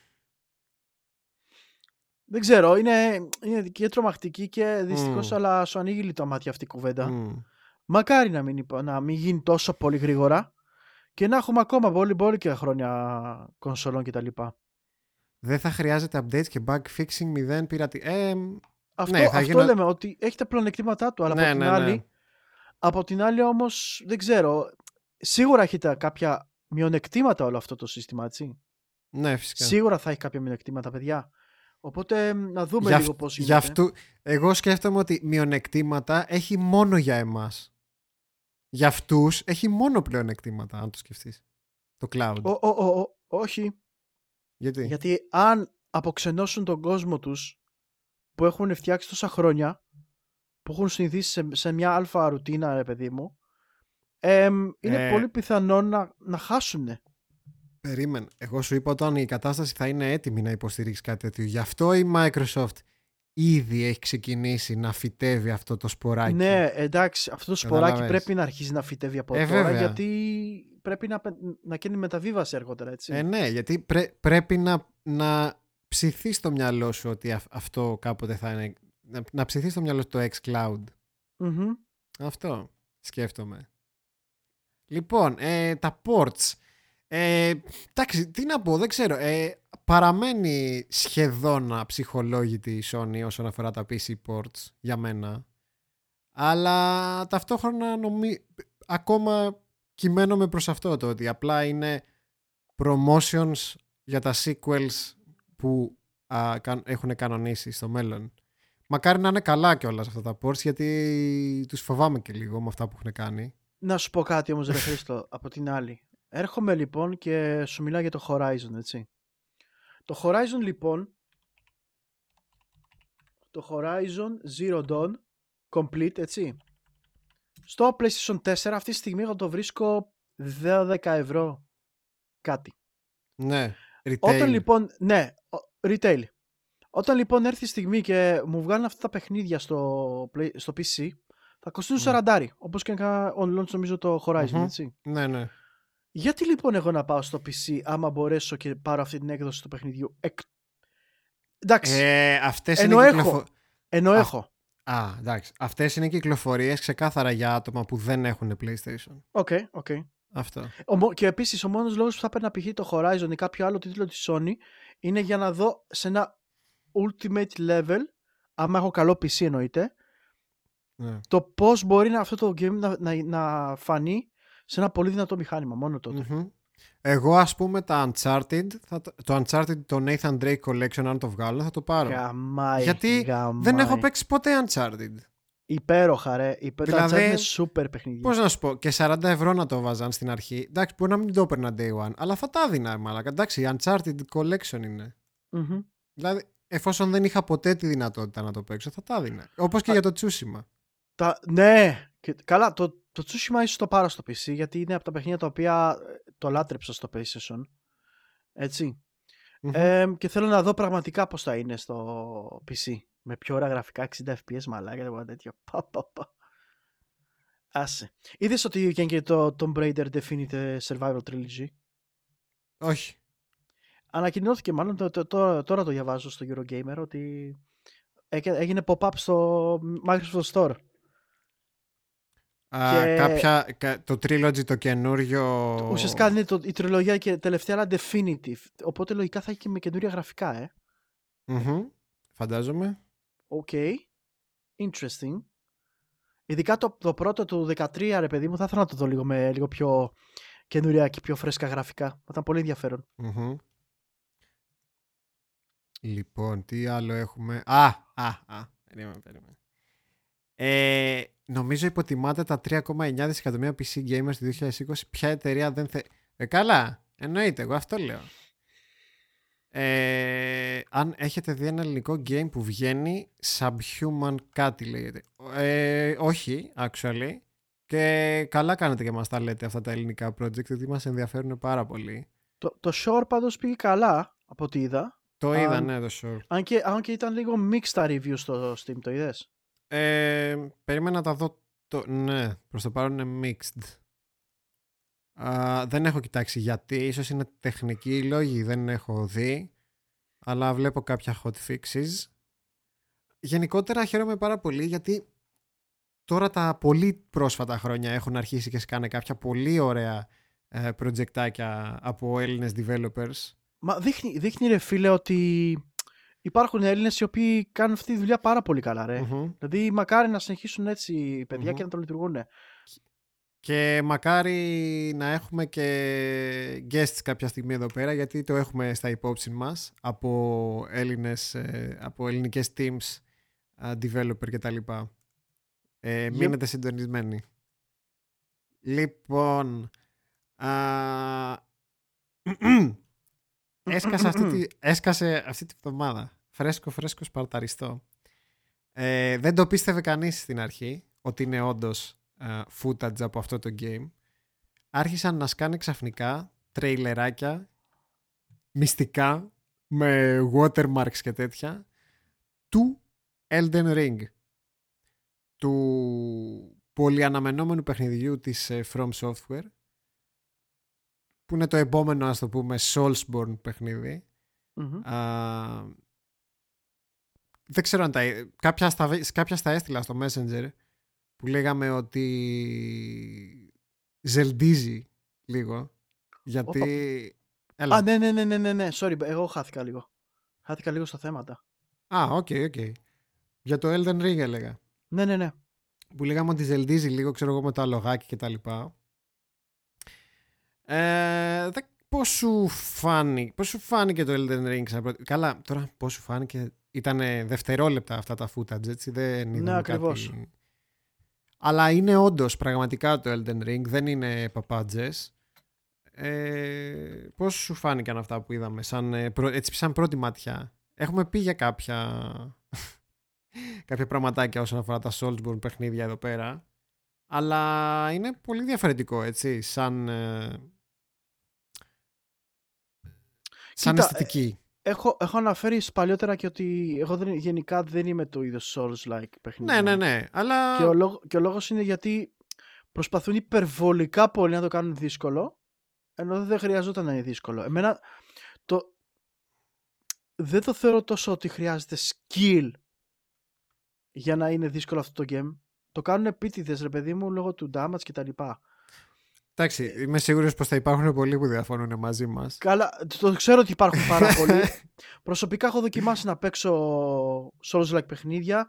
Δεν ξέρω, είναι, είναι και τρομακτική και δυστυχώς Μμ. αλλά σου ανοίγει λίγο τα μάτια αυτή η κουβέντα. Μμ. Μακάρι να μην, υπο- να μην γίνει τόσο πολύ γρήγορα και να έχουμε ακόμα πολύ πολύ και χρόνια κονσολών κτλ. Δεν θα χρειάζεται updates και bug fixing, μηδέν πειρατη... Ε, Αυτό, Ναι, θα αυτό γίνω- λέμε ότι έχει τα πλεονεκτήματά του, αλλά ναι, από την ναι, άλλη, ναι. από την άλλη όμως δεν ξέρω. Σίγουρα έχει τα κάποια μειονεκτήματα όλο αυτό το σύστημα, έτσι. Ναι, φυσικά. Σίγουρα θα έχει κάποια μειονεκτήματα, παιδιά. Οπότε να δούμε Για, λίγο αυ- πώς για γίνεται. αυτού, εγώ σκέφτομαι ότι μειονεκτήματα έχει μόνο για εμάς. Για αυτούς έχει μόνο πλεονεκτήματα, αν το σκεφτείς. Το cloud. Ο, ο, ο, ο, όχι, Γιατί; γιατί αν αποξενώσουν τον κόσμο τους που έχουν φτιάξει τόσα χρόνια, που έχουν συνηθίσει σε, σε μια αλφα ρουτίνα, ρε παιδί μου, εμ, είναι Ε. πολύ πιθανό να, να χάσουν. Περίμενε. Εγώ σου είπα όταν η κατάσταση θα είναι έτοιμη να υποστηρίξει κάτι τέτοιο. Γι' αυτό η Microsoft ήδη έχει ξεκινήσει να φυτεύει αυτό το σποράκι. Ναι, εντάξει, αυτό το σποράκι Καταλαβες. πρέπει να αρχίσει να φυτεύει από Ε, τώρα, βέβαια. γιατί πρέπει να, πε- να κάνει μεταβίβαση αργότερα, έτσι. Ε, ναι, γιατί πρέ- πρέπει να, να ψηθεί στο μυαλό σου ότι αυ- αυτό κάποτε θα είναι. Να, να ψηθεί στο μυαλό σου το xCloud. Μμμ. Αυτό σκέφτομαι. Λοιπόν, ε, τα ports. Ε, εντάξει, τι να πω, δεν ξέρω. Ε, παραμένει σχεδόν αψυχολόγητη η Sony όσον αφορά τα PC ports για μένα. Αλλά ταυτόχρονα νομί... ακόμα κυμαίνομαι προς αυτό το ότι απλά είναι promotions για τα sequels που α, κα- έχουν κανονίσει στο μέλλον. Μακάρι να είναι καλά κιόλας αυτά τα ports γιατί τους φοβάμαι και λίγο με αυτά που έχουν κάνει. Να σου πω κάτι όμως, ρε Χρήστο, από την άλλη. Έρχομαι λοιπόν και σου μιλάω για το Horizon, έτσι. Το Horizon λοιπόν, το Horizon Zero Dawn Complete, έτσι. Στο PlayStation 4 αυτή τη στιγμή εγώ το βρίσκω 10 ευρώ κάτι. Ναι, retail. Όταν λοιπόν, ναι, ο- retail. Όταν λοιπόν έρθει η στιγμή και μου βγάλουν αυτά τα παιχνίδια στο, play, στο PC, θα κοστίζουν Μμ. 40, όπως και έκανα on launch νομίζω το Horizon, Μμμ. έτσι. Ναι, ναι. Γιατί λοιπόν εγώ να πάω στο PC άμα μπορέσω και πάρω αυτή την έκδοση του παιχνιδιού. Εκ... Εντάξει, Ε, αυτές Ενώ είναι έχω. κυκλοφο- ενώ α- έχω. Α, εντάξει. Αυτές είναι κυκλοφορίες ξεκάθαρα για άτομα που δεν έχουν PlayStation. OK, OK. Αυτό. Ο μο- Και επίσης ο μόνος λόγος που θα έπαιρνα π.χ. το Horizon ή κάποιο άλλο τίτλο της Sony είναι για να δω σε ένα ultimate level, άμα έχω καλό PC εννοείται, Ναι. το πώς μπορεί να, αυτό το game να, να, να φανεί σε ένα πολύ δυνατό μηχάνημα. Μόνο τότε. Μμμ. Εγώ ας πούμε τα Uncharted, θα, το- το Uncharted το Nathan Drake Collection αν το βγάλω θα το πάρω. Γαμάει. Γιατί γαμάει. Δεν έχω παίξει ποτέ Uncharted. Υπέροχα, ρε. Υπέροχα. Δηλαδή, Δηλαδή, είναι super παιχνίδι. Πώς να σου πω, και 40 ευρώ να το βάζαν στην αρχή. Εντάξει, μπορεί να μην το έπαιρνα day one, αλλά θα τα έδινα, μαλάκα. Εντάξει, η Uncharted Collection είναι. Μμμ. Δηλαδή, εφόσον δεν είχα ποτέ τη δυνατότητα να το παίξω, θα τα έδινα. Όπως και Α- για το Tsushima. Τα... Ναι, και... καλά, το, το Tsushima ίσως το πάρω στο PC γιατί είναι από τα παιχνίδια τα οποία ε, το λάτρεψα στο PlayStation. Έτσι. Μμμ. Ε, και θέλω να δω πραγματικά πώς θα είναι στο PC. Με πιο ωραία γραφικά 60 FPS μαλάκα τίποτα τέτοιο. Πα, πα, πα. Άσε. Είδες ότι βγαίνει και το Tomb Raider Definitive Survival Trilogy; Όχι. Ανακοινώθηκε μάλλον, το, το, το- τώρα το διαβάζω στο Eurogamer, ότι έκαι- έγινε pop-up στο Microsoft Store. Α, Και- κάποια, κα- το Trilogy το καινούριο... Ουσιαστικά είναι το, η τριλογία και τελευταία, αλλά definitive. Οπότε λογικά θα έχει και με καινούρια γραφικά, ε. Μμμ. Φαντάζομαι. ΟΚ. Interesting. Ειδικά το, το πρώτο του 13, ρε παιδί μου, θα ήθελα να το δω λίγο με λίγο πιο καινούρια και πιο φρέσκα γραφικά. Θα ήταν πολύ ενδιαφέρον. Μμμ. Λοιπόν, τι άλλο έχουμε; Α, α, α. Περίμενε, περίμενε. Ε, νομίζω υποτιμάται τα 3,9 δισεκατομμύρια PC gamers του 2020. Ποια εταιρεία δεν θε... Ε, καλά. Εννοείται, εγώ αυτό λέω. Ε, αν έχετε δει ένα ελληνικό game που βγαίνει Subhuman κάτι λέγεται. Ε, όχι, actually. Και καλά κάνετε και μας τα λέτε αυτά τα ελληνικά project, γιατί μας ενδιαφέρουν πάρα πολύ. Το, το Shore πάντως πήγε καλά, από ό,τι είδα. Το Αν- είδα, ναι, το short. Αν και, αν και ήταν λίγο mixed τα reviews στο Steam, το είδες; Ε, περίμενα να τα δω. Το... Ναι, προς το παρόν είναι mixed. Α, δεν έχω κοιτάξει γιατί. Ίσως είναι τεχνικοί οι λόγοι, δεν έχω δει. Αλλά βλέπω κάποια hot fixes. Γενικότερα χαίρομαι πάρα πολύ γιατί τώρα τα πολύ πρόσφατα χρόνια έχουν αρχίσει και σκάνε κάποια πολύ ωραία ε, προτζεκτάκια από Έλληνες developers. Μα δείχνει, δείχνει ρε φίλε ότι υπάρχουν Έλληνες οι οποίοι κάνουν αυτή τη δουλειά πάρα πολύ καλά ρε. Μμμ. Δηλαδή μακάρι να συνεχίσουν έτσι οι παιδιά Μμμ. και να το λειτουργούν. Και μακάρι να έχουμε και guests κάποια στιγμή εδώ πέρα γιατί το έχουμε στα υπόψη μας από, Έλληνες, ε, από ελληνικές teams, ε, developer κτλ. Ε, Yep. Μείνετε συντονισμένοι. Λοιπόν, α, έσκασε, αυτή τη, έσκασε αυτή τη βδομάδα. Φρέσκο, φρέσκο, σπαρταριστό. Ε, δεν το πίστευε κανείς στην αρχή ότι είναι όντως ε, footage από αυτό το game. Άρχισαν να σκάνε ξαφνικά τρέιλεράκια μυστικά με watermarks και τέτοια του Elden Ring του πολυαναμενόμενου παιχνιδιού της ε, From Software που είναι το επόμενο ας το πούμε Soulsborne παιχνίδι Μμμ. Α, δεν ξέρω αν τα... Κάποια στα, κάποια στα έστειλα στο Messenger που λέγαμε ότι ζελντίζει λίγο γιατί... Έλα. Α, ναι, ναι, ναι, ναι, ναι, ναι. Sorry, εγώ χάθηκα λίγο. Χάθηκα λίγο στα θέματα. Α, ΟΚ, ΟΚ. Για το Elden Ring έλεγα. Ναι, ναι, ναι. Που λέγαμε ότι ζελντίζει λίγο, ξέρω εγώ, με το αλογάκι και τα λοιπά. Ε, δε- πώς, σου φάνηκε, πώς σου φάνηκε το Elden Ring σαν πρώτη- Καλά, τώρα πώς σου φάνηκε. Ήταν δευτερόλεπτα αυτά τα footage, έτσι. Δεν είδαμε ακριβώς. κάτι... Αλλά είναι όντως πραγματικά το Elden Ring, δεν είναι παπάντζες. Ε, πώς σου φάνηκαν αυτά που είδαμε, σαν, ε, πρω- έτσι, σαν πρώτη ματιά. Έχουμε πει για κάποια, κάποια πραγματάκια όσον αφορά τα Soulsborne παιχνίδια εδώ πέρα. Αλλά είναι πολύ διαφορετικό, έτσι, σαν, ε, σαν Κοίτα, αισθητική. Έχω, έχω αναφέρει παλιότερα και ότι εγώ δεν, γενικά δεν είμαι το είδος Souls-like παιχνίδι. Ναι, ναι, ναι, αλλά... Και ο, λόγο, και ο λόγος είναι γιατί προσπαθούν υπερβολικά πολύ να το κάνουν δύσκολο ενώ δεν χρειαζόταν να είναι δύσκολο. Εμένα το... δεν το θεωρώ τόσο ότι χρειάζεται skill για να είναι δύσκολο αυτό το game. Το κάνουν επίτηδες ρε παιδί μου λόγω του damage και τα λοιπά. Εντάξει, είμαι σίγουρος πως θα υπάρχουν πολλοί που διαφωνούν μαζί μας. Καλά, το ξέρω ότι υπάρχουν πάρα πολλοί. Προσωπικά έχω δοκιμάσει να παίξω Souls-like παιχνίδια.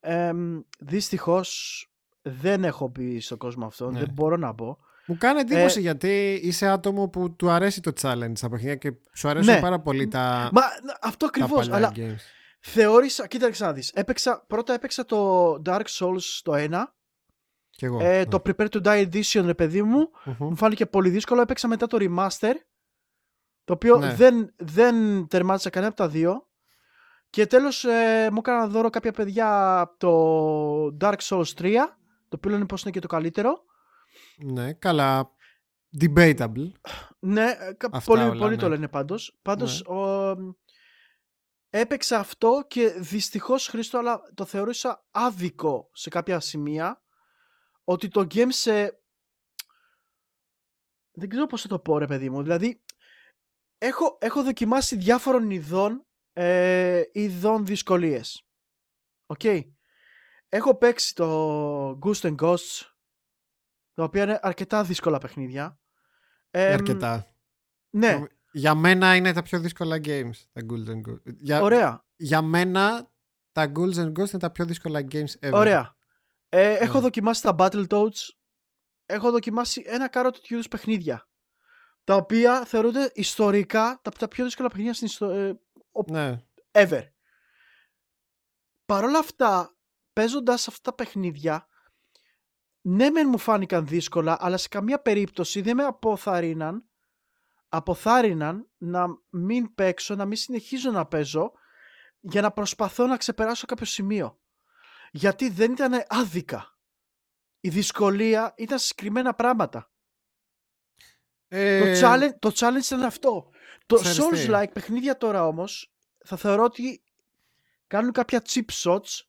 Ε, Δυστυχώς δεν έχω μπει στον κόσμο αυτό. Ναι. Δεν μπορώ να πω. Μου κάνει εντύπωση Ε, γιατί είσαι άτομο που του αρέσει το challenge στα παιχνίδια και σου αρέσουν Ναι. πάρα πολύ τα, Μα αυτό τα ακριβώς. παλιά Αλλά games. θεώρησα. Κοίταξε να δεις. Έπαιξα, πρώτα έπαιξα το Dark Souls το 1. Κι εγώ. Ε, ναι. το Prepare to Die Edition, ρε παιδί μου. Μμμ. Μου φάνηκε πολύ δύσκολο. Έπαιξα μετά το Remaster. Το οποίο Ναι. δεν, δεν τερμάτισα κανένα από τα δύο. Και τέλος ε, μου έκανα δώρο κάποια παιδιά από το Dark Souls 3. Το οποίο λένε πως είναι και το καλύτερο. Ναι, καλά. Debatable. Ναι, ε, κα- Αυτά πολύ, όλα, πολύ ναι. το λένε πάντως. Πάντως ο, έπαιξα αυτό και δυστυχώς Χρήστο αλλά το θεωρήσα άδικο σε κάποια σημεία ότι το game σε... Δεν ξέρω πώς θα το πω ρε παιδί μου. Δηλαδή έχω, έχω δοκιμάσει διάφορων ειδών ε, ειδών δυσκολίες. ΟΚ. Έχω παίξει το Ghosts 'n Goblins τα οποία είναι αρκετά δύσκολα παιχνίδια. Εμ, αρκετά. Ναι, Για μένα είναι τα πιο δύσκολα games. Τα Ghouls and Ghosts. Για, ωραία. για μένα τα Ghouls and Ghosts είναι τα πιο δύσκολα games ever. Ωραία. Ε, έχω Ναι. δοκιμάσει τα Battletoads. Έχω δοκιμάσει ένα κάρο τέτοιου είδους παιχνίδια. Τα οποία θεωρούνται ιστορικά τα, τα πιο δύσκολα παιχνίδια στην ιστορία. Ναι. ever. Παρ' όλα αυτά, παίζοντας αυτά τα παιχνίδια, ναι, μεν μου φάνηκαν δύσκολα, αλλά σε καμία περίπτωση δεν με αποθαρρύναν, αποθάρρυναν να μην παίξω, να μην συνεχίζω να παίζω για να προσπαθώ να ξεπεράσω κάποιο σημείο. Γιατί δεν ήταν άδικα. η δυσκολία ήταν σε συγκεκριμένα πράγματα. Ε, Το, challenge, το challenge ήταν αυτό. Το Ξέρεις τι. Souls-like παιχνίδια τώρα όμως θα θεωρώ ότι κάνουν κάποια chip shots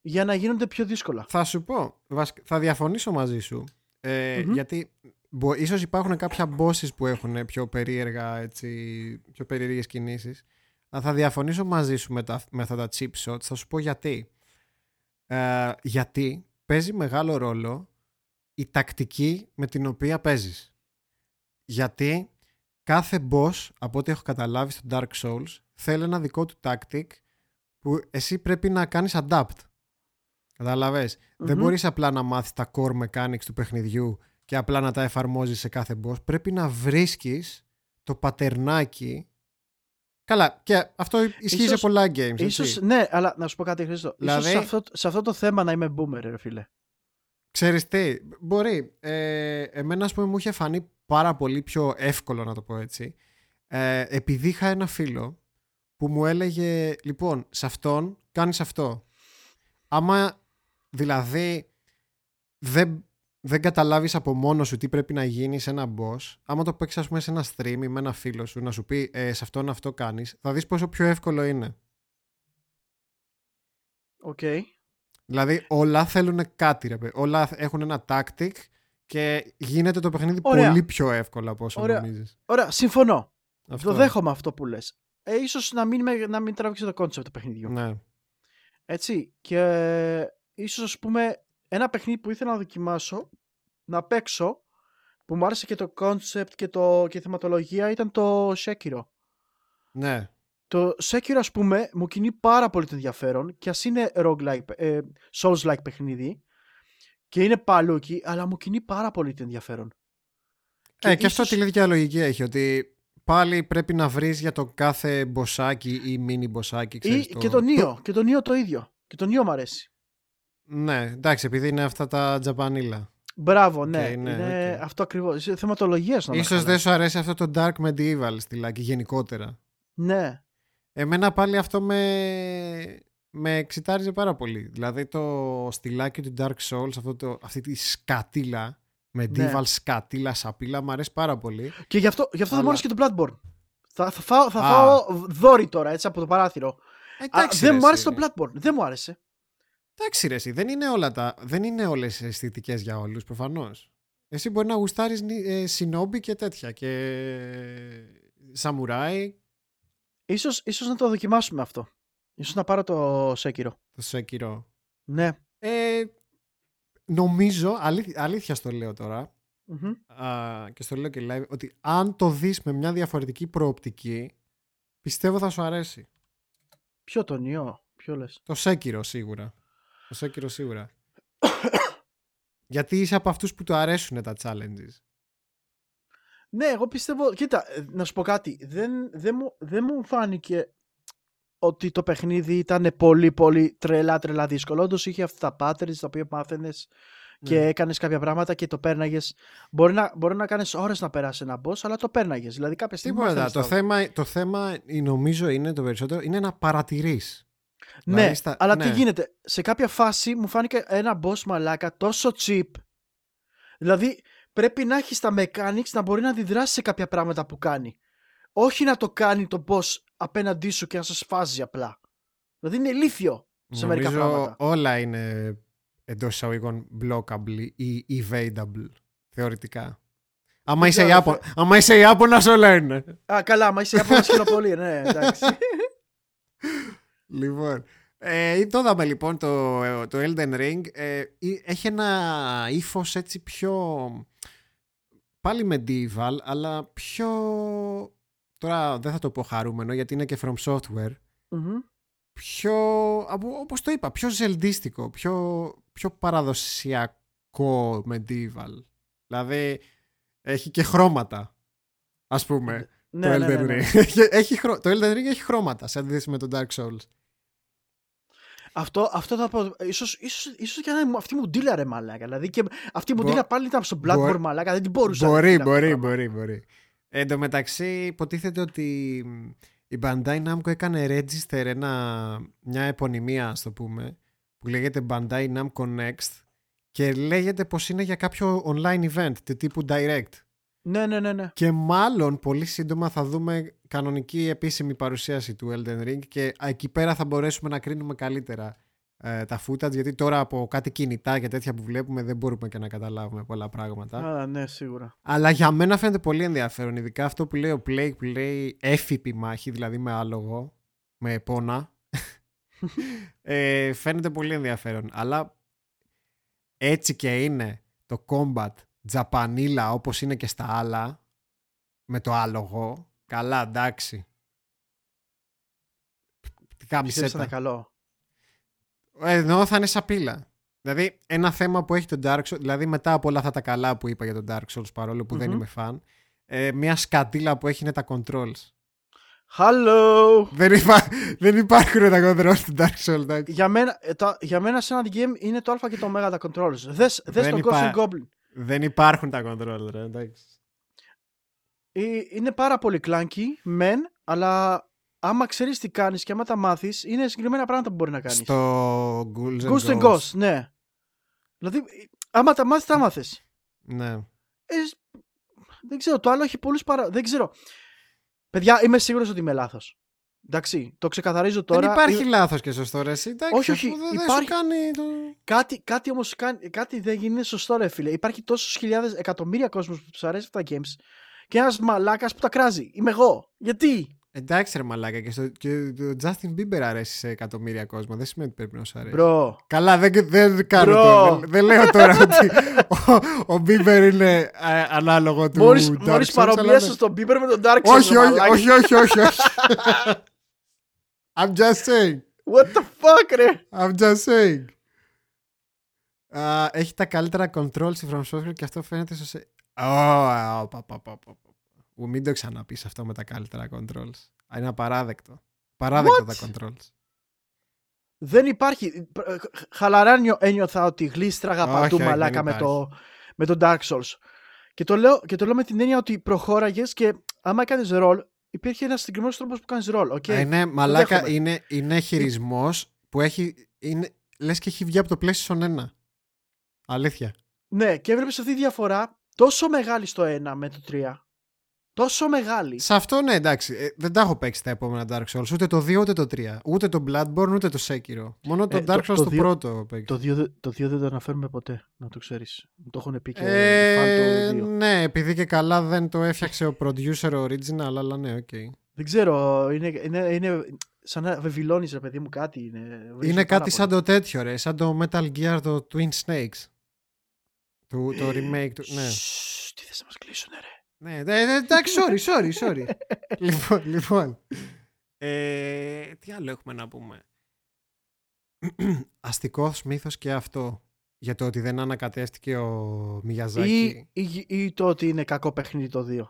για να γίνονται πιο δύσκολα. Θα σου πω, βασ- θα διαφωνήσω μαζί σου, ε, Μμμ. γιατί μπο, ίσως υπάρχουν κάποια bosses που έχουν πιο περίεργα, έτσι, πιο περίεργες κινήσεις. Αλλά θα διαφωνήσω μαζί σου με, τα, με αυτά τα chip shots. Θα σου πω γιατί. Ε, γιατί παίζει μεγάλο ρόλο η τακτική με την οποία παίζεις. Γιατί κάθε boss, από ό,τι έχω καταλάβει στο Dark Souls, θέλει ένα δικό του tactic που εσύ πρέπει να κάνεις adapt. Καταλαβες; Δεν Μμμ. μπορείς απλά να μάθεις τα core mechanics του παιχνιδιού και απλά να τα εφαρμόζεις σε κάθε boss. Πρέπει να βρίσκεις το πατερνάκι. Καλά, και αυτό ισχύει σε Ίσως- πολλά games. έτσι. Ίσως, ναι, αλλά να σου πω κάτι Χρήστο. Δηλαδή- Ίσως σε αυτό, σε αυτό το θέμα να είμαι boomer, ρε φίλε. Ξέρεις τι, μπορεί. Ε, εμένα, ας πούμε, μου είχε φανεί πάρα πολύ πιο εύκολο, να το πω έτσι. Ε, επειδή είχα ένα φίλο που μου έλεγε, λοιπόν, σε αυτόν κάνεις αυτό. Άμα, δηλαδή, δεν, δεν καταλάβεις από μόνος σου τι πρέπει να γίνει σε ένα boss, άμα το παίξεις, ας πούμε, σε ένα stream ή με ένα φίλο σου, να σου πει, ε, σε αυτόν αυτό κάνεις, θα δεις πόσο πιο εύκολο είναι. ΟΚ. Δηλαδή όλα θέλουν κάτι ρε παιδί. Όλα έχουν ένα tactic και γίνεται το παιχνίδι Ωραία. πολύ πιο εύκολα από όσο Ωραία. νομίζεις. Ωραία, συμφωνώ. Αυτό. Το δέχομαι αυτό που λες. Ε, ίσως να μην, με- να μην τραβήξει το concept του παιχνιδιού. Ναι. Έτσι. Και ίσως ας πούμε ένα παιχνίδι που ήθελα να δοκιμάσω να παίξω που μου άρεσε και το concept και, το, και η θεματολογία ήταν το Sekiro. ναι. Το Sekiro ας πούμε μου κινεί πάρα πολύ το ενδιαφέρον και ας είναι roguelike, ε, Souls-like παιχνίδι και είναι παλούκι αλλά μου κινεί πάρα πολύ το ενδιαφέρον. Και, ε, και αυτό ίσως- τη ίδια λογική έχει ότι πάλι πρέπει να βρεις για το κάθε μποσάκι ή μίνι μποσάκι. Ή Ξέρεις, και το Nio, και το Nio το ίδιο. Και το Nio μου αρέσει. Ναι, εντάξει, επειδή είναι αυτά τα τζαπανίλα. Μπράβο, ναι. ΟΚ, ναι, είναι ΟΚ. αυτό ακριβώς. Θεματολογίας να Ίσως δεν σου αρέσει αυτό το dark medieval στυλάκι γενικότερα. Ναι. Εμένα πάλι αυτό με, με εξητάριζε πάρα πολύ. Δηλαδή το στυλάκι του Dark Souls, αυτό το, αυτή τη σκατήλα, medieval Ναι. σκατήλα σαπίλα, μου αρέσει πάρα πολύ. Και γι' αυτό, γι αυτό δεν μου Αλλά- άρεσε και το Bloodborne. Θα, θα, φάω, θα Α. φάω δόρυ τώρα, έτσι, από το παράθυρο. Α, Εντάξει, δεν ρε, μου άρεσε εσύ. το Bloodborne. Δεν μου άρεσε. Εντάξει ρε εσύ, δεν είναι, όλα τα, δεν είναι όλες οι αισθητικές για όλους προφανώς. Εσύ μπορεί να γουστάρεις ε, Shinobi και τέτοια και Samurai, Ίσως, ίσως να το δοκιμάσουμε αυτό. Ίσως να πάρω το Sekiro. το Sekiro. Ναι. Ε, νομίζω, αλήθ- αλήθεια στο λέω τώρα, Μμμ. α, και στο λέω και live, ότι αν το δεις με μια διαφορετική προοπτική, πιστεύω θα σου αρέσει. Ποιο το Nio, ποιο λες; Το Sekiro σίγουρα. Το Sekiro σίγουρα. Γιατί είσαι από αυτούς που του αρέσουν τα challenges; Ναι, εγώ πιστεύω. Κοίτα, ε, να σου πω κάτι. Δεν, δεν, μου, δεν μου φάνηκε ότι το παιχνίδι ήταν πολύ πολύ τρελά τρελά δύσκολο. Όντως είχε αυτά τα patterns τα οποία μάθαινες και Ναι. έκανες κάποια πράγματα και το πέρναγες. Μπορεί να, μπορεί να κάνεις ώρες να περάσει ένα boss, αλλά το πέρναγες. Δηλαδή κάποια στιγμή. Τίποτα. μάθαινες Το τα- θέμα, το θέμα ε, νομίζω είναι το περισσότερο είναι να παρατηρείς. Ναι, Δηλαδή στα- αλλά ναι. τι γίνεται. Σε κάποια φάση μου φάνηκε ένα boss μαλάκα τόσο cheap. Δηλαδή πρέπει να έχεις τα mechanics να μπορεί να αντιδράσεις σε κάποια πράγματα που κάνει. Όχι να το κάνει το boss απέναντί σου και να σε σφάζει απλά. Δηλαδή είναι ηλίθιο σε μερικά Νομίζω πράγματα. όλα είναι εντός εισαγωγικών blockable ή evadable θεωρητικά. Άμα είσαι, ξέρω, Ιάπων, άμα είσαι Ιάπωνας όλα είναι. Α, καλά, μα είσαι από χειροπολί, ναι, εντάξει. Λοιπόν, ε, το είδαμε λοιπόν το, το Elden Ring. Ε, ή- έχει ένα ύφος έτσι πιο. πάλι medieval, αλλά πιο. Τώρα δεν θα το πω χαρούμενο γιατί είναι και from software. Μμμ. Πιο. από- όπως το είπα, πιο ζελντίστικο, πιο, πιο παραδοσιακό medieval. Δηλαδή έχει και χρώματα. Ας πούμε. Ναι, το ναι, Elden ναι, ναι. Ring. Έχει- έχει χρω- Το Elden Ring έχει χρώματα σε αντίθεση με το Dark Souls. Αυτό, αυτό θα πω. Ίσως, ίσως, ίσως και να είναι αυτή μου ντύλα ρε μαλάκα. Δηλαδή και αυτή μου Μπο- ντύλα πάλι ήταν στο Bloodborne Μπορεί- μαλάκα. Δεν την μπορούσα. να Μπορεί, ντύλα αυτό το μπορεί, πράγμα. μπορεί, μπορεί. Εν τω μεταξύ υποτίθεται ότι μ, η Bandai Namco έκανε register ένα, μια επωνυμία, ας το πούμε, που λέγεται Bandai Namco Next και λέγεται πως είναι για κάποιο online event του τύπου direct. Ναι, ναι, ναι, ναι. Και μάλλον πολύ σύντομα θα δούμε κανονική επίσημη παρουσίαση του Elden Ring και εκεί πέρα θα μπορέσουμε να κρίνουμε καλύτερα ε, τα footage γιατί τώρα από κάτι κινητά και τέτοια που βλέπουμε δεν μπορούμε και να καταλάβουμε πολλά πράγματα. Α, ναι, σίγουρα. Αλλά για μένα φαίνεται πολύ ενδιαφέρον, ειδικά αυτό που λέει ο Play που λέει έφυπη μάχη, δηλαδή με άλογο, με πόνα. ε, φαίνεται πολύ ενδιαφέρον. Αλλά έτσι και είναι το combat τζαπανίλα όπως είναι και στα άλλα, με το άλογο, καλά εντάξει. Πιστεύεις θα είναι καλό; Ενώ θα είναι σαπίλα. Δηλαδή, ένα θέμα που έχει το Dark Souls, δηλαδή μετά από όλα αυτά τα καλά που είπα για τον Dark Souls, παρόλο που δεν είμαι φαν, ε, μια σκατήλα που έχει είναι τα controls. Hello! Δεν, υπά... δεν υπάρχουν τα controls του Dark Souls. Εντάξει. Για μένα, ε, τα, για μένα σε ένα game είναι το α και το ω τα controls. Δες, δες το υπά... Ghost Goblin. Δεν υπάρχουν τα controls, ρε, εντάξει. Ε, είναι πάρα πολύ κλάνκι, μεν, αλλά άμα ξέρεις τι κάνεις και άμα τα μάθεις, είναι συγκεκριμένα πράγματα που μπορεί να κάνεις. Στο Ghouls and Ghost. Ghost, ναι. Δηλαδή, άμα τα μάθεις, τα μάθες. Ναι. Ε, δεν ξέρω, το άλλο έχει πολλούς παρα. Δεν ξέρω. Παιδιά, είμαι σίγουρος ότι είμαι λάθος. Εντάξει, το ξεκαθαρίζω τώρα. Δεν υπάρχει ε... λάθος και σωστό ρε. Εντάξει, όχι, όχι. Δεν, υπάρχει... κάνει το... Κάτι, κάτι όμως κάτι δεν γίνει σωστό, ρε φίλε. Υπάρχει τόσους χιλιάδες εκατομμύρια κόσμος που τους αρέσει αυτά τα games και ένας μαλάκας που τα κράζει. Είμαι εγώ. Γιατί; Εντάξει ρε μαλάκα και, στο, και το Justin Bieber αρέσει σε εκατομμύρια κόσμο. Δεν σημαίνει ότι πρέπει να σου αρέσει. Bro. Καλά δεν, δεν κάνω το. Δεν, δεν, λέω τώρα ότι ο, ο Bieber είναι ε, ανάλογο του μόλις, Dark Μόλις παρομοίασες στον Bieber με τον Dark Souls. Όχι, όχι, όχι, όχι, όχι, όχι. I'm just saying. What the fuck ρε; I'm just saying. Uh, έχει τα καλύτερα controls η From Software και αυτό φαίνεται στο... Oh, oh, oh, oh, oh. Μην το ξαναπείς αυτό με τα καλύτερα controls. Είναι απαράδεκτο. Παράδεκτο τα controls. Δεν υπάρχει. Χαλαρά ένιωθα ότι γλίστραγα παντού μαλάκα με το, με το Dark Souls. Και το, λέω, και το λέω με την έννοια ότι προχώραγες και άμα έκανες ρολ, υπήρχε ένας συγκεκριμένος τρόπος που κάνεις ρολ. Okay? Είναι μαλάκα, είναι, είναι χειρισμός που έχει. Είναι, λες και έχει βγει από το PlayStation 1. Αλήθεια. Ναι, και έβλεπες αυτή τη διαφορά τόσο μεγάλη στο 1 με το 3 τόσο μεγάλη. Σε αυτό ναι, εντάξει. Ε, δεν τα έχω παίξει τα επόμενα Dark Souls. Ούτε το 2 ούτε το 3. Ούτε το Bloodborne ούτε το Sekiro. Μόνο το ε, Dark Souls το, το, το πρώτο παίξει. Το 2, το 2 δεν το αναφέρουμε ποτέ, να το ξέρεις. Το έχουν πει και ε, το 2. Ναι, επειδή και καλά δεν το έφτιαξε ο producer original, αλλά ναι, ΟΚ. Okay. Δεν ξέρω. Είναι, είναι, είναι σαν να βεβηλώνεις, ρε παιδί μου, κάτι. Είναι, είναι κάτι σαν το τέτοιο, ρε. Σαν το Metal Gear, το Twin Snakes. Το, το remake του. Ναι. Τι θες να μας κλείσουν, ρε. Ναι, εντάξει, sorry, sorry, sorry. λοιπόν, λοιπόν. Ε, τι άλλο έχουμε να πούμε; Αστικός μύθος και αυτό. Για το ότι δεν ανακατεύτηκε ο Μιαζάκη. Ή, ή, ή το ότι είναι κακό παιχνίδι το 2.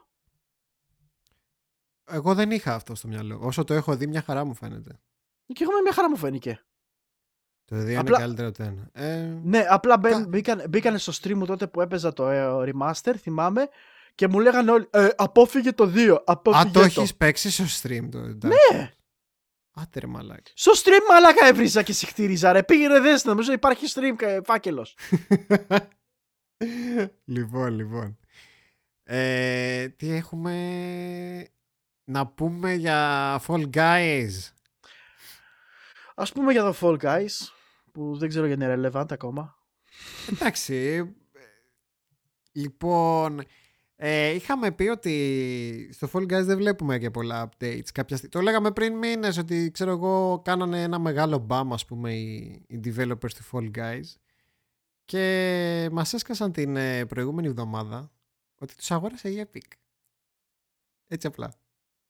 Εγώ δεν είχα αυτό στο μυαλό. Όσο το έχω δει, μια χαρά μου φαίνεται. Και εγώ μια χαρά μου φαίνηκε. Το 2 απλά... είναι καλύτερο το 1. Ε... Ναι, απλά μπήκαν, μπήκαν στο stream μου τότε που έπαιζα το ε, remaster, θυμάμαι, και μου λέγανε όλοι ε, απόφυγε το 2. Απόφυγε Α, το, το. έχεις παίξει στο stream το. Ναι. Άτε ρε μαλάκα. Στο stream μαλάκα έβριζα και συχτήριζα ρε. Πήγαινε δες νομίζω υπάρχει stream φάκελος. λοιπόν, λοιπόν. Ε, τι έχουμε να πούμε για Fall Guys; Ας πούμε για το Fall Guys που δεν ξέρω γιατί είναι relevant ακόμα. Εντάξει. Ε, λοιπόν, ε, είχαμε πει ότι στο Fall Guys δεν βλέπουμε και πολλά updates. Κάποια Το λέγαμε πριν μήνες ότι ξέρω εγώ κάνανε ένα μεγάλο μπαμ ας πούμε οι, οι developers του Fall Guys και μας έσκασαν την ε, προηγούμενη εβδομάδα ότι τους αγόρασε η Epic. Έτσι απλά.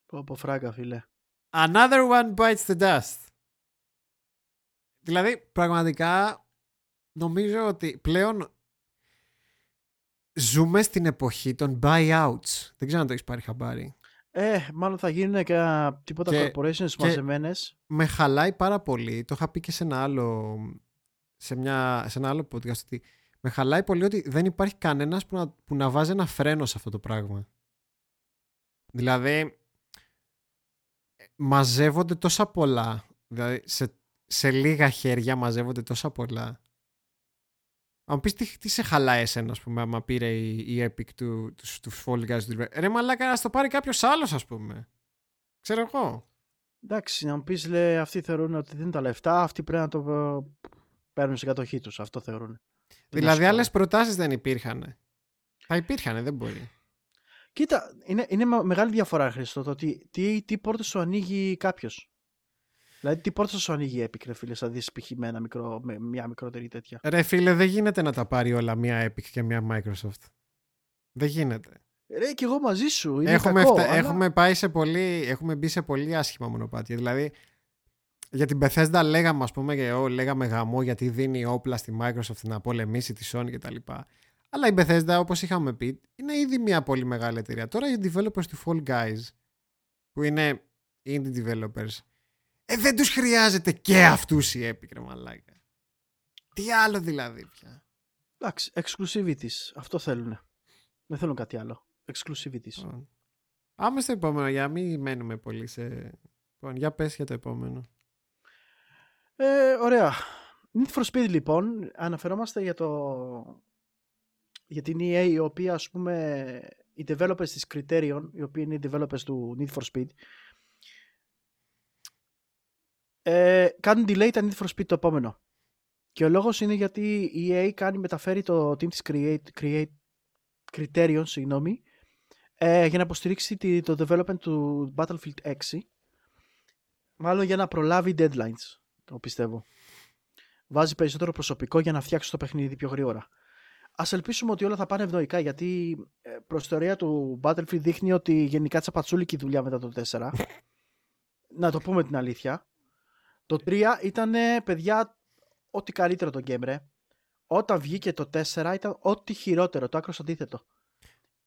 Πω πω φράγκα φίλε. Another one bites the dust. Δηλαδή πραγματικά νομίζω ότι πλέον Ζούμε στην εποχή των buyouts. Δεν ξέρω αν το έχεις πάρει χαμπάρι. Ε, μάλλον θα γίνουν και τίποτα και, corporations μαζεμένες. Με χαλάει πάρα πολύ. Το είχα πει και σε ένα άλλο, σε μια, σε ένα άλλο podcast. Ότι με χαλάει πολύ ότι δεν υπάρχει κανένας που να, που να βάζει ένα φρένο σε αυτό το πράγμα. Δηλαδή, μαζεύονται τόσα πολλά. Δηλαδή, σε, σε λίγα χέρια μαζεύονται τόσα πολλά Αν πεις τι, τι σε χαλάει εσένα, ας πούμε, άμα πήρε η, η Epic του, τους, τους Fall Guys. Του... Ρε μαλάκα, να το πάρει κάποιος άλλος, ας πούμε. Ξέρω εγώ. Εντάξει, να μου πεις, λέει, αυτοί θεωρούν ότι δίνουν τα λεφτά, αυτοί πρέπει να το ε, παίρνουν στην κατοχή τους. Αυτό θεωρούν. Δηλαδή, άλλες προτάσεις δεν υπήρχαν. Θα υπήρχαν, δεν μπορεί. Κοίτα, είναι, είναι μεγάλη διαφορά, Χρήστο, το ότι τι, τι πόρτες σου ανοίγει κάποιος. Δηλαδή, τι πόρτα σου ανοίγει η Epic, ρε φίλε, σαν δεις π.χ. με, ένα μικρό, με μια μικρότερη τέτοια; Ρε φίλε, δεν γίνεται να τα πάρει όλα μια Epic και μια Microsoft. Δεν γίνεται. Ρε, και εγώ μαζί σου. Είναι έχουμε, κακό, φτα... αλλά... έχουμε, πάει σε πολύ... έχουμε μπει σε πολύ άσχημα μονοπάτια. Δηλαδή, για την Bethesda λέγαμε, ας πούμε, και ό, λέγαμε γαμό γιατί δίνει όπλα στη Microsoft να πολεμήσει τη Sony κτλ. Αλλά η Bethesda, όπως είχαμε πει, είναι ήδη μια πολύ μεγάλη εταιρεία. Τώρα οι developers του Fall Guys, που είναι indie developers, ε, δεν τους χρειάζεται και αυτούς οι Epic, ρε μαλάκα. Τι άλλο δηλαδή πια. Εντάξει, exclusivity. Αυτό θέλουν. Δεν θέλουν κάτι άλλο. Exclusivity. Πάμε στο επόμενο, για να μην μένουμε πολύ σε... Λοιπόν, για πες για το επόμενο. Ε, ωραία. Need for Speed λοιπόν, αναφερόμαστε για το για την EA η οποία ας πούμε οι developers της Criterion οι οποίοι είναι οι developers του Need for Speed ε, κάνουν delay τα Need for Speed το επόμενο. Και ο λόγος είναι γιατί η EA κάνει, μεταφέρει το team της Create, Create, Criterion συγγνώμη, ε, για να υποστηρίξει το development του Battlefield 6 μάλλον για να προλάβει deadlines, το πιστεύω. Βάζει περισσότερο προσωπικό για να φτιάξει το παιχνίδι πιο γρήγορα. Α ελπίσουμε ότι όλα θα πάνε ευνοϊκά γιατί ε, προς θεωρία του Battlefield δείχνει ότι γενικά τσαπατσούλικη η δουλειά μετά το 4. να το πούμε την αλήθεια. Το 3 ήταν, παιδιά, ό,τι καλύτερο το game, ρε. Όταν βγήκε το 4 ήταν ό,τι χειρότερο, το άκρος αντίθετο.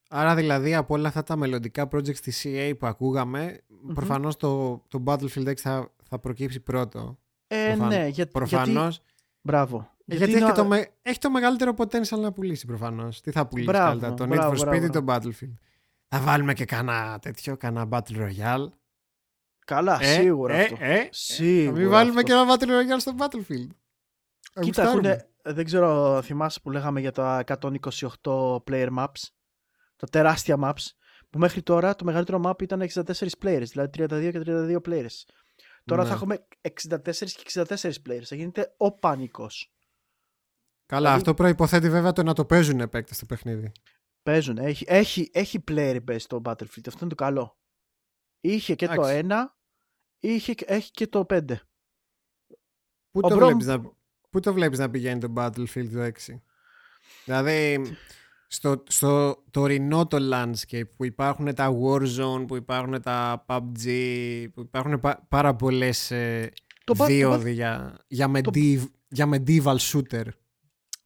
Άρα δηλαδή από όλα αυτά τα μελλοντικά projects της CA που ακούγαμε, mm-hmm. προφανώς το, το Battlefield 6 θα, θα προκύψει πρώτο. Ε, Προφαν... ναι, για, προφανώς. γιατί... Μπράβο. Γιατί, γιατί έχει, το με... έχει το μεγαλύτερο potential να πουλήσει προφανώς. Τι θα πουλήσει μπράβο, καλύτερα, το Need for Speed ή το Battlefield; Θα βάλουμε και κάνα τέτοιο, κάνα Battle Royale. Καλά, ε, σίγουρα ε, αυτό. Ε, σίγουρα θα μην βάλουμε και ένα Battle Royale στο Battlefield. Κοίτα, ακούνε, δεν ξέρω, θυμάσαι που λέγαμε για τα 128 player maps, τα τεράστια maps, που μέχρι τώρα το μεγαλύτερο map ήταν 64 players, δηλαδή 32 και 32 players. Τώρα ναι. θα έχουμε 64 και 64 players, θα γίνεται ο πανικός. Καλά, δηλαδή... αυτό προϋποθέτει βέβαια το να το παίζουν επέκτα στο παιχνίδι. Παίζουν, έχει, έχει, έχει player base το Battlefield, αυτό είναι το καλό. Είχε και Άξι. το 1, είχε, έχει και το 5. Πού το, Μπρομ... βλέπεις να, πού το βλέπεις να πηγαίνει το Battlefield το 6? Δηλαδή, στο, στο τωρινό το landscape που υπάρχουν τα Warzone, που υπάρχουν τα PUBG, που υπάρχουν πά, πάρα πολλές ε, δίωδοι για, για, mediev, το... για medieval shooter.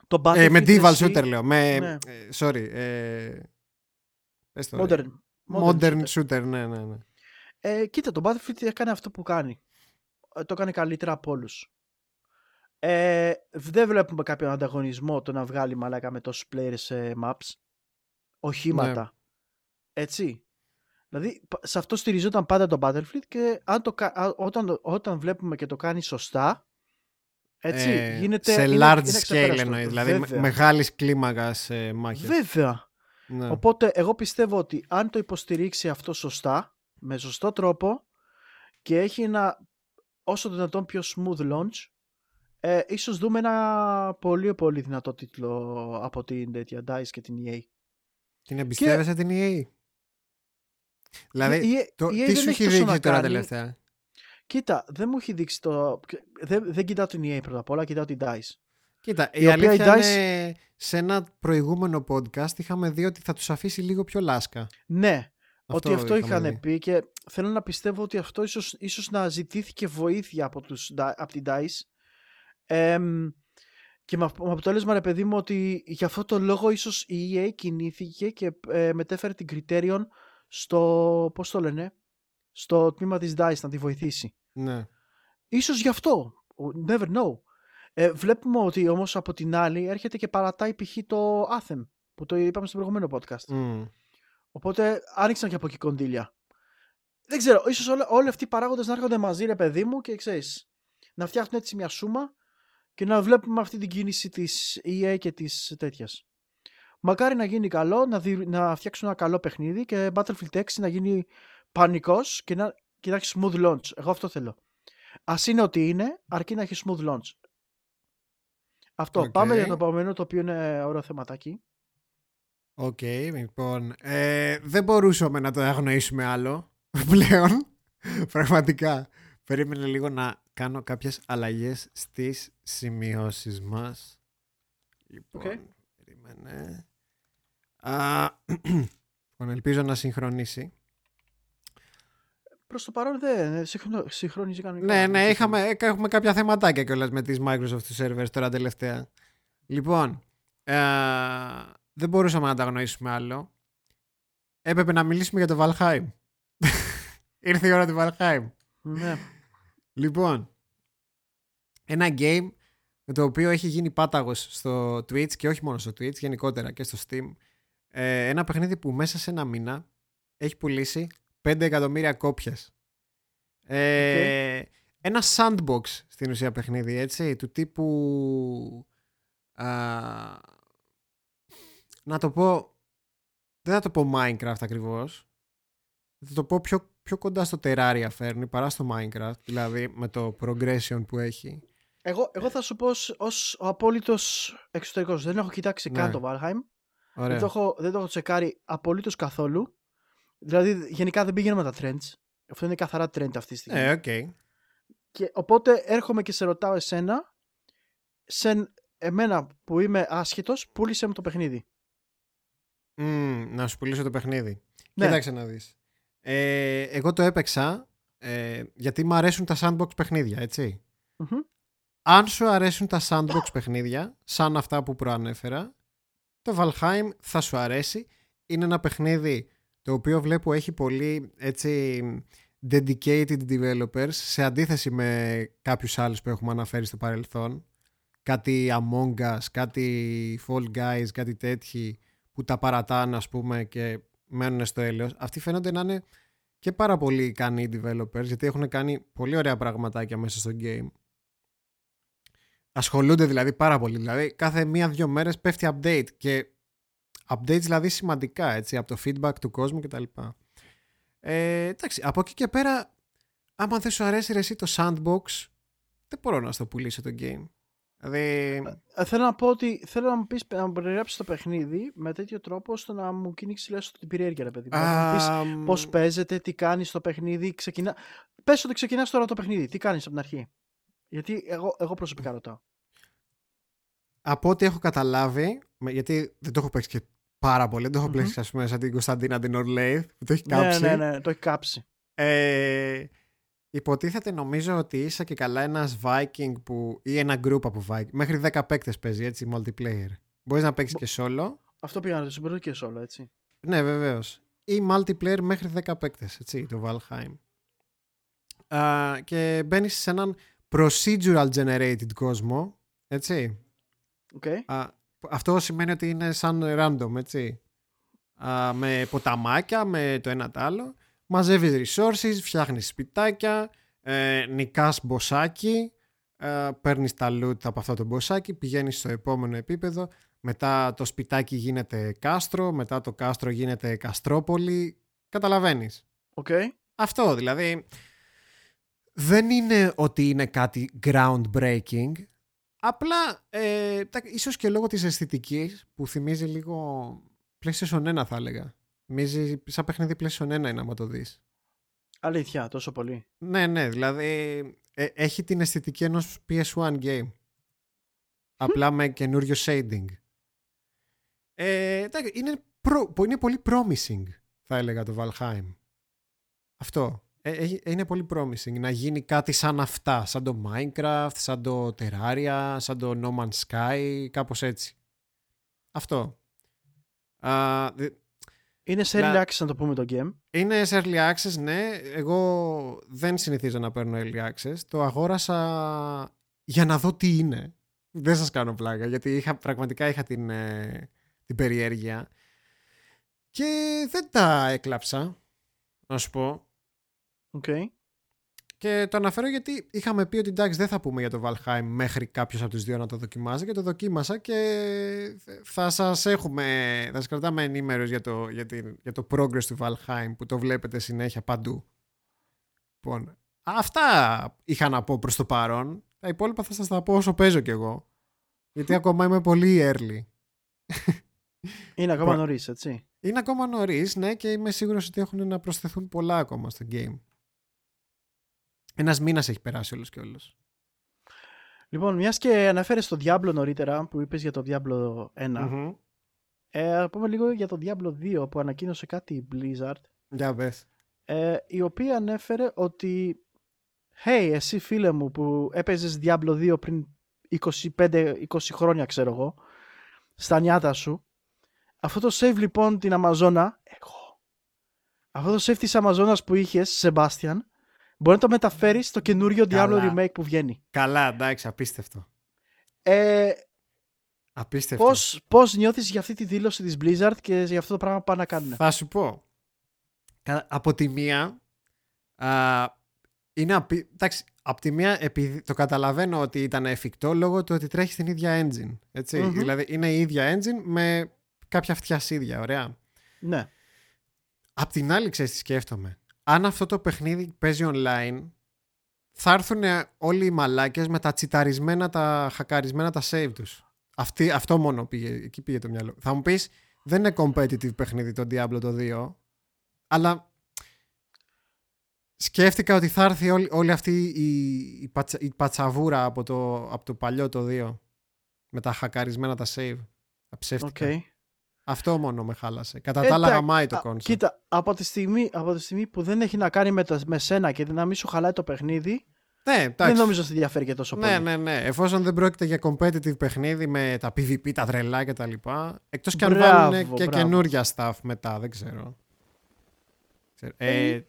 Το ε, medieval εσύ... shooter λέω. Με, ναι. ε, sorry. Ε, modern. Modern, modern shooter. shooter, ναι, ναι, ναι. Ε, κοίτα, το Battlefield έκανε αυτό που κάνει. Ε, το έκανε καλύτερα από όλους. Ε, δεν βλέπουμε κάποιον ανταγωνισμό το να βγάλει μαλάκα με τόσους players σε maps. Οχήματα. Ναι. Έτσι. Δηλαδή, σε αυτό στηριζόταν πάντα το Battlefield και αν το, όταν, όταν βλέπουμε και το κάνει σωστά, έτσι, ε, γίνεται... Σε είναι, large είναι scale εννοείς, δηλαδή Βέβαια. μεγάλης κλίμακας ε, μάχες. Βέβαια. Ναι. Οπότε, εγώ πιστεύω ότι αν το υποστηρίξει αυτό σωστά, με σωστό τρόπο και έχει ένα όσο δυνατόν πιο smooth launch, ε, ίσως δούμε ένα πολύ πολύ δυνατό τίτλο από την τέτοια DICE και την EA. Την εμπιστεύεσαι και... την EA? Δηλαδή, η, το, η τι σου έχει δείξει τώρα τελευταία; Κοίτα, δεν μου έχει δείξει το... Δεν, δεν κοιτάω την EA πρώτα απ' όλα, κοιτάω την DICE. Κοίτα, η, η αλήθεια DICE... είναι σε ένα προηγούμενο podcast είχαμε δει ότι θα τους αφήσει λίγο πιο λάσκα. Ναι, αυτό ότι αυτό είχαν δει. πει και θέλω να πιστεύω ότι αυτό ίσως, ίσως να ζητήθηκε βοήθεια από, τους, από την DICE ε, και με αποτέλεσμα ρε παιδί μου ότι για αυτό το λόγο ίσως η EA κινήθηκε και ε, μετέφερε την Criterion στο, πώς το λένε, στο τμήμα της DICE να τη βοηθήσει. Ναι. Ίσως γι' αυτό. Never know. Ε, βλέπουμε ότι όμως από την άλλη έρχεται και παρατάει π.χ. το Anthem που το είπαμε στο προηγούμενο podcast. Mm. Οπότε άνοιξαν και από εκεί κονδύλια. Δεν ξέρω, ίσως όλοι, όλοι αυτοί οι παράγοντες να έρχονται μαζί ρε παιδί μου και ξέρεις, να φτιάχνουν έτσι μια σούμα και να βλέπουμε αυτή την κίνηση της EA και της τέτοιας. Μακάρι να γίνει καλό, να, δι... να φτιάξουν ένα καλό παιχνίδι και Battlefield 6 να γίνει πανικός και να, και να έχει smooth launch. Εγώ αυτό θέλω. Α είναι ό,τι είναι, αρκεί να έχει smooth launch. Αυτό. ΟΚ. Πάμε για το επόμενο, το οποίο είναι ωραίο θεματάκι. ΟΚ, λοιπόν. Ε, δεν μπορούσαμε να το αγνοήσουμε άλλο πλέον. Πραγματικά. Περίμενε λίγο να κάνω κάποιες αλλαγές στις σημειώσεις μας. Λοιπόν, ΟΚ. περίμενε. Α, λοιπόν, ελπίζω να συγχρονίσει. Προς το παρόν δεν συγχρονο- συγχρονίζει κανονικά. Ναι, ναι, είχαμε, έχουμε κάποια θεματάκια κιόλας με τις Microsoft τους servers τώρα τελευταία. Λοιπόν, ε, δεν μπορούσαμε να τα αγνοήσουμε άλλο. Έπρεπε να μιλήσουμε για το Valheim. Ήρθε η ώρα του Valheim. Ναι. Λοιπόν, ένα game με το οποίο έχει γίνει πάταγος στο Twitch και όχι μόνο στο Twitch, γενικότερα και στο Steam. Ε, ένα παιχνίδι που μέσα σε ένα μήνα έχει πουλήσει 5 εκατομμύρια κόπιες. Ε, Ένα sandbox στην ουσία παιχνίδι, έτσι, του τύπου... α, να το πω... Δεν θα το πω Minecraft ακριβώς. Θα το πω πιο, πιο κοντά στο Terraria φέρνει παρά στο Minecraft, δηλαδή με το progression που έχει. Εγώ, εγώ θα σου πω ως- ως ο απόλυτος εξωτερικός. Δεν έχω κοιτάξει καν Ναι. το Valheim. Ωραία. Δεν το, έχω, δεν το έχω τσεκάρει απολύτως καθόλου. Δηλαδή γενικά δεν πηγαίνω με τα trends. Αυτό είναι καθαρά trend αυτή τη στιγμή. Ε, ΟΚ. Και οπότε έρχομαι και σε ρωτάω εσένα, σε εμένα που είμαι άσχετος, πούλησε μου το παιχνίδι. Μμμ, να σου πουλήσω το παιχνίδι. Ναι. Κοίταξε να δεις. Ε, εγώ το έπαιξα ε, γιατί μου αρέσουν τα sandbox παιχνίδια, έτσι. Μμμ. Αν σου αρέσουν τα sandbox παιχνίδια, σαν αυτά που προανέφερα, το Valheim θα σου αρέσει. Είναι ένα παιχνίδι το οποίο βλέπω έχει πολύ έτσι dedicated developers σε αντίθεση με κάποιους άλλους που έχουμε αναφέρει στο παρελθόν. Κάτι Among Us, κάτι Fall Guys, κάτι τέτοιοι που τα παρατάνε ας πούμε και μένουν στο έλεος. Αυτοί φαίνονται να είναι και πάρα πολύ ικανοί developers γιατί έχουν κάνει πολύ ωραία πραγματάκια μέσα στο game. Ασχολούνται δηλαδή πάρα πολύ. Δηλαδή κάθε μία-δυο μέρες πέφτει update και updates δηλαδή σημαντικά έτσι από το feedback του κόσμου κτλ. Ε, εντάξει, από εκεί και πέρα άμα δεν σου αρέσει ρε εσύ το sandbox δεν μπορώ να στο πουλήσω το game. Δηλαδή... Ε, Θέλω να πω ότι θέλω να μου πεις να μου περιγράψεις το παιχνίδι με τέτοιο τρόπο ώστε να μου κυνήξεις λες την περιέργεια ρε παιδί μου. Να μου πεις αμ, πώς παίζεται, τι κάνεις στο παιχνίδι, ξεκινά... Πες ότι ξεκινάς τώρα το παιχνίδι, τι κάνεις από την αρχή. Γιατί εγώ, εγώ προσωπικά ρωτάω. από ό,τι έχω καταλάβει, με- γιατί δεν το έχω παίξει και πάρα πολύ, δεν το έχω Μμμ. παίξει ας πούμε σαν την Κωνσταντίνα την Ορλέιθ που το έχει Ναι, κάψει. ναι, ναι, το έχει κάψει. Ε, υποτίθεται νομίζω ότι είσαι και καλά ένας Viking που, ή ένα group από Viking. Μέχρι 10 παίκτες παίζει έτσι multiplayer. Μπορείς να παίξεις και solo. Αυτό πήγα να το συμπεριλάβω και solo, έτσι. Ναι, βεβαίως. Ή multiplayer μέχρι 10 παίκτες, έτσι, το Valheim. Α, και μπαίνεις σε έναν procedural generated κόσμο, έτσι. ΟΚ. Α, αυτό σημαίνει ότι είναι σαν random, έτσι. Α, με ποταμάκια, με το ένα το άλλο. Μαζεύεις resources, φτιάχνεις σπιτάκια, ε, νικάς μποσάκι, ε, παίρνεις τα loot από αυτό το μποσάκι, πηγαίνεις στο επόμενο επίπεδο, μετά το σπιτάκι γίνεται κάστρο, μετά το κάστρο γίνεται καστρόπολη. Καταλαβαίνεις. ΟΚ. Αυτό δηλαδή δεν είναι ότι είναι κάτι groundbreaking. Απλά ε, τα- ίσως και λόγω της αισθητικής που θυμίζει λίγο PlayStation 1 θα έλεγα. Θυμίζει σαν παιχνίδι PlayStation 1 είναι άμα το δεις. Αλήθεια, τόσο πολύ. Ναι, ναι, δηλαδή ε, έχει την αισθητική ενός PS1 game. Απλά με καινούριο shading. Ε, εντάξει, είναι, προ- είναι πολύ promising θα έλεγα το Valheim. Αυτό. Ε, έχει- είναι πολύ promising να γίνει κάτι σαν αυτά, σαν το Minecraft, σαν το Terraria, σαν το No Man's Sky, κάπως έτσι. Αυτό. Α, δε- Είναι σε Να- early access να το πούμε το game. είναι σε early access, ναι. Εγώ δεν συνηθίζω να παίρνω early access. Το αγόρασα για να δω τι είναι. Δεν σας κάνω πλάκα, γιατί είχα, πραγματικά είχα την, ε, την περιέργεια. Και δεν τα έκλαψα, να σου πω. ΟΚ. Και το αναφέρω γιατί είχαμε πει ότι εντάξει δεν θα πούμε για το Valheim μέχρι κάποιος από τους δύο να το δοκιμάζει και το δοκίμασα και θα σας έχουμε, θα σας κρατάμε ενήμερους για το, για, την, για το progress του Valheim που το βλέπετε συνέχεια παντού. Λοιπόν, αυτά είχα να πω προς το παρόν. Τα υπόλοιπα θα σας τα πω όσο παίζω κι εγώ. Γιατί ακόμα είμαι πολύ early. Είναι ακόμα νωρίς, έτσι. Είναι ακόμα νωρίς, ναι, και είμαι σίγουρος ότι έχουν να προσθεθούν πολλά ακόμα στο game. Ένας μήνας έχει περάσει όλος και όλος. Λοιπόν, μιας και αναφέρει το Diablo νωρίτερα που είπες για το Diablo 1. Mm-hmm. Ε, πούμε λίγο για το Diablo 2 που ανακοίνωσε κάτι η Blizzard. Για πες. Ε, η οποία ανέφερε ότι Hey, εσύ φίλε μου που έπαιζες Diablo 2 πριν 25-20 χρόνια ξέρω εγώ στα νιάτα σου αυτό το save λοιπόν την Αμαζόνα εγώ αυτό το save της Αμαζόνας που είχες Σεμπάστιαν μπορεί να το μεταφέρεις στο καινούριο Diablo Remake που βγαίνει καλά εντάξει απίστευτο ε, απίστευτο πώς, πώς νιώθεις για αυτή τη δήλωση της Blizzard και για αυτό το πράγμα που πάνε να κάνουν θα σου πω από τη μία α, είναι απει... Εντάξει, απ' τη μία επειδή το καταλαβαίνω ότι ήταν εφικτό λόγω του ότι τρέχει στην ίδια engine. ετσι Δηλαδή είναι η ίδια engine με κάποια φτιασίδια, ωραία. Ναι. Απ' την άλλη, ξέρεις τι σκέφτομαι. Αν αυτό το παιχνίδι παίζει online, θα έρθουν όλοι οι μαλάκες με τα τσιταρισμένα, τα χακαρισμένα τα save τους. Αυτή, αυτό μόνο πήγε, εκεί πήγε το μυαλό. Θα μου πεις, δεν είναι competitive παιχνίδι το Diablo το 2, αλλά σκέφτηκα ότι θα έρθει όλη, όλη αυτή η, η, πατσα, η, πατσαβούρα από το, από το παλιό το 2 με τα χακαρισμένα τα save. Αψεύτηκα. Okay. Αυτό μόνο με χάλασε. Κατά τα άλλα γαμάει το concept. Κοίτα, από τη, στιγμή, από τη στιγμή που δεν έχει να κάνει με, τα, με σένα και να μην σου χαλάει το παιχνίδι, ναι, δεν νομίζω ότι διαφέρει και τόσο ναι, πολύ. Ναι, ναι, ναι. Εφόσον δεν πρόκειται για competitive παιχνίδι με τα PvP, τα τρελά κτλ. Εκτός και αν βάλουν και καινούρια stuff μετά, δεν ξέρω. Ε, ε,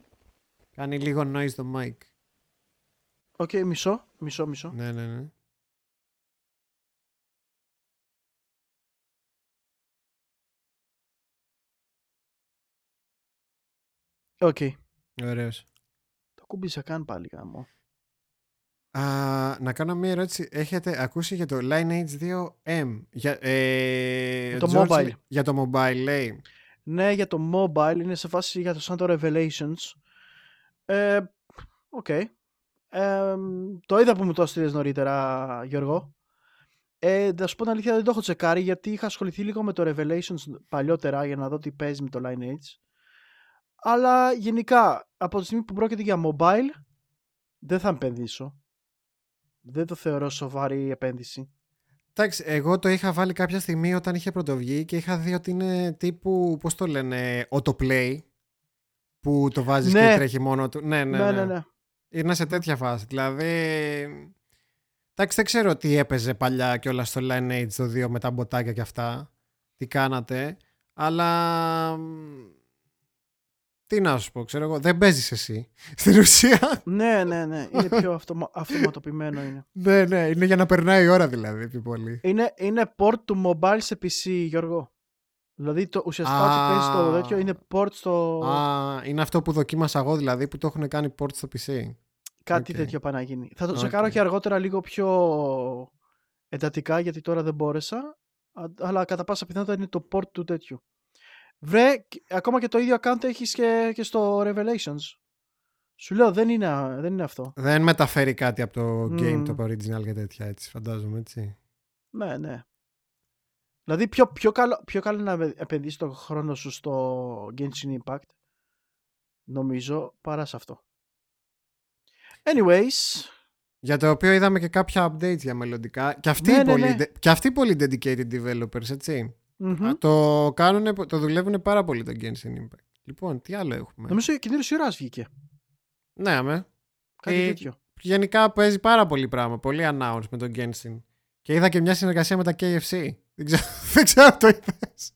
Κάνει λίγο noise το mic. OK, okay, μισό, μισό, μισό. Ναι, ναι, ναι. OK. Okay. Ωραίος. Το ακούμπησα καν πάλι γάμο. να κάνω μια ερώτηση. Έχετε ακούσει για το Lineage 2M. Για, ε, το mobile. Για το mobile λέει. Ναι, για το mobile. Είναι σε φάση για το σαν το Revelations. Ε, OK. Okay. Ε, το είδα που μου το έστειλες νωρίτερα, Γιώργο. Ε, θα σου πω την αλήθεια, δεν το έχω τσεκάρει γιατί είχα ασχοληθεί λίγο με το Revelations παλιότερα για να δω τι παίζει με το Lineage. Αλλά γενικά, από τη στιγμή που πρόκειται για mobile, δεν θα επενδύσω. Δεν το θεωρώ σοβαρή επένδυση. Εντάξει, εγώ το είχα βάλει κάποια στιγμή όταν είχε πρωτοβγεί και είχα δει ότι είναι τύπου, πώς το λένε, autoplay που το βάζεις ναι. και τρέχει μόνο του. Ναι, ναι, ναι. ναι. ναι, ναι. Είναι σε τέτοια φάση. Δηλαδή. Εντάξει, δεν ξέρω τι έπαιζε παλιά και όλα στο Lineage το 2 με τα μποτάκια και αυτά. Τι κάνατε. Αλλά. Τι να σου πω, ξέρω εγώ. Δεν παίζεις εσύ. Στην ουσία. Ναι, ναι, ναι. Είναι πιο αυτομα... αυτοματοποιημένο είναι. ναι, ναι. Είναι για να περνάει η ώρα δηλαδή πιο πολύ. Είναι, είναι port του mobile σε PC, Γιώργο. Δηλαδή το, ουσιαστικά ότι παίζεις το τέτοιο είναι port στο. Α, είναι αυτό που δοκίμασα εγώ δηλαδή που το έχουν κάνει port στο PC. Κάτι okay. τέτοιο πάει να γίνει. Θα το okay. τσεκάρω και αργότερα λίγο πιο εντατικά γιατί τώρα δεν μπόρεσα. Αλλά κατά πάσα πιθανότητα είναι το port του τέτοιου. Βρε, ακόμα και το ίδιο account έχεις και, και στο Revelations. Σου λέω δεν είναι, δεν είναι αυτό. Δεν μεταφέρει κάτι από το game, το original και τέτοια έτσι φαντάζομαι έτσι. Ναι, ναι. Δηλαδή πιο, πιο, καλό, πιο καλό να επενδύσεις το χρόνο σου στο Genshin Impact νομίζω παρά σε αυτό. Anyways. Για το οποίο είδαμε και κάποια updates για μελλοντικά. Και αυτοί, ναι, ναι, πολύ, ναι. Και αυτοί πολύ dedicated developers, έτσι. Mm-hmm. Το, κάνουν, το δουλεύουν πάρα πολύ το Genshin Impact. Λοιπόν, τι άλλο έχουμε; Νομίζω και την ώρα βγήκε. Ναι, αμέ. Κάτι ε, τέτοιο. Γενικά παίζει πάρα πολύ πράγμα. Πολύ announce με τον Genshin. Και είδα και μια συνεργασία με τα KFC. Δεν ξέρω, δεν ξέρω αν το είδες.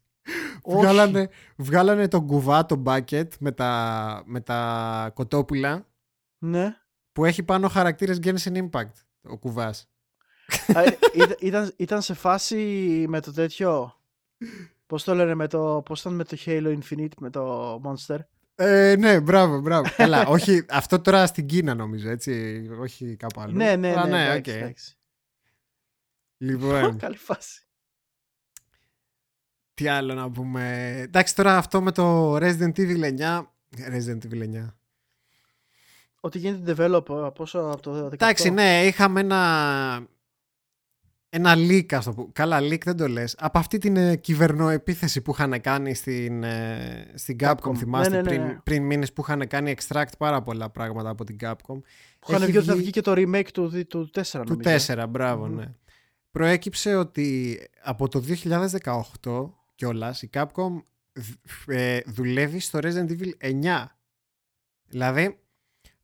Βγάλανε, βγάλανε τον κουβά, το bucket με τα, με τα κοτόπουλα. Ναι. Που έχει πάνω χαρακτήρες Genshin Impact. Ο κουβάς. ήταν, ήταν σε φάση με το τέτοιο. Πώς το λένε με το. Πώς ήταν με το Halo Infinite με το Monster; Ε, ναι, μπράβο, μπράβο. Καλά, όχι, αυτό τώρα στην Κίνα νομίζω, έτσι, όχι κάπου αλλού. Ναι, ναι, Αλλά ναι, ναι, εντάξει, οκ. εντάξει. Λοιπόν, Καλή φάση. τι άλλο να πούμε. Εντάξει, τώρα αυτό με το Resident Evil 9. Resident Evil 9. Ότι γίνεται develop πόσο από το 18. Εντάξει, ναι, είχαμε ένα. Ένα leak, ας το πω. Καλά, leak δεν το λες. Από αυτή την ε, κυβερνοεπίθεση που είχαν κάνει στην, ε, στην Capcom, Capcom. θυμάστε, Ναι, ναι, ναι, πριν, ναι. πριν μήνες που είχαν κάνει extract πάρα πολλά πράγματα από την Capcom. Που είχαν έχει βγει ότι θα βγει- βγει και το remake του, δι- του 4 Του νομίζω. 4, μπράβο, Μμμ. ναι. Προέκυψε ότι από το 2018 κιόλας η Capcom δ- ε, δουλεύει στο Resident Evil 9. Δηλαδή,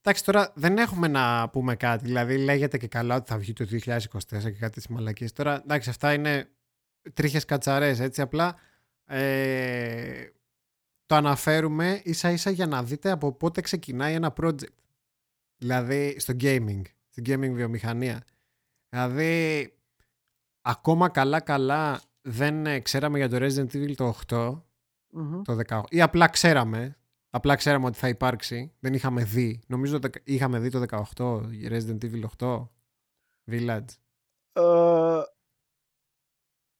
εντάξει τώρα δεν έχουμε να πούμε κάτι. Δηλαδή λέγεται και καλά ότι θα βγει το 2024 και κάτι της μαλακίες. Τώρα, εντάξει, αυτά είναι τρίχες κατσαρές, έτσι απλά ε, το αναφέρουμε ίσα ίσα για να δείτε από πότε ξεκινάει ένα project. Δηλαδή στο gaming, στην gaming βιομηχανία. Δηλαδή, ακόμα καλά-καλά δεν ε, ξέραμε για το Resident Evil το 8, Μμμ. το 18, ή απλά ξέραμε, απλά ξέραμε ότι θα υπάρξει, δεν είχαμε δει. Νομίζω ότι είχαμε δει το 18, Resident Evil 8, Village. Ε,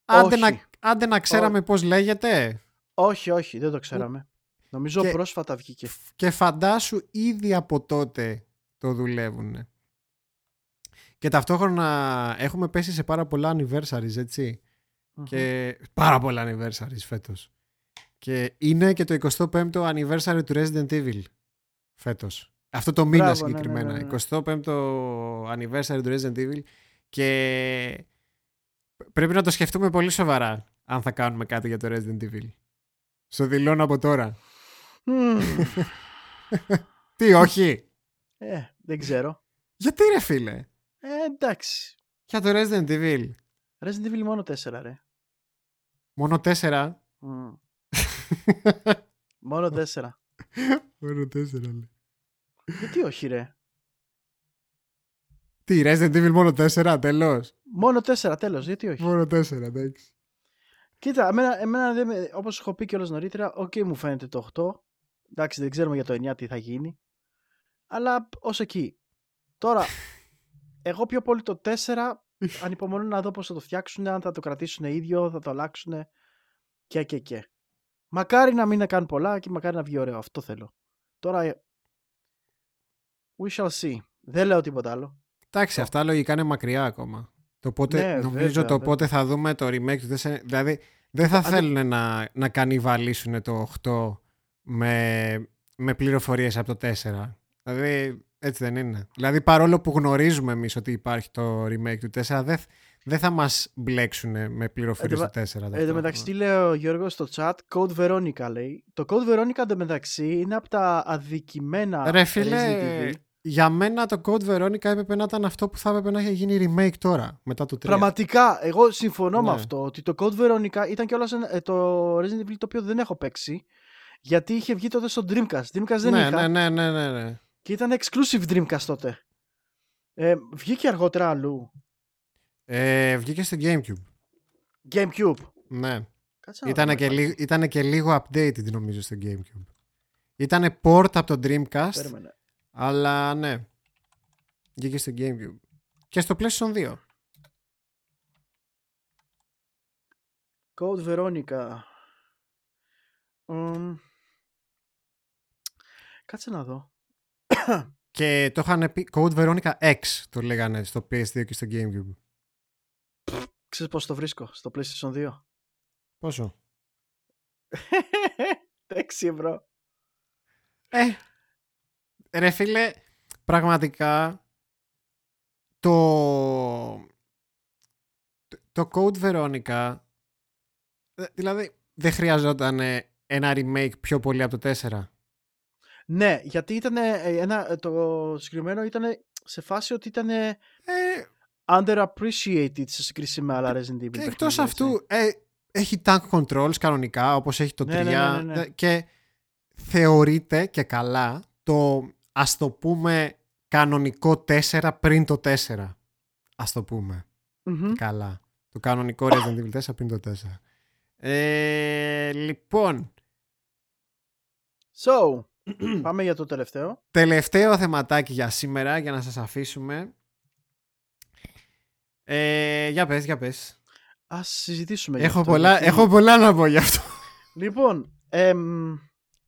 Άντε Όχι. να, άντε να ξέραμε πώς λέγεται. όχι, όχι, δεν το ξέραμε. Νομίζω Και- πρόσφατα βγήκε. Και φαντάσου ήδη από τότε το δουλεύουν. Και ταυτόχρονα έχουμε πέσει σε πάρα πολλά anniversaries, έτσι. Μμμ. Και πάρα πολλά anniversaries φέτος. Και είναι και το 25ο anniversary του Resident Evil φέτος. Αυτό το μήνα Μπράβο, ναι, ναι, συγκεκριμένα. ναι, ναι. 25ο anniversary του Resident Evil και πρέπει να το σκεφτούμε πολύ σοβαρά αν θα κάνουμε κάτι για το Resident Evil. Στο δηλώνω από τώρα. Μμμ. Τι, όχι; ε, δεν ξέρω. Γιατί ρε φίλε; Ε, εντάξει. Για το Resident Evil. Resident Evil μόνο 4, ρε. Μόνο τέσσερα; Μμ. Μόνο 4. Μόνο τέσσερα λέει. Γιατί όχι, ρε. Τι, Resident Evil μόνο τέσσερα, τέλος; Μόνο 4, τέλος. Γιατί όχι. Μόνο τέσσερα, εντάξει. Κοίτα, εμένα, εμένα δεν με- όπως έχω πει κιόλας νωρίτερα, οκ μου φαίνεται το 8. Εντάξει, δεν ξέρουμε για το 9 τι θα γίνει. Αλλά ως εκεί. Τώρα, εγώ πιο πολύ το 4 ανυπομονώ να δω πώς θα το φτιάξουν, αν θα το κρατήσουν ίδιο, θα το αλλάξουν και και και. Μακάρι να μην κάνουν πολλά και μακάρι να βγει ωραίο. Αυτό θέλω. Τώρα, ε, we shall see. Δεν λέω τίποτα άλλο. Εντάξει, αυτά λογικά είναι μακριά ακόμα. Το πότε, Ναι, νομίζω βέβαια, το βέβαια. πότε θα δούμε το remake του 4. Δηλαδή, δεν θα Αν- θέλουν να, να κανιβαλίσουν το 8 με, με πληροφορίες από το 4. Δηλαδή, έτσι δεν είναι. Δηλαδή, παρόλο που γνωρίζουμε εμείς ότι υπάρχει το remake του 4, δεν, δεν θα μας μπλέξουν με πληροφορίες Εν του 4. Εν τω μεταξύ, τι λέει ο Γιώργος στο chat, Code Veronica λέει. Το Code Veronica εν τω μεταξύ είναι από τα αδικημένα Ρε Resident φίλε, Evil. για μένα το Code Veronica έπρεπε να ήταν αυτό που θα έπρεπε να είχε γίνει remake τώρα, μετά το 3. Πραγματικά, εγώ συμφωνώ με Ναι. αυτό. Ότι το Code Veronica ήταν κιόλας ένα- ε, το Resident Evil το οποίο δεν έχω παίξει. Γιατί είχε βγει τότε στο Dreamcast. Dreamcast δεν ναι, είχα. ναι, ναι, ναι, ναι, ναι. Και ήταν exclusive Dreamcast τότε. Ε, βγήκε αργότερα αλλού. Ε, βγήκε στο Gamecube. Gamecube. Ναι. Κάτσε να Ήτανε δούμε και, πάλι. λί- ήτανε και λίγο updated νομίζω στο Gamecube. Ήτανε port από το Dreamcast, Περίμενε. αλλά ναι. Βγήκε στο Gamecube. Και στο PlayStation 2. Code Veronica. Μμμ. Κάτσε να δω. Και το είχαν πει Code Veronica X το λέγανε στο PS2 και στο Gamecube. Ξέρεις πώς το βρίσκω στο PlayStation 2. Πόσο; 6 ευρώ. Ε, ρε φίλε, πραγματικά το, το Code Veronica ε, δηλαδή δεν χρειαζόταν ε, ένα remake πιο πολύ από το 4. Ναι, γιατί ήταν ένα, το συγκεκριμένο ήταν σε φάση ότι ήταν Ε, underappreciated σε σύγκριση με άλλα Resident Evil. και παιχνίδια, εκτός έτσι. αυτού ε, έχει tank controls κανονικά όπως έχει το 3 Ναι, ναι, ναι, ναι, ναι. και θεωρείται και καλά το ας το πούμε κανονικό 4 πριν το 4 ας το πούμε Μμμ. καλά το κανονικό Resident Evil 4 πριν το 4 ε, λοιπόν So, Πάμε για το τελευταίο. Τελευταίο θεματάκι για σήμερα, για να σας αφήσουμε. Ε, για πες, για πες. Ας συζητήσουμε γι' Έχω αυτό, πολλά, γιατί- έχω πολλά να πω γι' αυτό. Λοιπόν, εμ,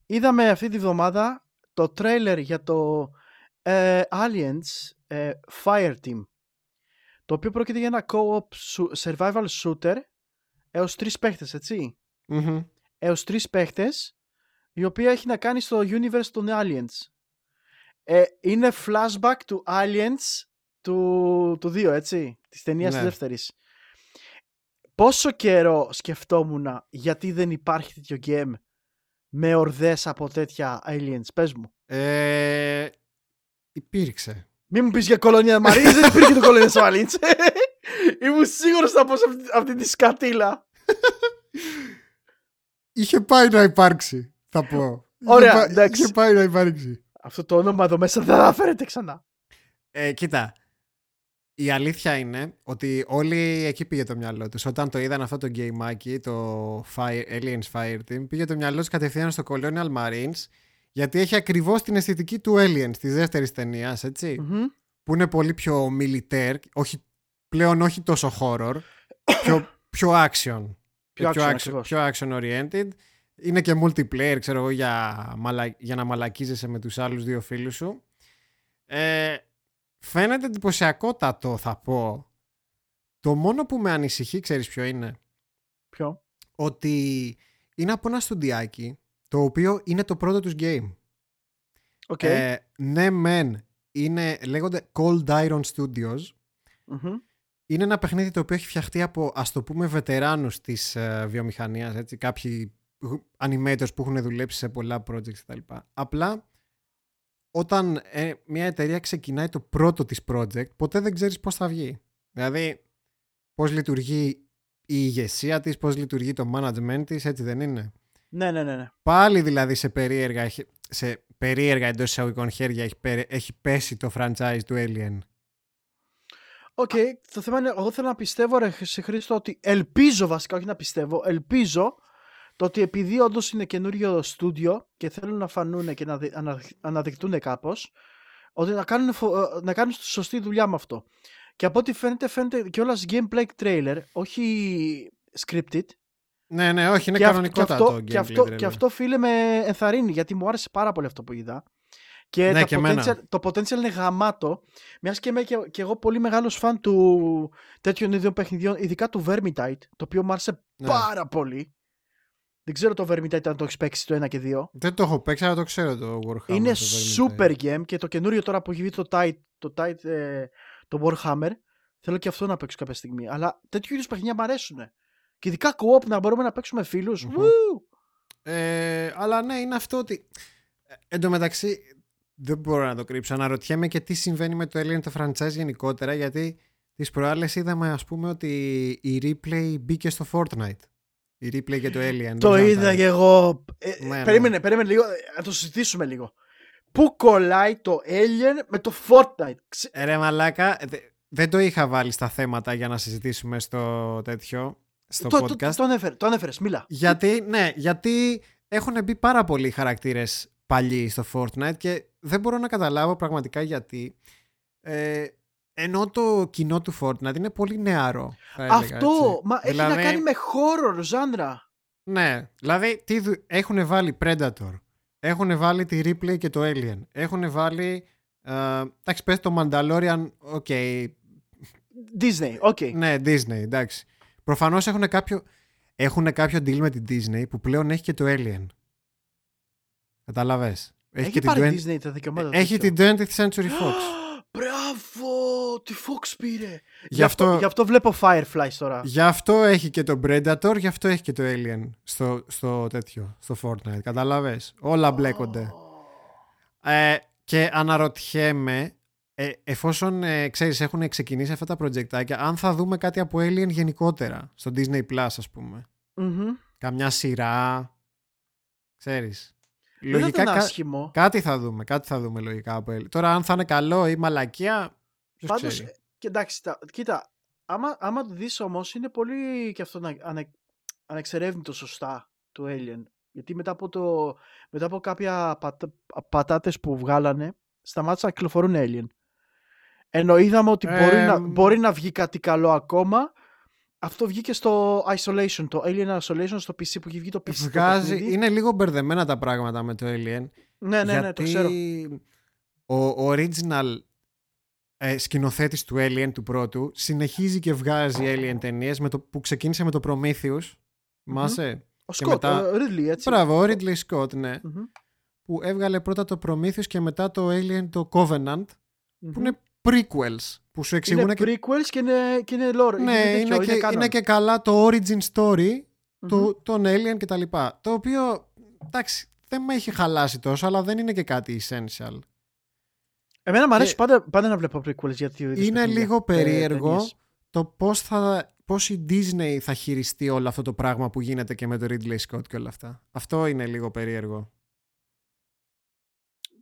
είδαμε αυτή τη βδομάδα το τρέιλερ για το ε, Aliens ε, Fireteam το οποίο πρόκειται για ένα co-op σου- survival shooter έως τρεις παίχτες, έτσι. Μμμ. Έως τρεις παίχτες η οποία έχει να κάνει στο universe των Aliens. Ε, είναι flashback του Aliens του, του 2, έτσι, της ταινίας Ναι. της δεύτερης. Πόσο καιρό σκεφτόμουν γιατί δεν υπάρχει τέτοιο game με ορδές από τέτοια aliens, πες μου. Ε, υπήρξε. Μην μου πεις για κολονία Μαρίνης, δεν υπήρχε το κολονία Μαρίνης. Ήμουν σίγουρος θα πω σε αυτή, αυτή τη σκατήλα. Είχε πάει να υπάρξει, θα πω. Ωραία, είχε, πά- εντάξει. είχε πάει να υπάρξει. Αυτό το όνομα εδώ μέσα δεν θα φέρετε ξανά. Ε, κοίτα, η αλήθεια είναι ότι όλοι εκεί πήγε το μυαλό τους. Όταν το είδαν αυτό το gameάκι, το Fire, Aliens Fireteam, πήγε το μυαλό τους κατευθείαν στο Colonial Marines, γιατί έχει ακριβώς την αισθητική του Aliens, της δεύτερης ταινίας, έτσι, Μμμ. που είναι πολύ πιο militaire, όχι, πλέον όχι τόσο horror, πιο, πιο action. Πιο πιο, action, action, ακριβώς. πιο action oriented. Είναι και multiplayer, ξέρω εγώ, για, μαλα... για να μαλακίζεσαι με τους άλλους δύο φίλους σου. Ε, φαίνεται εντυπωσιακότατο, θα πω. Το μόνο που με ανησυχεί, ξέρεις ποιο είναι, Ποιο; ότι είναι από ένα στουντιάκι, το οποίο είναι το πρώτο τους game. OK. Ε, ναι, μεν, είναι, λέγονται Cold Iron Studios. Μμμ. Είναι ένα παιχνίδι το οποίο έχει φτιαχτεί από ας το πούμε βετεράνους της ε, βιομηχανίας, έτσι, κάποιοι animators που έχουν δουλέψει σε πολλά projects κτλ. Απλά όταν ε, μια εταιρεία ξεκινάει το πρώτο της project, ποτέ δεν ξέρεις πώς θα βγει. Δηλαδή, πώς λειτουργεί η ηγεσία της, πώς λειτουργεί το management της, έτσι δεν είναι; Ναι, ναι, ναι. ναι. Πάλι δηλαδή σε περίεργα, έχει- σε περίεργα εντός εισαγωγικών χέρια έχει, πε- έχει πέσει το franchise του Alien. OK, το θέμα είναι, εγώ θέλω να πιστεύω ρε συ Χρήστο ότι ελπίζω βασικά, όχι να πιστεύω, ελπίζω το ότι επειδή όντως είναι καινούριο στούντιο και θέλουν να φανούν και να δει- ανα- αναδεικτούν κάπως, ότι να κάνουν, φο- ε, να κάνουν σωστή δουλειά με αυτό. Και από ό,τι φαίνεται, φαίνεται και όλας gameplay trailer, όχι scripted. Ναι, ναι, όχι, είναι και, αυ- κανονικότατο και αυτό, το και, gameplay αυτό, trailer. και αυτό φίλε με ενθαρρύνει γιατί μου άρεσε πάρα πολύ αυτό που είδα. Και, Ναι, τα και εμένα. potential, το potential είναι γαμάτο. Μιας και είμαι και, και εγώ πολύ μεγάλος φαν του τέτοιων ιδιών παιχνιδιών, ειδικά του Vermintide, το οποίο μου άρεσε Ναι. πάρα πολύ. Δεν ξέρω το Vermintide αν το έχεις παίξει το 1 και 2. Δεν το έχω παίξει, αλλά το ξέρω το Warhammer. είναι το Vermintide. super game και το καινούριο τώρα που έχει βγει το Tide, το, Tide, ε, το Warhammer, θέλω και αυτό να παίξω κάποια στιγμή. Αλλά τέτοιου είδους παιχνίδια μου αρέσουν. Και ειδικά co-op να μπορούμε να παίξουμε φίλους. Μμμ. Woo! Ε, αλλά ναι, είναι αυτό ότι. ε, Εν τω μεταξύ, δεν μπορώ να το κρύψω. Αναρωτιέμαι και τι συμβαίνει με το Alien το franchise γενικότερα, γιατί τις προάλλες είδαμε, ας πούμε, ότι η replay μπήκε στο Fortnite. Η replay για το Alien. Το δεν ξέρω αν είδα τα- και εγώ. Ε, Ναι, ναι. περίμενε, περίμενε λίγο. ε, Να το συζητήσουμε λίγο. Πού κολλάει το Alien με το Fortnite; Ξε- Ε, Ρε μαλάκα, δε- δεν το είχα βάλει στα θέματα για να συζητήσουμε στο τέτοιο, στο το, podcast. το, το, ανέφερε, το ανέφερες, μίλα. Γιατί, ναι, γιατί έχουν μπει πάρα πολλοί χαρακτήρες παλιοί στο Fortnite και δεν μπορώ να καταλάβω πραγματικά γιατί. Ε, ενώ το κοινό του Fortnite είναι πολύ νεαρό. θα έλεγα, Αυτό, έτσι. μα έχει Δηλαδή, να κάνει με horror genre. Ναι, δηλαδή τι δου- έχουν βάλει Predator, έχουν βάλει τη Ripley και το Alien, έχουν βάλει, ε, εντάξει πες το Mandalorian, OK, Disney, OK. ναι Disney, εντάξει. Προφανώς έχουν κάποιο, έχουν κάποιο deal με την Disney που πλέον έχει και το Alien. Καταλαβες. Έχει, και πάρει την 20 Disney τα δικαιώματα. έχει τέτοιο. την 20th Century Fox. Μπράβο! Τη Fox πήρε. Γι' Γι' αυτό, αυτό- γι αυτό βλέπω Fireflies τώρα. Γι' αυτό έχει και το Predator, γι' αυτό έχει και το Alien στο, στο τέτοιο, στο Fortnite. Καταλαβες. Όλα μπλέκονται. Ε, και αναρωτιέμαι, ε, εφόσον ε, ξέρεις έχουν ξεκινήσει αυτά τα προτζεκτάκια, αν θα δούμε κάτι από Alien γενικότερα, στο Disney Plus ας πούμε. Μμμ. Καμιά σειρά, ξέρεις. Δεν θα Λογικά ήταν κα- άσχημο. κάτι θα δούμε, κάτι θα δούμε λογικά από Alien. Τώρα αν θα είναι καλό ή μαλακία, ποιος Πάντως, ξέρει. ε, και εντάξει, τα- κοίτα, άμα, άμα το δεις όμως είναι πολύ και αυτό να, ανε, ανεξερεύνητο σωστά το Alien. Γιατί μετά από, το, μετά από κάποια πατ- πατάτες που βγάλανε σταμάτησαν να κυκλοφορούν Alien. Ενώ είδαμε ότι μπορεί, Ε, να, μ. μπορεί να βγει κάτι καλό ακόμα. Αυτό βγήκε στο Isolation, το Alien Isolation στο PC που έχει βγει το PC. το Βγάζει, παιχνίδι. είναι λίγο μπερδεμένα τα πράγματα με το Alien. Ναι, ναι, ναι, το ξέρω. γιατί ο original ε, σκηνοθέτης του Alien του πρώτου συνεχίζει και βγάζει Alien ταινίες που ξεκίνησε με το Prometheus. Μάσε. Ο και Scott, μετά- ο Ridley, έτσι. Μπράβο, ο Ridley Scott, ναι. Μμμ, Που έβγαλε πρώτα το Prometheus και μετά το Alien το Covenant, μμμ. που είναι prequels. Που σου εξηγούν είναι και prequels και είναι, και είναι lore. Ναι, τέτοιο, είναι, και, canon. είναι και καλά το origin story Μμμ. του, των Alien και τα λοιπά. Το οποίο, εντάξει, δεν με έχει χαλάσει τόσο, αλλά δεν είναι και κάτι essential. Εμένα μου αρέσει και- πάντα, πάντα να βλέπω prequels γιατί Είναι λίγο περίεργο το πώς, θα, πώς η Disney θα χειριστεί όλο αυτό το πράγμα που γίνεται και με το Ridley Scott και όλα αυτά. Αυτό είναι λίγο περίεργο.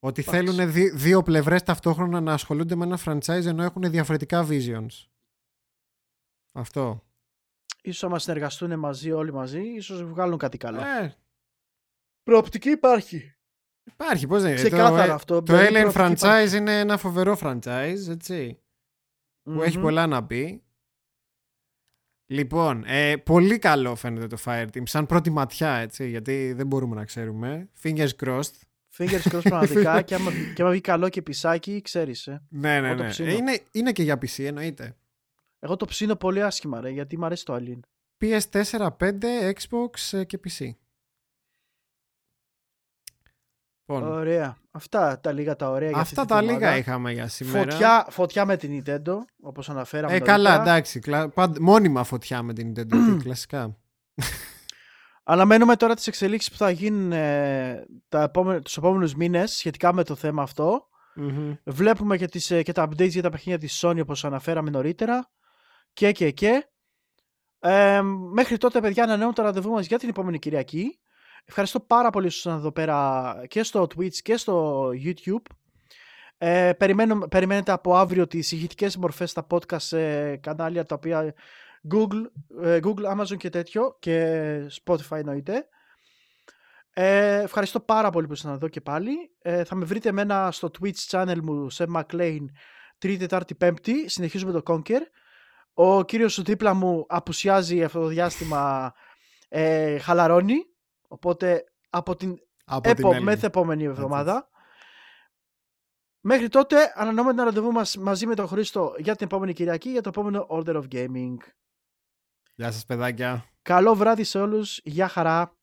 Ότι Εντάξει. θέλουν δι- δύο πλευρές ταυτόχρονα να ασχολούνται με ένα franchise ενώ έχουν διαφορετικά visions. Αυτό. Ίσως άμα συνεργαστούν μαζί όλοι μαζί, ίσως βγάλουν κάτι καλό. Ε, Προοπτική υπάρχει. υπάρχει, πώς δεν είναι. Ξεκάθαρα το, αυτό. Το δηλαδή Alien προοπτική franchise είναι ένα φοβερό franchise, έτσι. Που έχει Μμμ. πολλά να πει. Λοιπόν, ε, πολύ καλό φαίνεται το Fireteam, σαν πρώτη ματιά, έτσι, γιατί δεν μπορούμε να ξέρουμε. Fingers crossed. Fingers crossed πραγματικά και άμα, και άμα βγει καλό και πισάκι, ξέρεις. Ε. Ναι, ναι, Εγώ το ναι. ψήνω. Ε, είναι, είναι και για PC, εννοείται. Εγώ το ψήνω πολύ άσχημα, ρε, γιατί μου αρέσει το Alien. PS4, 5, Xbox ε, και PC. Λοιπόν, Ωραία. Αυτά τα λίγα τα ωραία για αυτή αυτά τη τα βδομάδα. λίγα είχαμε για σήμερα. Φωτιά, φωτιά με την Nintendo, όπως αναφέραμε ε, νωρίτερα. καλά, εντάξει. κλα- πάντ- μόνιμα φωτιά με την Nintendo, τι, κλασικά. Αναμένουμε τώρα τις εξελίξεις που θα γίνουν ε, τα επόμενα, τους επόμενους μήνες σχετικά με το θέμα αυτό. Μμμ. Βλέπουμε και, τις, ε, και τα updates για τα παιχνίδια της Sony όπως αναφέραμε νωρίτερα. Και και και. Ε, μέχρι τότε παιδιά ανανεώνουμε το ραντεβού μας για την επόμενη Κυριακή. Ευχαριστώ πάρα πολύ που ήσασταν εδώ πέρα και στο Twitch και στο YouTube. Ε, περιμένουμε, περιμένετε από αύριο τις ηχητικές μορφές στα podcast σε κανάλια τα οποία Google, ε, Google, Amazon και τέτοιο και Spotify εννοείται. Ε, ευχαριστώ πάρα πολύ που ήσασταν εδώ και πάλι. Ε, θα με βρείτε εμένα στο Twitch channel μου σε McLean Τρίτη, Τετάρτη, Πέμπτη. Συνεχίζουμε το Conquer. Ο κύριος δίπλα μου απουσιάζει αυτό το διάστημα ε, χαλαρώνει. Οπότε από την Από την επο, άλλη. μεθεπόμενη εβδομάδα. Μέχρι τότε ανανεώνουμε ένα ραντεβού μας μαζί με τον Χρήστο για την επόμενη Κυριακή για το επόμενο Order of Gaming. Γεια σας παιδάκια. Καλό βράδυ σε όλους. Γεια χαρά.